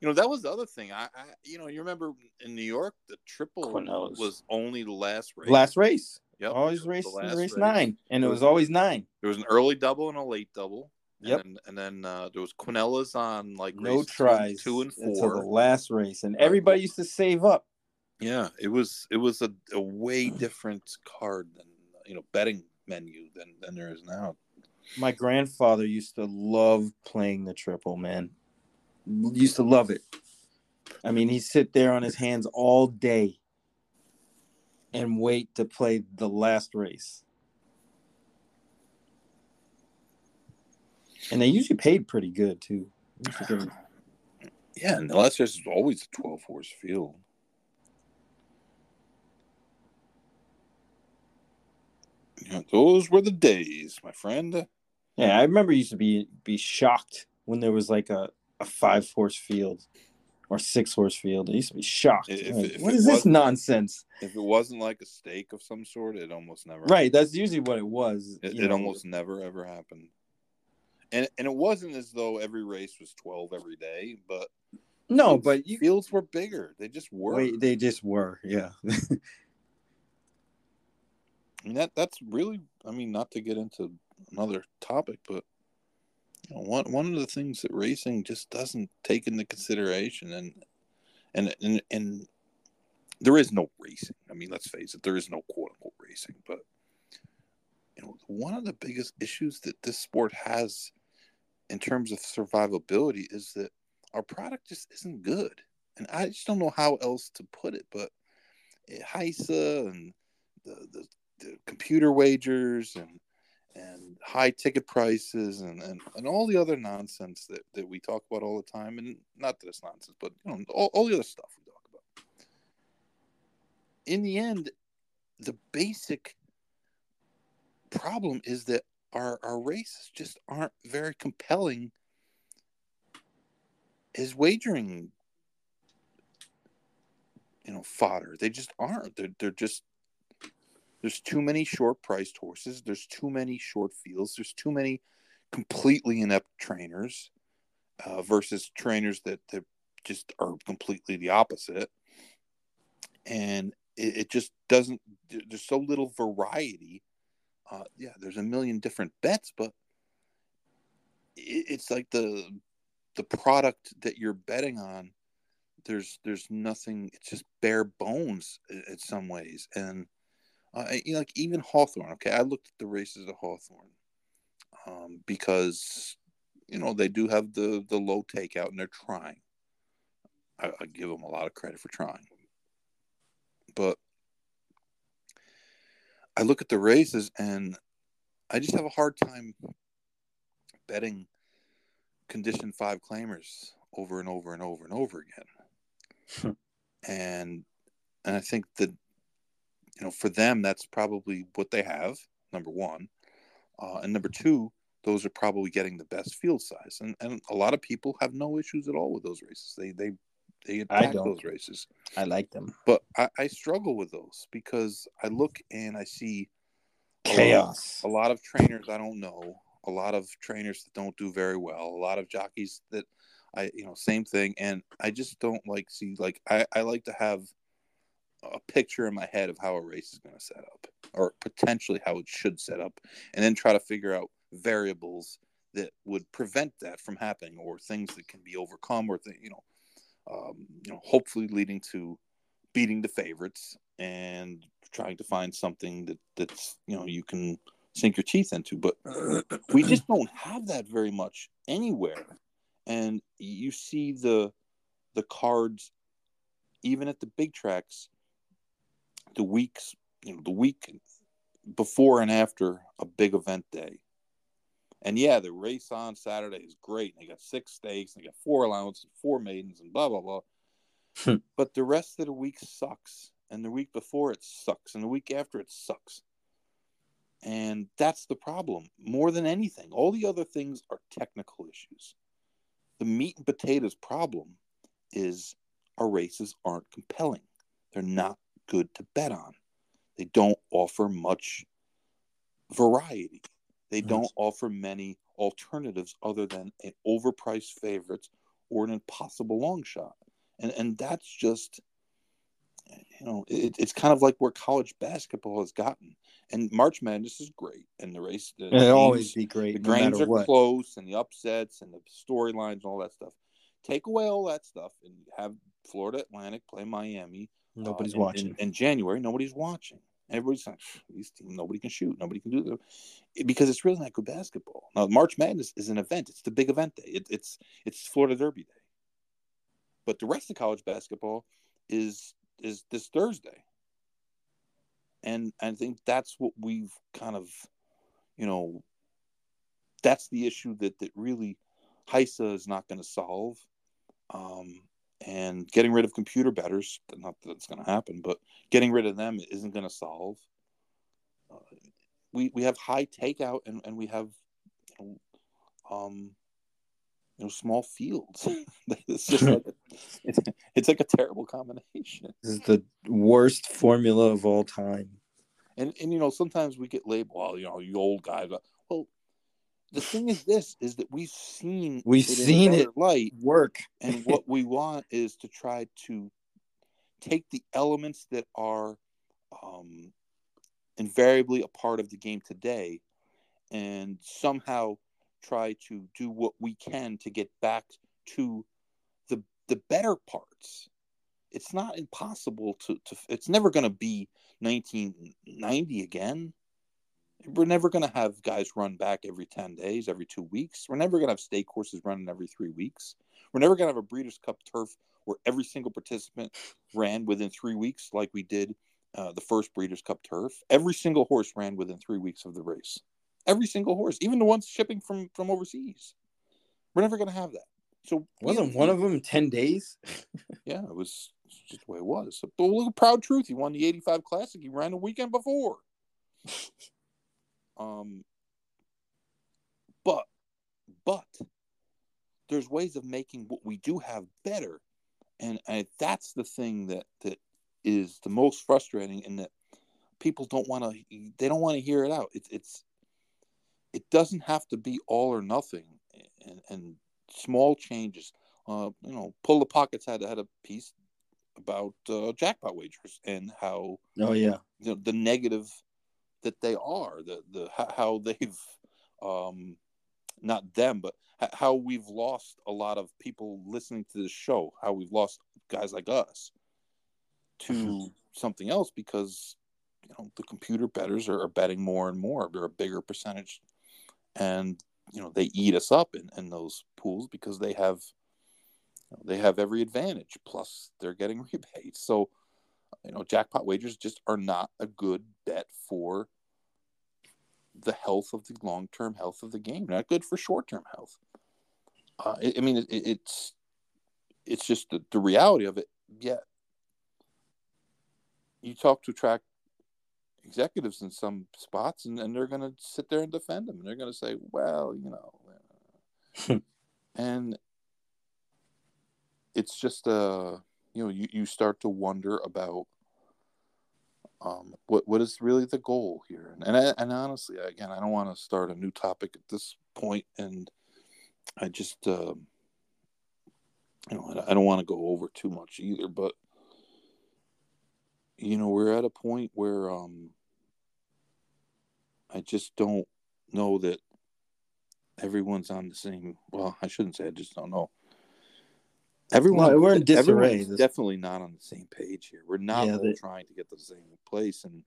[SPEAKER 2] you know that was the other thing. I, I you know you remember in New York the triple
[SPEAKER 3] Quinellas.
[SPEAKER 2] was only the last race.
[SPEAKER 3] last race
[SPEAKER 2] Yep.
[SPEAKER 3] always race race
[SPEAKER 2] race.
[SPEAKER 3] nine and it was always nine
[SPEAKER 2] There was an early double and a late double.
[SPEAKER 3] Yep.
[SPEAKER 2] And, and then uh, there was Quinellas on like
[SPEAKER 3] no
[SPEAKER 2] race two-
[SPEAKER 3] tries
[SPEAKER 2] two, and
[SPEAKER 3] until the
[SPEAKER 2] four.
[SPEAKER 3] last race and everybody used to save up
[SPEAKER 2] Yeah, it was it was a, a way different card than you know betting menu than than there is now.
[SPEAKER 3] My grandfather used to love playing the triple man. Used to love it. I mean he'd sit there on his hands all day and wait to play the last race. And they usually paid pretty good too. (sighs)
[SPEAKER 2] Yeah, and the last race was always a twelve horse field. Yeah, those were the days, my friend.
[SPEAKER 3] yeah i remember used to be be shocked when there was like a, a five horse field or six horse field i used to be shocked
[SPEAKER 2] If-
[SPEAKER 3] Like,
[SPEAKER 2] if
[SPEAKER 3] what is this nonsense
[SPEAKER 2] If it wasn't like a stake of some sort, it almost never
[SPEAKER 3] right that's usually what it was
[SPEAKER 2] It, it almost never ever happened. And and it wasn't as though every race was twelve every day, but
[SPEAKER 3] no but you
[SPEAKER 2] fields were bigger. They just were.
[SPEAKER 3] Wait, they just were, yeah. (laughs)
[SPEAKER 2] I mean that that's really I mean not to get into another topic, but you know, one one of the things that racing just doesn't take into consideration and and and and there is no racing. I mean, let's face it, there is no quote unquote racing, but you know, one of the biggest issues that this sport has in terms of survivability is that our product just isn't good. And I just don't know how else to put it, but eh, HISA and the, the, the computer wagers and and high ticket prices and, and, and all the other nonsense that, that we talk about all the time. And not that it's nonsense but you know all, all the other stuff we talk about. In the end the basic problem is that our, our races just aren't very compelling as wagering you know fodder. They just aren't. They're, they're just there's too many short priced horses. There's too many short fields. There's too many completely inept trainers uh, versus trainers that, that just are completely the opposite. And it, it just doesn't there's so little variety. Uh, yeah there's a million different bets but it, it's like the the product that you're betting on there's there's nothing it's just bare bones in, some ways. And uh, you know, like even hawthorne okay i looked at the races of hawthorne um, because you know they do have the the low takeout and they're trying. I, I give them a lot of credit for trying. But i look at the races and i just have a hard time betting condition five claimers over and over and over and over again. And and I think that you know for them that's probably what they have. Number one, uh, and number two, those are probably getting the best field size, and and a lot of people have no issues at all with those races. They they they attack those races.
[SPEAKER 3] I like them,
[SPEAKER 2] but I, I, struggle with those because I look and I see
[SPEAKER 3] chaos.
[SPEAKER 2] A lot, a lot of trainers I don't know, a lot of trainers that don't do very well, a lot of jockeys that I you know same thing, and I just don't like see like I I like to have a picture in my head of how a race is going to set up or potentially how it should set up and then try to figure out variables that would prevent that from happening or things that can be overcome or th- you know um, you know hopefully leading to beating the favorites and trying to find something that that's you know you can sink your teeth into. But we (clears throat) just don't have that very much anywhere. And you see the the cards even at the big tracks the weeks you know the week before and after a big event day. And yeah the race on saturday is great. And they got six stakes and they got four allowances four maidens and blah blah blah. Hmm. but the rest of the week sucks and the week before it sucks and the week after it sucks. And that's the problem more than anything. All the other things are technical issues. The meat and potatoes problem is our races aren't compelling. They're not good to bet on. They don't offer much variety. They don't offer many alternatives other than an overpriced favorites or an impossible long shot. And and that's just you know, it, it's kind of like where college basketball has gotten. And March Madness is great, and the race. The
[SPEAKER 3] always be great.
[SPEAKER 2] The no games are what. close, and the upsets, and the storylines, and all that stuff. Take away all that stuff, and have Florida Atlantic play Miami.
[SPEAKER 3] Nobody's uh, in, watching.
[SPEAKER 2] In, in, January, nobody's watching. Everybody's like, these teams, nobody can shoot, nobody can do it because it's really not good basketball. Now, March Madness is an event; it's the big event day. It, it's it's Florida Derby day. But the rest of college basketball is is this Thursday. And I think that's what we've kind of, you know, that's the issue that that really HISA is not going to solve. Um, and getting rid of computer betters, not that it's going to happen, but getting rid of them isn't going to solve. Uh, we we have high takeout and, and we have you know, um, you know small fields. (laughs) it's just like a, it's, it's like a terrible combination.
[SPEAKER 3] This is the worst formula of all time.
[SPEAKER 2] And and you know sometimes we get labeled, well, you know, you old guys. The thing is, this is that we've seen
[SPEAKER 3] we've it seen it
[SPEAKER 2] light
[SPEAKER 3] work,
[SPEAKER 2] and (laughs) what we want is to try to take the elements that are um, invariably a part of the game today and somehow try to do what we can to get back to the the better parts. It's not impossible to, to it's never going to be 1990 again. We're never going to have guys run back every 10 days, every two weeks. We're never going to have state courses running every three weeks. We're never going to have a Breeders' Cup turf where every single participant ran within three weeks, like we did uh, the first Breeders' Cup turf. Every single horse ran within three weeks of the race. Every single horse, even the ones shipping from from overseas. We're never going to have that. So
[SPEAKER 3] wasn't one of them ten days? (laughs)
[SPEAKER 2] yeah, it was just the way it was. But look Proud Truth. He won the '85 Classic. He ran the weekend before. Um, but but there's ways of making what we do have better, and, and that's the thing that that is the most frustrating, and that people don't want to they don't want to hear it out. It's it's it doesn't have to be all or nothing, and, and small changes. Uh, you know, pull the pockets had had a piece about uh, jackpot wagers and how
[SPEAKER 3] oh yeah
[SPEAKER 2] you know, the negative that they are the the how (laughs) they've um not them but how we've lost a lot of people listening to this show how we've lost guys like us to mm-hmm. something else because you know the computer betters are, are betting more and more they're a bigger percentage and you know they eat us up in, in those pools because they have you know, they have every advantage plus they're getting (laughs) rebates so you know jackpot wagers just are not a good bet for the health of the long-term health of the game not good for short-term health uh, I, I, mean it, it's it's just the, the reality of it yeah you talk to track executives in some spots, and, and they're going to sit there and defend them. And they're going to say, well, you know, (laughs) and it's just uh you know you, you start to wonder about um what what is really the goal here and and, I, and honestly again I don't want to start a new topic at this point and I just uh, you know I, I don't want to go over too much either but you know we're at a point where um I just don't know that everyone's on the same. Well, I shouldn't say I just don't know. Everyone,
[SPEAKER 3] no, we're in disarray.
[SPEAKER 2] Definitely not on the same page here. We're not yeah, they... trying to get to the same place, and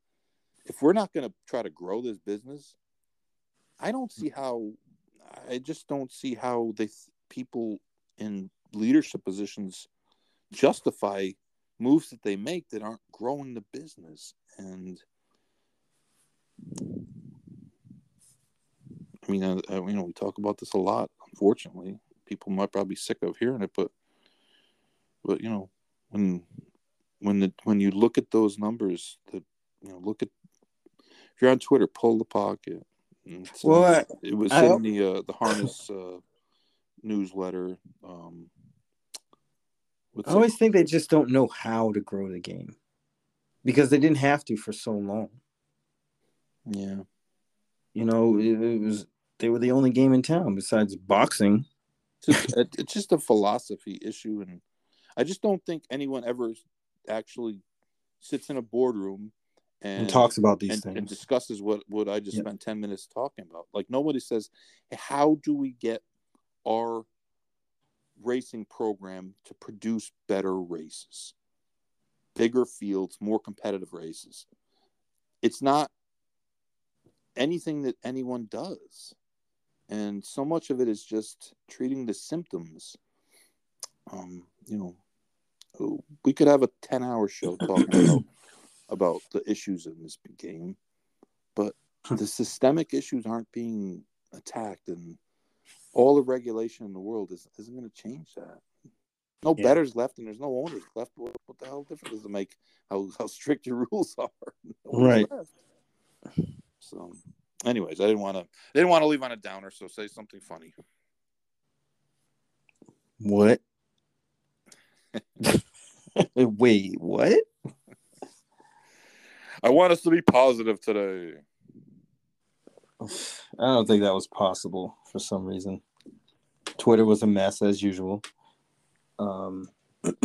[SPEAKER 2] if we're not going to try to grow this business, I don't see how. I just don't see how they people in leadership positions justify moves that they make that aren't growing the business and I mean, uh, uh, you know, we talk about this a lot. Unfortunately, people might probably be sick of hearing it, but but you know, when when the when you look at those numbers, that you know, look at if you're on Twitter, pull the pocket.
[SPEAKER 3] Well, I,
[SPEAKER 2] it was I, in the uh, the harness uh, newsletter. Um,
[SPEAKER 3] I always it? think they just don't know how to grow the game because they didn't have to for so long.
[SPEAKER 2] Yeah.
[SPEAKER 3] You know, it, it was they were the only game in town besides boxing.
[SPEAKER 2] It's just, it's just a philosophy issue, and I just don't think anyone ever actually sits in a boardroom and,
[SPEAKER 3] and talks about these
[SPEAKER 2] and,
[SPEAKER 3] things
[SPEAKER 2] and discusses what what I just yep. spent ten minutes talking about. Like nobody says, how do we get our racing program to produce better races, bigger fields, more competitive races? It's not anything that anyone does. And so much of it is just treating the symptoms. Um, you know, we could have a 10 hour show (clears throat) talking about, about the issues in this game, but hmm. the systemic issues aren't being attacked, and all the regulation in the world is, isn't going to change that. No yeah. betters left, and there's no owners left. What, what, the hell difference does it make how, how strict your (laughs) rules are?
[SPEAKER 3] No right. Left.
[SPEAKER 2] So, anyways, I didn't want to. Didn't want to leave on a downer. So say something funny.
[SPEAKER 3] What? (laughs) (laughs) Wait, what?
[SPEAKER 2] I want us to be positive today. (sighs)
[SPEAKER 3] I don't think that was possible for some reason. Twitter was a mess as usual. Um,
[SPEAKER 2] we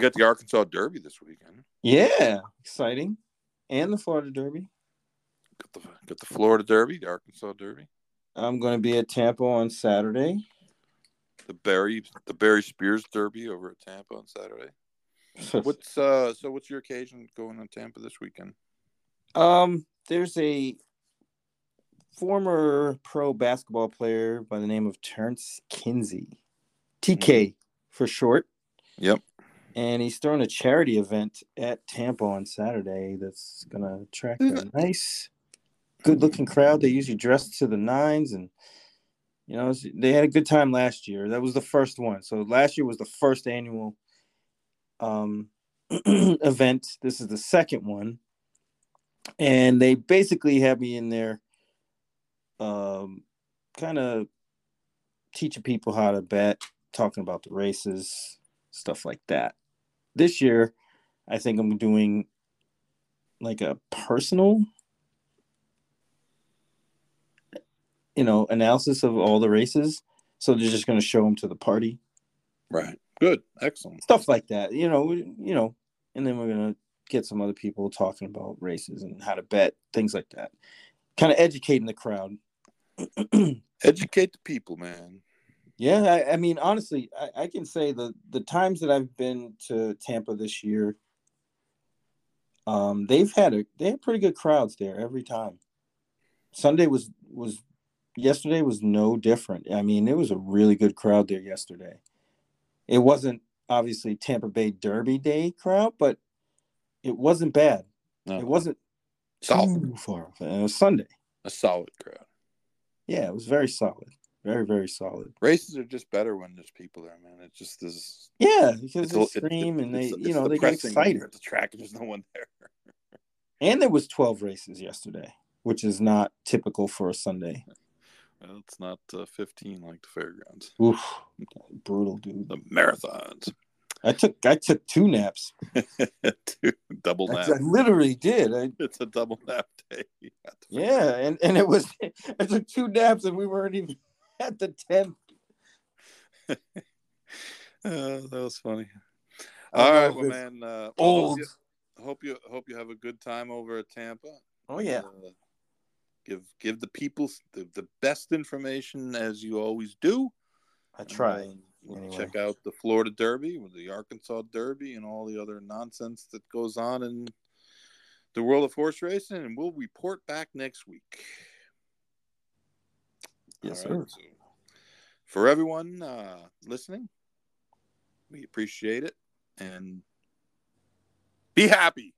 [SPEAKER 2] got the Arkansas Derby this weekend.
[SPEAKER 3] Yeah, exciting, and the Florida Derby.
[SPEAKER 2] Got the got the Florida Derby, the Arkansas Derby.
[SPEAKER 3] I'm going to be at Tampa on Saturday.
[SPEAKER 2] The Barry the Barry Spears Derby over at Tampa on Saturday. (laughs) what's uh so what's your occasion going on Tampa this weekend?
[SPEAKER 3] Um there's a former pro basketball player by the name of Tarence Kinsey, TK for short.
[SPEAKER 2] Yep.
[SPEAKER 3] And he's throwing a charity event at Tampa on Saturday that's going to attract a nice, good looking crowd. They usually dress to the nines and, you know, it's- they had a good time last year. That was the first one. So last year was the first annual um, (clears throat) event. This is the second one. And they basically have me in there um, kind of teaching people how to bet, talking about the races, stuff like that. This year, I think I'm doing like a personal, you know, analysis of all the races. So they're just going to show them to the party,
[SPEAKER 2] Right. Good. Excellent.
[SPEAKER 3] stuff like that. You know, you know, and then we're going to get some other people talking about races and how to bet, things like that. Kind of educating the crowd. (clears throat)
[SPEAKER 2] Educate the people, man.
[SPEAKER 3] Yeah, I, I mean, honestly, I, I can say the the times that I've been to Tampa this year, um, they've had a they had pretty good crowds there every time. Sunday was was yesterday was no different. I mean, it was a really good crowd there yesterday. It wasn't obviously Tampa Bay Derby Day crowd, but it wasn't bad.
[SPEAKER 2] No.
[SPEAKER 3] It wasn't
[SPEAKER 2] Solid.
[SPEAKER 3] too far. off. It was Sunday.
[SPEAKER 2] A solid crowd.
[SPEAKER 3] Yeah, it was very solid. Very very solid.
[SPEAKER 2] Races are just better when there's people there, man. It just is.
[SPEAKER 3] Yeah, because
[SPEAKER 2] It's,
[SPEAKER 3] they
[SPEAKER 2] a- it-
[SPEAKER 3] scream
[SPEAKER 2] it-
[SPEAKER 3] and they,
[SPEAKER 2] it's-
[SPEAKER 3] you know, they get excited.
[SPEAKER 2] At the track, and there's no one there.
[SPEAKER 3] And there was 12 races yesterday, which is not typical for a Sunday.
[SPEAKER 2] It's not uh, 15 like the fairgrounds.
[SPEAKER 3] Oof, (laughs) brutal, dude.
[SPEAKER 2] The marathons.
[SPEAKER 3] I took I took two naps. (laughs)
[SPEAKER 2] Two double
[SPEAKER 3] I. I literally did. I,
[SPEAKER 2] It's a double nap day. (laughs)
[SPEAKER 3] yeah, and and it was I took two naps and we weren't even at the 10th.
[SPEAKER 2] Uh, that was funny. All right, well, man. Uh,
[SPEAKER 3] Old.
[SPEAKER 2] Hope you, hope you hope you have a good time over at Tampa.
[SPEAKER 3] Oh yeah.
[SPEAKER 2] Uh, give give the people the, the best information as you always do.
[SPEAKER 3] I try.
[SPEAKER 2] Uh, we'll
[SPEAKER 3] anyway.
[SPEAKER 2] Check out the Florida Derby, with the Arkansas Derby, and all the other nonsense that goes on in the world of horse racing, and we'll report back next week.
[SPEAKER 3] Yes,
[SPEAKER 2] All
[SPEAKER 3] sir.
[SPEAKER 2] so for everyone uh, listening, we appreciate it and be happy.